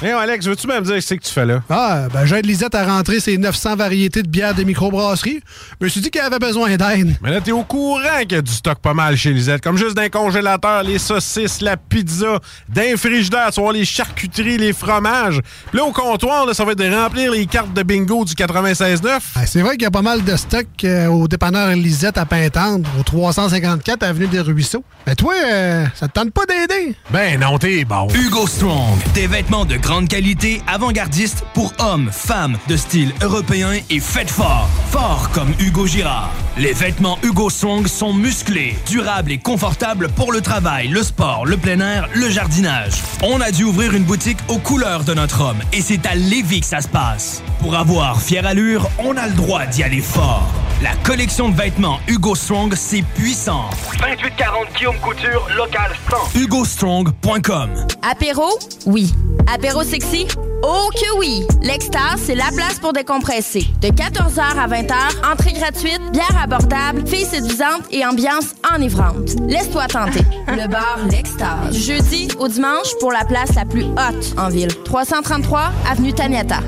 52. Hey, Alex, veux-tu me dire ce que tu fais là? Ah, ben j'aide Lisette à rentrer ses 900 variétés de bières des microbrasseries. Je me suis dit qu'elle avait besoin d'aide. Mais là, t'es au courant qu'il y a du stock pas mal chez Lisette. Comme juste d'un congélateur, les saucisses, la pizza, d'un frigidaire, tu vois, les charcuteries, les fromages. Puis là, au comptoir, là, ça va être de remplir les cartes de bingo du 96.9. Ah, c'est vrai qu'il y a pas mal de stock euh, au dépanneur Lisette à Pintendre, au 354 Avenue des Ruisseaux. Mais toi, euh, ça te tente pas d'aider? Ben non, t'es bon. Hugo Strong, des vêtements de grande qualité, avant-gardiste pour hommes, femmes, de style européen et faites fort. Fort comme Hugo Girard. Les vêtements Hugo Strong sont musclés, durables et confortables pour le travail, le sport, le plein air, le jardinage. On a dû ouvrir une boutique aux couleurs de notre homme et c'est à Lévis que ça se passe. Pour avoir fière allure, on a le droit d'y aller fort. La collection de vêtements Hugo Strong, c'est puissant. 2840 Guillaume Couture, local 100. HugoStrong.com Apéro? Oui. Apéro sexy? Oh que oui! L'Extase, c'est la place pour décompresser. De 14h à 20h, entrée gratuite, bière abordable, filles séduisantes et ambiance enivrante. Laisse-toi tenter. Le bar L'Extase. Du jeudi au dimanche pour la place la plus haute en ville. 333 Avenue Taniata.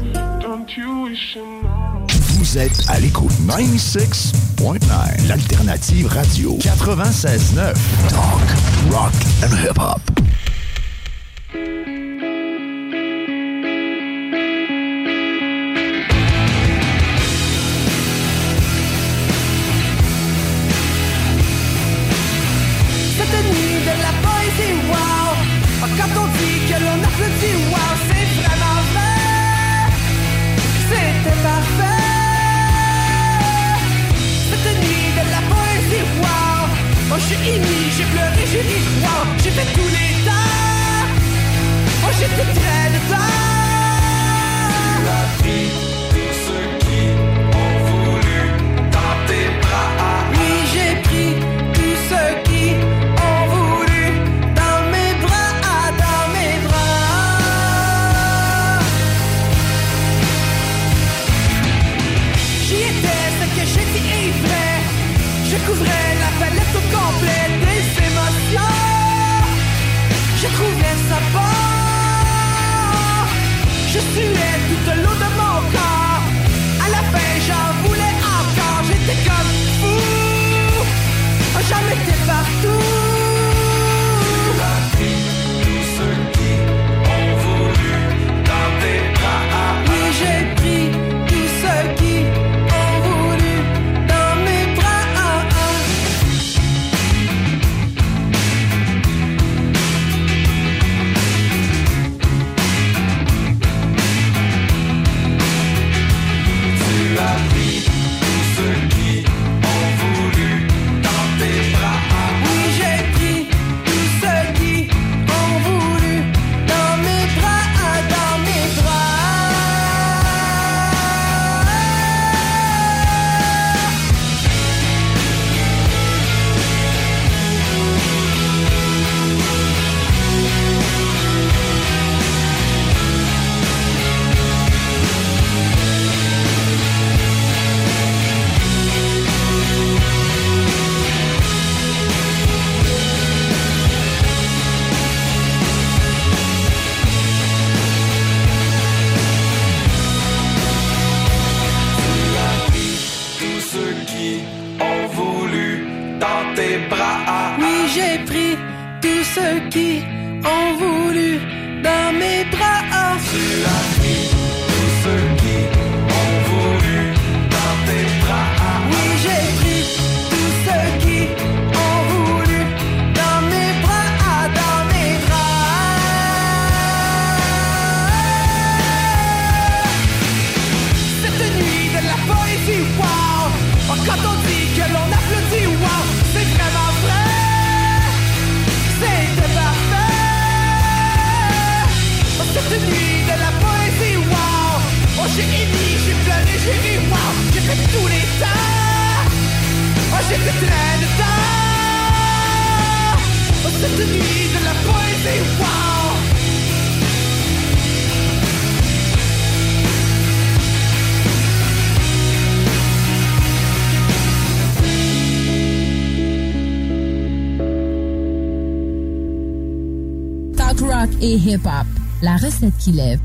Vous êtes à l'écoute 96.9, l'alternative radio 96.9. Talk, rock and hip-hop. Nuit de la poésie, wow. Quand on dit que l'on applaudit, wow C'est vraiment vrai. C'était parfait. Cette nuit de la poésie, wow. Oh j'ai émis, j'ai pleuré, j'ai ri, wow. J'ai fait tous les temps Oh j'étais très dedans qui lève.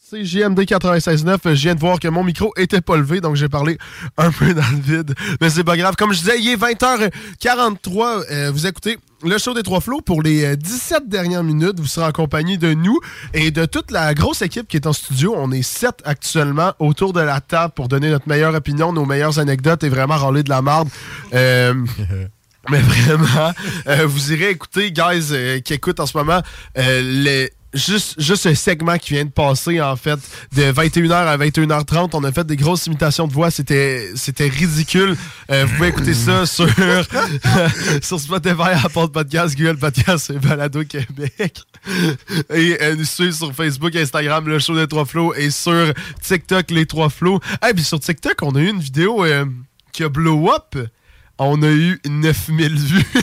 C'est JMD 96.9. Je viens de voir que mon micro était pas levé, donc j'ai parlé un peu dans le vide. Mais c'est pas grave. Comme je disais, il est 20h43. Euh, vous écoutez le show des Trois Flots. Pour les euh, 17 dernières minutes, vous serez en compagnie de nous et de toute la grosse équipe qui est en studio. On est sept actuellement autour de la table pour donner notre meilleure opinion, nos meilleures anecdotes et vraiment râler de la marde. Euh, [LAUGHS] mais vraiment, euh, vous irez écouter, guys, euh, qui écoutent en ce moment, euh, les, juste, juste ce segment qui vient de passer, en fait, de 21h à 21h30. On a fait des grosses imitations de voix. C'était, c'était ridicule. Euh, vous pouvez écouter ça sur, [LAUGHS] sur Spotify, Apple Podcast, Google Podcast et Balado Québec. Et euh, nous suivre sur Facebook, Instagram, le show des Trois Flots et sur TikTok, les Trois Flots. Et puis sur TikTok, on a eu une vidéo euh, qui a blow up. On a eu 9000 vues. [LAUGHS]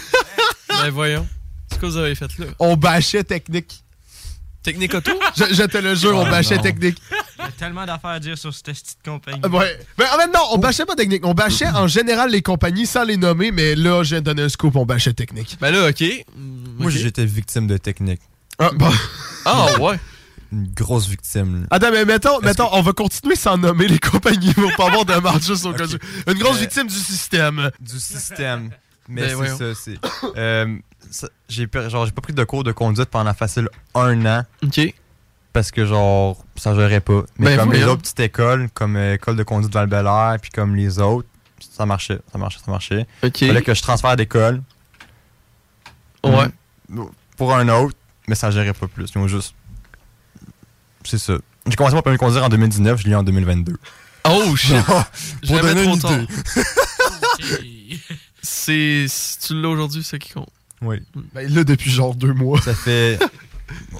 Ben voyons. C'est quoi vous avez fait là? On bâchait technique. Technique auto? je, je te le jure, on Oh bâchait non. technique. Il y a tellement d'affaires à dire sur cette petite compagnie. Ah, Ouais. Mais en fait, non, on bâchait pas technique. On bâchait en général les compagnies sans les nommer, mais là, je viens de donner un scoop, on bâchait technique. Ben là, ok. Moi, j'étais victime de technique. Ah, bon. Ah, ouais. Une grosse victime. Attends, mais mettons, mettons on va continuer sans nommer les [LAUGHS] compagnies pour pas avoir de marge juste au cas où. Une grosse Euh, victime du système. Du système. Mais Ben, c'est ça, c'est. euh, j'ai genre j'ai pas pris de cours de conduite pendant facile un an. OK. Parce que genre ça gérait pas. Mais Ben, comme les autres petites écoles, comme euh, école de conduite val belair puis comme les autres, ça marchait, ça marchait, ça marchait. OK. Fallait que je transfère d'école. Ouais. Mm. Pour un autre, mais ça gérait pas plus. Ils ont juste. C'est ça. J'ai commencé mon permis de conduire en 2019, je l'ai eu en 2022. Oh shit! [LAUGHS] Pour donner trop une tard. idée. [LAUGHS] C'est. si Tu l'as aujourd'hui, c'est ça qui compte. Oui. Ben là, depuis genre deux mois. Ça fait. [LAUGHS]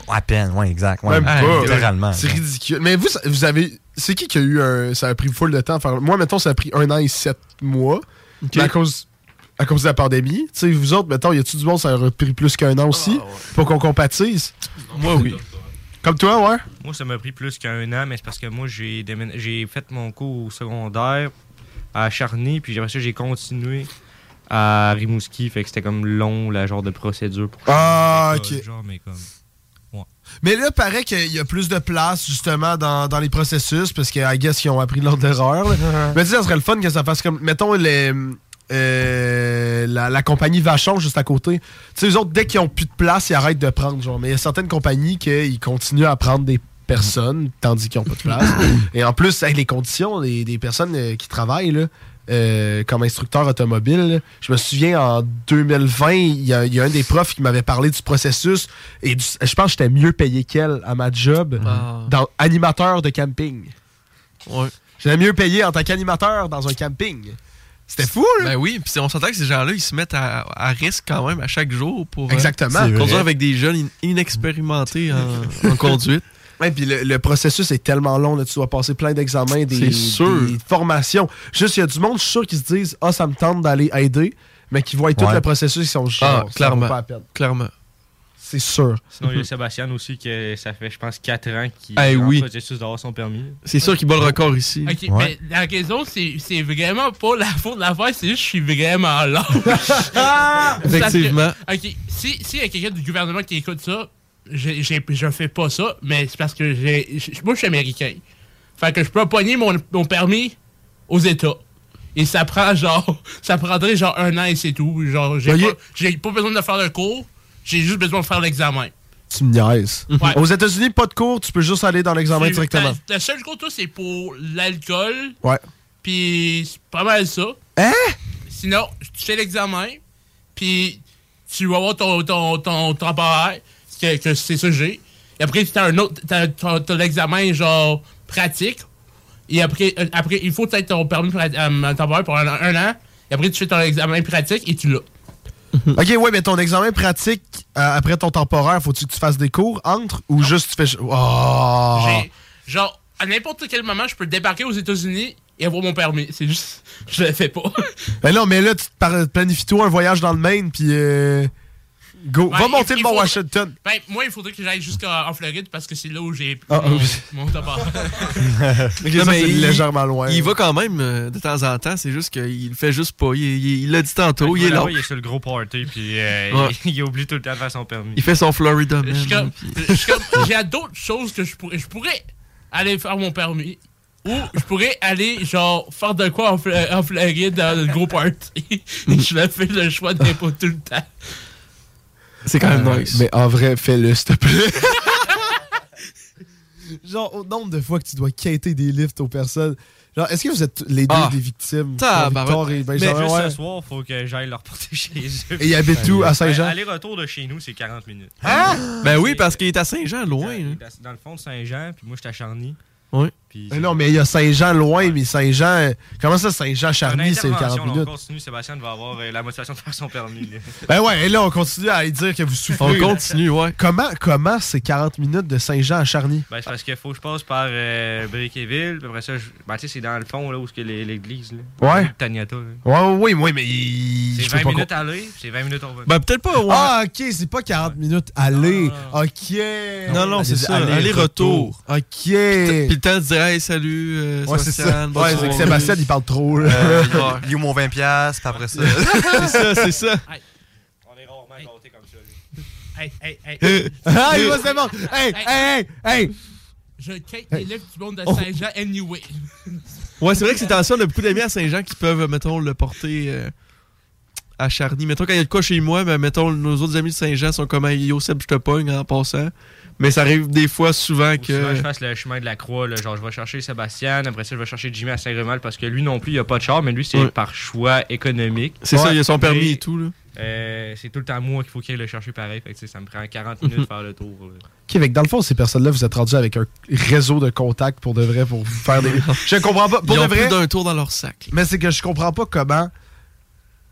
À peine, ouais, exact. Ouais, Même pas. littéralement. C'est ridicule. Mais vous, vous avez. C'est qui qui a eu un. Ça a pris full de temps à faire. Moi, mettons, ça a pris un an et sept mois. Mais à cause. À cause de la pandémie. Tu sais, vous autres, mettons, y a-tu du monde, ça aurait pris plus qu'un an aussi? Pour qu'on compatise? Moi, oui. Comme toi, ouais? Moi, ça m'a pris plus qu'un an, mais c'est parce que moi, j'ai j'ai fait mon cours au secondaire à Charny, puis après ça, j'ai continué à Rimouski. Fait que c'était comme long, la genre de procédure pour Ah, ok. Genre, mais comme. Ouais. Mais là, paraît qu'il y a plus de place, justement, dans, dans les processus, parce que, I guess, ils ont appris leur erreur. là. [LAUGHS] Mais tu sais, ça serait le fun que ça fasse comme, mettons, les, euh, la, la compagnie Vachon juste à côté. Tu sais, eux autres, dès qu'ils ont plus de place, ils arrêtent de prendre, genre. Mais il y a certaines compagnies qui continuent à prendre des personnes, tandis qu'ils n'ont pas de place. Et en plus, avec les conditions des, des personnes euh, qui travaillent, là, euh, comme instructeur automobile. Je me souviens en 2020, il y, a il y a un des profs qui m'avait parlé du processus et du- je pense que j'étais mieux payé qu'elle à ma job Ah. dans animateur de camping. Ouais. J'étais mieux payé en tant qu'animateur dans un camping. C'était fou, là? Ben oui, puis on s'entend que ces gens-là, ils se mettent à, à risque quand même à chaque jour pour euh, Exactement. Conduire vrai. avec des jeunes in- inexpérimentés en, [LAUGHS] en conduite. Ouais, puis le, le processus est tellement long, là, tu dois passer plein d'examens, des, formations. Juste, il y a du monde, je suis sûr, qui se disent Ah, ça me tente d'aller aider, mais qui voient tout le processus, ils sont genre, Ah, ça vaut clairement. pas peine. Clairement. C'est sûr. Sinon, il y a Sébastien aussi, que ça fait, je pense, 4 ans qu'il Eh est en oui. processus d'avoir son permis. C'est sûr qu'il bat le record ici. Ok, mais la raison, c'est c'est vraiment pas la faute de l'affaire, c'est juste que je suis vraiment lâche. [LAUGHS] Effectivement. Que, ok, si s'il y a quelqu'un du gouvernement qui écoute ça, j'ai- j'ai- je fais pas ça, mais c'est parce que j'ai. j'- Moi, je suis américain. Fait que je peux pogner mon, mon permis aux États. Et ça prend genre. [LAUGHS] Ça prendrait genre un an et c'est tout. Genre, j'ai pas, j'ai pas besoin de faire le cours, j'ai juste besoin de faire l'examen. Tu me niaises. Ouais. Aux États-Unis, pas de cours, tu peux juste aller dans l'examen directement. la- Le seul cours, toi, c'est pour l'alcool. Ouais. Puis c'est pas mal ça. Hein? Sinon, tu fais l'examen, puis tu vas voir ton, ton, ton temporaire, que, que c'est ça que j'ai. Et après, tu as un autre, t'as, t'as- t'as l'examen genre pratique. Et après, euh, après il faut aies ton permis pra- euh, temporaire pour un, un an. Et après, tu fais ton examen pratique et tu l'as. [LAUGHS] Ok, ouais, mais ton examen pratique, euh, après ton temporaire, faut-tu que tu fasses des cours entre ou juste tu fais. Oh! Genre, à n'importe quel moment, je peux débarquer aux États-Unis et avoir mon permis. C'est juste, [LAUGHS] je le fais pas. [LAUGHS] Ben non, mais là, tu planifies-toi un voyage dans le Maine, puis. euh, Go. Ouais, Va monter le Mont Washington. Ben, moi, il faudrait que j'aille jusqu'en en Floride parce que c'est là où j'ai Ah, mon, oui. mon [LAUGHS] [LAUGHS] c'est légèrement loin. Il va quand même euh, de temps en temps, c'est juste qu'il le fait juste pas. Il il- il l'a dit tantôt, il est là. Il est sur le gros party, puis euh, Ouais. il, [LAUGHS] il oublie tout le temps de faire son permis. Il fait son Florida J'ai d'autres choses que je pourrais. Je pourrais aller faire mon permis. Ou je pourrais aller, genre, faire de quoi en, Fl- en Floride dans le gros party. je le fais le choix de pas tout le temps. C'est quand même Euh, nice. Mais en vrai, fais-le, s'il te plaît. [LAUGHS] Genre, au nombre de fois que tu dois quitter des lifts aux personnes. Genre, est-ce que vous êtes les deux Ah. des victimes? Tabarouette. Victor et Mais Benjamin, juste ouais. ce soir, faut que j'aille leur porter chez eux. Et il habite où, à Saint-Jean? Ben, Aller-retour de chez nous, c'est 40 minutes. Ben oui, parce qu'il est à Saint-Jean, loin. Il hein. est à- Dans le fond de Saint-Jean, puis moi, je suis à Charny. Oui. Puis Mais non, mais il y a Saint-Jean loin, mais Saint-Jean. Comment ça, Saint-Jean-Charny, c'est 40 On minutes? continue, Sébastien va avoir euh, la motivation de faire son permis. [LAUGHS] Ben ouais, et là, on continue à dire que vous souffrez. On continue, ouais. Comment, comment c'est 40 minutes de Saint-Jean à Charny? Ben, c'est parce qu'il faut que je passe par euh, Briqueville, puis après ça, je... ben, tu sais, c'est dans le fond, là, où est l'église, là. Ouais. Taniata, là. Ouais, oui, oui, mais. il- C'est je peux 20 pas minutes à aller, c'est 20 minutes au. Ben peut-être pas, ouais. Ah, ok, c'est pas 40 minutes aller. Ok. Non, non, c'est ça. Aller-retour. Aller-retour. Ok. Puis le temps de dire, hey, salut, euh, Ouais. Sébastien, Ouais, c'est que. Sébastien, il parle trop. là. Euh, [LAUGHS] il est où mon 20$, piastres, puis après ça. [LAUGHS] c'est ça, c'est ça. On est rarement gâtés comme ça. Hey, hey, hey. [LAUGHS] ah, il va se bon. Hey, hey, hey, hey. Je quitte les livres du monde de Saint-Jean anyway. Ouais, c'est vrai que c'est tension. On a beaucoup d'amis à Saint-Jean qui peuvent, mettons, le porter euh, à Charny. Mettons, quand il y a de quoi chez moi, ben, mettons, nos autres amis de Saint-Jean sont comme Hey, Yo, Seb, je te pogne en passant. Mais ça arrive des fois souvent que. je fasse le chemin de la croix, là, genre je vais chercher Sébastien, après ça je vais chercher Jimmy à Saint-Rémal parce que lui non plus il a pas de char, mais lui c'est Ouais. par choix économique. C'est ça, il a son permis Mais, et tout, là. euh, c'est tout le temps moi qu'il faut qu'il aille le chercher pareil, fait que, tu sais, ça me prend 40 minutes de faire le tour. là. Ok, dans le fond, ces personnes-là, vous êtes rendus avec un réseau de contacts pour de vrai, pour faire des. [LAUGHS] Je comprends pas. Pour Ils de ont vrai. d'un tour dans leur sac. Mais c'est que je comprends pas comment.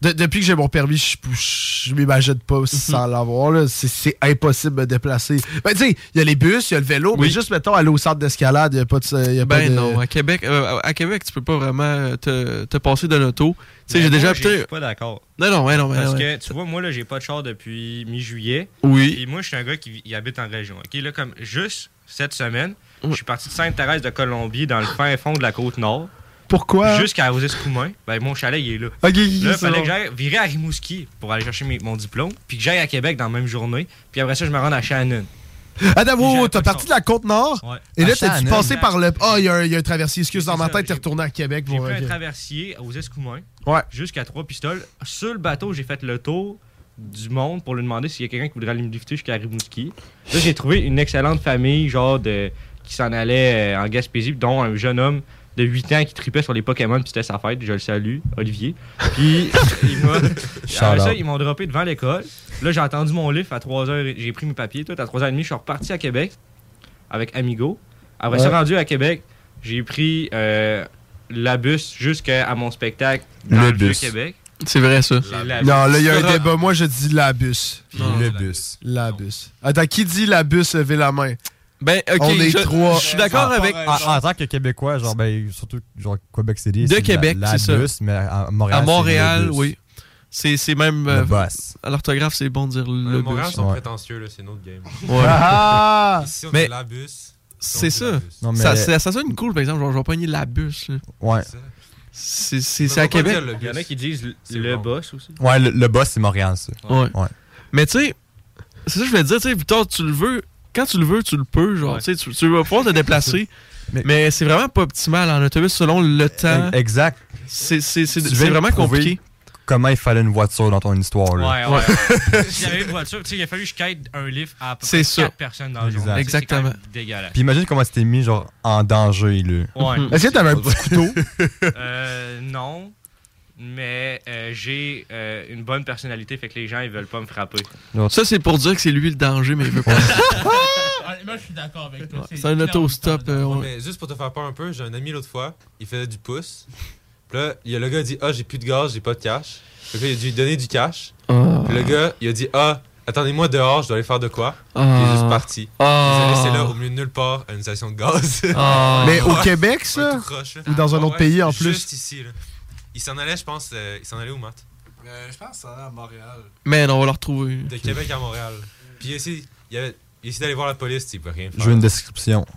De- depuis que j'ai mon permis, je, je, m'imagine pas Mhm. sans l'avoir. C'est- C'est impossible de me déplacer. Ben, tu sais, il y a les bus, il y a le vélo, mais juste, mettons, aller au centre d'escalade, il n'y a pas de. y a pas Ben de- non, à Québec, euh, à Québec, tu peux pas vraiment te, te passer d'un auto. Tu sais, j'ai moi, déjà Je suis pas d'accord. Non, non, ouais, non, ouais, Parce ouais. que, tu vois, moi, là, j'ai pas de char depuis mi-juillet. Oui. Et moi, je suis un gars qui il habite en région. OK, là, comme juste cette semaine, je suis parti de Sainte-Thérèse de Colombie dans le fin fond de la côte nord. Pourquoi? Jusqu'à Rosès-Coumain. Ben, mon chalet, il est là. Ok, Là, il fallait bon. que j'aille virer à Rimouski pour aller chercher mes- mon diplôme, puis que j'aille à Québec dans la même journée, puis après ça, je me rends à Shannon. Attends, wow, pas t'as de parti de la Côte-Nord, Ouais. et là, t'as-tu Shannon. passé par le. Ah, il y, a un- il y a un traversier. Excuse, dans ma tête, t'es retourné à Québec. J'ai ok. un traversier aux Escoumins Ouais. jusqu'à Trois-Pistoles. Sur le bateau, j'ai fait le tour du monde pour lui demander s'il y a quelqu'un qui voudrait aller me lifter jusqu'à Rimouski. Là, j'ai trouvé une excellente famille, genre, de, qui s'en allait euh, en Gaspésie, dont un jeune homme de 8 ans qui tripait sur les Pokémon, puis c'était sa fête. Je le salue, Olivier. Puis, [LAUGHS] il m'a. Shout Après ça, ils m'ont droppé devant l'école. Là, j'ai entendu mon lift à 3h. J'ai pris mes papiers. Tout à 3h30, je suis reparti à Québec avec Amigo. Après ça, Ouais. rendu à Québec, j'ai pris euh, la bus jusqu'à mon spectacle Le dans le, bus. Vieux-Québec. C'est vrai, ça. Non, là, il y a un Sera- débat. Moi, je dis la bus. Le bus. La bus. Attends, qui dit la bus, levez la main. Ben, ok, On est je, trois. je suis d'accord avec. En, en tant que Québécois, genre, ben, surtout, genre, Québec City. De Québec, la, c'est ça. bus, mais à Montréal. À Montréal, le oui. C'est c'est même. Le euh, boss. à l'orthographe, c'est bon de dire le Le Montréal bus. sont Ouais. prétentieux, là, c'est notre game. Ouais. Ah! Ici, on Mais- dit la bus. C'est ça. Non, mais- Ça, ça, ça sonne cool, par exemple. Genre, je vais pogner la bus. là. Ouais. C'est c'est- On c'est à Québec. dire le Il y en a qui disent le, le bon. boss aussi. Ouais, le, le boss, c'est Montréal, ça. Ouais. Ouais. Mais tu sais, c'est ça que je voulais te dire, tu sais, Victor, tu le veux, quand tu le veux, tu le peux, genre, Ouais. tu vas pouvoir te déplacer. [LAUGHS] Mais, c'est vraiment pas optimal en autobus selon le temps. Exact. C'est vraiment prouver compliqué. Comment il fallait une voiture dans ton histoire. Là. Ouais, ouais. [LAUGHS] si j'avais une voiture, tu sais, il a fallu que je quête un livre à, à peu près ça. 4 personnes dans le jour. Exactement. dégueulasse. Puis imagine comment c'était mis genre en danger. Là. Ouais. Est-ce que t'avais un petit couteau? Euh, non. Mais euh, j'ai euh, une bonne personnalité, fait que les gens ils veulent pas me frapper. Ça, c'est pour dire que c'est lui le danger, mais il veut pas. [LAUGHS] Moi, je suis d'accord avec toi. c'est un autostop. euh, Ouais, ouais. mais juste pour te faire peur un peu, j'ai un ami l'autre fois, il faisait du pouce. Puis là, il y a le gars qui a dit Ah, j'ai plus de gaz, j'ai pas de cash. Là, il a dû lui donner du cash. Ah. Puis le gars, il a dit Ah, attendez-moi dehors, je dois aller faire de quoi? Puis il Ah. est juste parti. Ah. Il les a laissés là au milieu de nulle part à une station de gaz. Ah. [LAUGHS] Mais au. Québec, ça? Ou dans un Ah autre ouais, pays, en plus? Juste ici, là. Il s'en allait, je pense. euh, il s'en allait où, Matt? Euh, je pense que ça allait à Montréal. Man, on va le retrouver. De Québec à Montréal. Puis il a essayé, il avait, il a essayé d'aller voir la police, il peut rien faire. Je veux une description. [LAUGHS]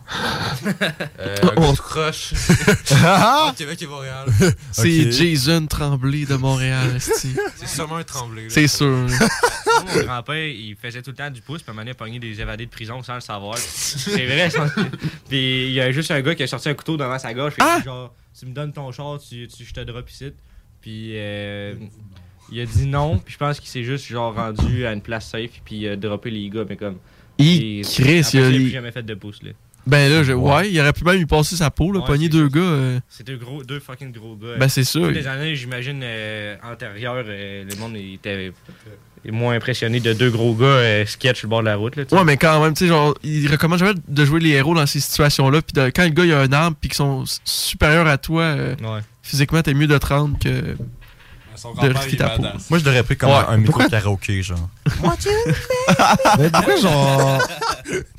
Euh, [LAUGHS] un tout croche. Ah! Québec et Montréal. [LAUGHS] C'est. Jason Tremblay de Montréal. C'est sûrement un tremblé. là. C'est sûr. Mon grand-père, il faisait tout le temps du pouce, puis à un moment donné, il des évadés de prison sans le savoir. C'est vrai. Puis il y a juste un gars qui a sorti un couteau devant sa gorge. Fait que genre, tu me donnes ton char, tu, tu- je te drop ici. Puis euh, il a dit non, puis je pense qu'il s'est juste genre rendu à une place safe, puis il a droppé les gars, mais comme. Il Chris, il a- plus jamais fait de pouce, là. Ben là, je- ouais, il aurait pu même lui passer sa peau, là, Ouais, pogner deux gars. euh. C'est deux gros, deux fucking gros gars. Ben, c'est sûr. Toutes les années, j'imagine, euh, antérieures, euh, le monde était moins impressionné de deux gros gars euh, sketch sur le bord de la route. Là. Ouais, mais quand même, tu sais, genre, il recommande jamais de jouer les héros dans ces situations-là. Puis quand le gars il a un arme, puis qu'ils sont supérieurs à toi, euh, Ouais. physiquement, t'es mieux de te rendre que Son de grand-père, risquer il est ta peau. badass. Moi, je l'aurais pris comme Ouais. un micro Pourquoi? karaoké, genre. [LAUGHS] Mais pourquoi, genre.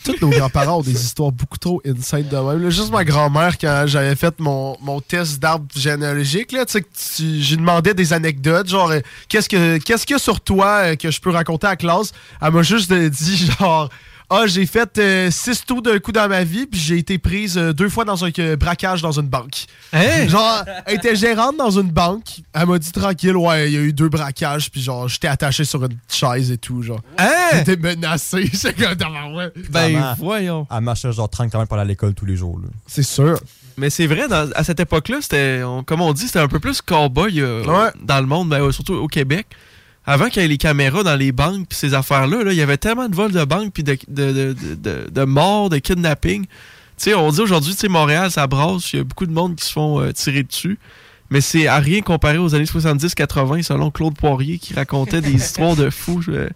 Tous nos grands-parents ont des histoires beaucoup trop insane de même. là? Juste ma grand-mère, quand j'avais fait mon, mon test d'arbre généalogique, là, tu sais, que tu- j'ai demandé des anecdotes, genre, euh, qu'est-ce que qu'est-ce qu'il y a sur toi euh, que je peux raconter à la classe? Elle m'a juste euh, dit, genre. Ah, j'ai fait euh, six tours d'un coup dans ma vie, puis j'ai été prise euh, deux fois dans un euh, braquage dans une banque. Hein? Genre, elle était gérante dans une banque. Elle m'a dit tranquille, ouais, il y a eu deux braquages, puis genre, j'étais attaché sur une chaise et tout, genre. Hein? J'étais menacé. [LAUGHS] C'est comme, ouais. Ben, voyons. Elle marchait genre 30 km pour aller à l'école tous les jours. Là. C'est sûr. Mais c'est vrai, dans- à cette époque-là, c'était, on- comme on dit, c'était un peu plus cowboy euh, Ouais. dans le monde, mais euh, surtout au Québec. Avant qu'il y ait les caméras dans les banques puis ces affaires-là, là, il y avait tellement de vols de banques puis de, de, de, de, de- de morts, de kidnapping. Tu sais, on dit aujourd'hui, tu sais, Montréal, ça brasse, il y a beaucoup de monde qui se font euh, tirer dessus. Mais c'est à rien comparé aux années 70-80, selon Claude Poirier, qui racontait des [LAUGHS] histoires de fous. Je- Tu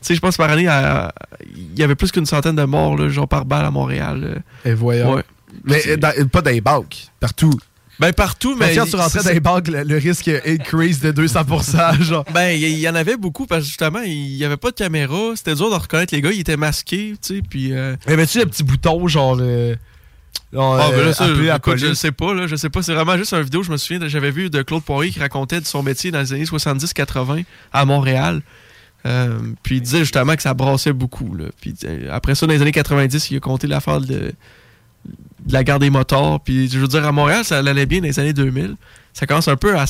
sais, je pense par année, à- il y avait plus qu'une centaine de morts, là, genre par balle à Montréal. euh. Et voyons. Ouais. Mais euh, dans- pas dans les banques, partout. Ben partout, mais. Quand tu rentrais dans les banques, le, le risque increase de 200%, genre. Ben, il y, en avait beaucoup parce que justement, il y avait pas de caméra. C'était dur de reconnaître les gars. Ils étaient masqués, tu sais. Puis. euh, Mais mets-tu le petit bouton, genre. euh, genre, Ah, ben euh, là, ça, appeler la écoute, je le sais pas, là. Je sais pas. C'est vraiment juste une vidéo, je me souviens, j'avais vu de Claude Poirier qui racontait de son métier dans les années 70-80 à Montréal. Euh, puis il disait justement que ça brassait beaucoup, là. Puis euh, après ça, dans les années 90, il a compté l'affaire de, la gare des motards. Puis je veux dire, à Montréal, ça allait bien dans les années 2000. Ça commence un peu à,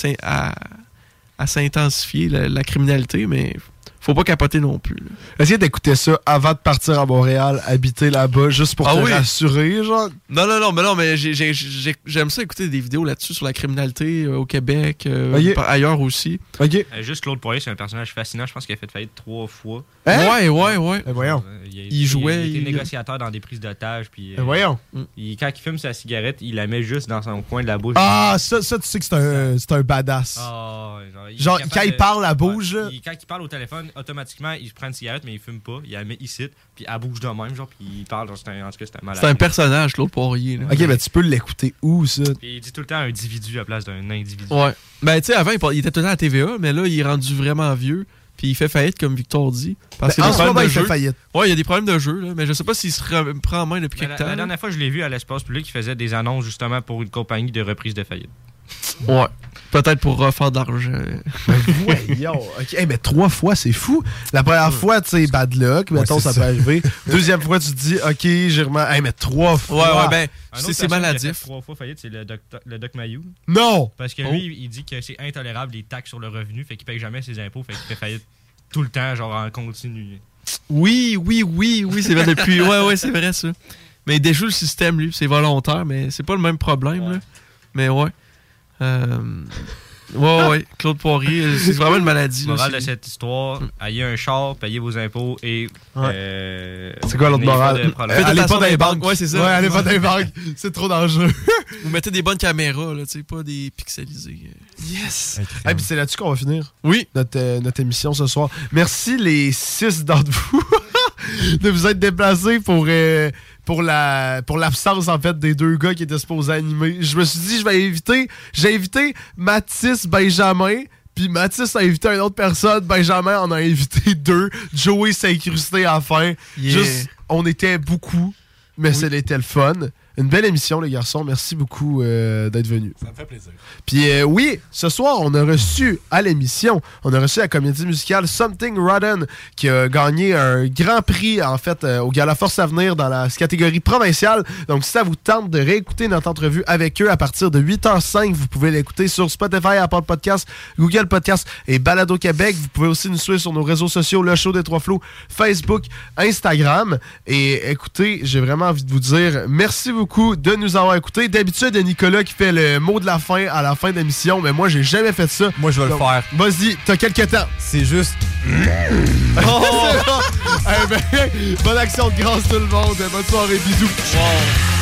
à, s'intensifier, la criminalité, mais faut pas capoter non plus. Essayez d'écouter ça avant de partir à Montréal, habiter là-bas, juste pour Ah te oui. rassurer, genre. Non, non, non, mais non, mais j'ai- j'ai- j'ai- j'aime ça écouter des vidéos là-dessus sur la criminalité euh, au Québec, euh, ailleurs aussi. Ok. Euh, juste Claude Poirier, c'est un personnage fascinant. Je pense qu'il a fait faillite trois fois. Hein? Ouais, ouais, ouais. Eh, voyons. A- Il jouait, Il, était négociateur dans des prises d'otages. Puis, euh, Eh, voyons. il- quand il fume sa cigarette, il la met juste dans son coin de la bouche. Ah, ça, ça, tu sais que c'est un, c'est un badass. Ah, ouais, genre, il quand il parle, la bouge, là. il- quand il parle au téléphone, automatiquement, il prend une cigarette, mais il fume pas. Il la met ici, puis elle bouge de même, genre, puis il parle. Genre, un, en tout cas, c'est un malade. C'est un personnage, Claude Poirier. là. Ok, mais tu peux l'écouter où, ça? Puis il dit tout le temps un individu à la place d'un individu. Ouais. Ben, tu sais, avant, il, était tout le temps à TVA, mais là, il est rendu vraiment vieux. Puis il fait faillite, comme Victor dit. Parce Ben, qu'il y a en des ce problèmes moment, de il fait jeu. faillite. Ouais, il y a des problèmes de jeu, là, mais je sais pas s'il se re- prend en main depuis Mais quelque la, temps. la dernière fois, je l'ai vu à l'espace public, il faisait des annonces justement pour une compagnie de reprise de faillite. Ouais. Peut-être pour refaire de l'argent. Voyons. [LAUGHS] Ok, hey, mais trois fois, c'est fou. La première fois, tu sais, bad luck, mettons, c'est ça, ça. peut arriver. Deuxième fois, tu te dis, ok, j'ai vraiment. Hey, mais trois fois. Ouais, ouais, ben, c'est maladif. fait trois fois faillite, c'est le doc, le doc Mayou. Non! Parce que Oh. lui, il dit que c'est intolérable les taxes sur le revenu, fait qu'il paye jamais ses impôts, fait qu'il fait faillite tout le temps, genre en continu. Oui, oui, oui, oui, c'est vrai depuis. Ouais, ouais, c'est vrai ça. Mais il déjoue le système, lui. C'est volontaire, mais c'est pas le même problème, là. Mais ouais. Euh, Ouais, ouais. Claude Poirier, euh, c'est vraiment une maladie. Morale de cette histoire, ayez un char, payez vos impôts et. euh, C'est quoi l'autre pas morale? Faites attention dans les banques. Ouais, c'est ça. Ouais, allez pas dans les banques. C'est trop dangereux. [LAUGHS] Vous mettez des bonnes caméras, là, tu sais, pas des pixelisés. Yes! Et puis c'est là-dessus qu'on va finir. Oui. Notre, euh, notre émission ce soir. Merci les six d'entre vous [LAUGHS] de vous être déplacés pour, euh, pour la pour l'absence en fait des deux gars qui étaient supposés animer. Je me suis dit je vais inviter. J'ai invité Mathis Benjamin. Puis Mathis a invité une autre personne, Benjamin en a invité [LAUGHS] deux, Joey s'est incrusté à la fin. Yeah. Juste, on était beaucoup, mais c'était le fun. Une belle émission, les garçons. Merci beaucoup euh, d'être venus. Ça me fait plaisir. Puis euh, oui, ce soir, on a reçu à l'émission, on a reçu la comédie musicale Something Rotten qui a gagné un grand prix en fait euh, au Gala Force à venir dans la catégorie provinciale. Donc si ça vous tente de réécouter notre entrevue avec eux à partir de 8h05, vous pouvez l'écouter sur Spotify, Apple Podcast, Google Podcast et Balado Québec. Vous pouvez aussi nous suivre sur nos réseaux sociaux, le show des trois flots, Facebook, Instagram. Et écoutez, j'ai vraiment envie de vous dire merci beaucoup de nous avoir écoutés. D'habitude, il y a Nicolas qui fait le mot de la fin à la fin de l'émission, mais moi, j'ai jamais fait ça. Moi, je vais le faire. Vas-y, t'as quelques temps. C'est juste. [LAUGHS] Oh! Eh ben, bonne action de grâce tout le monde. Bonne soirée, bisous.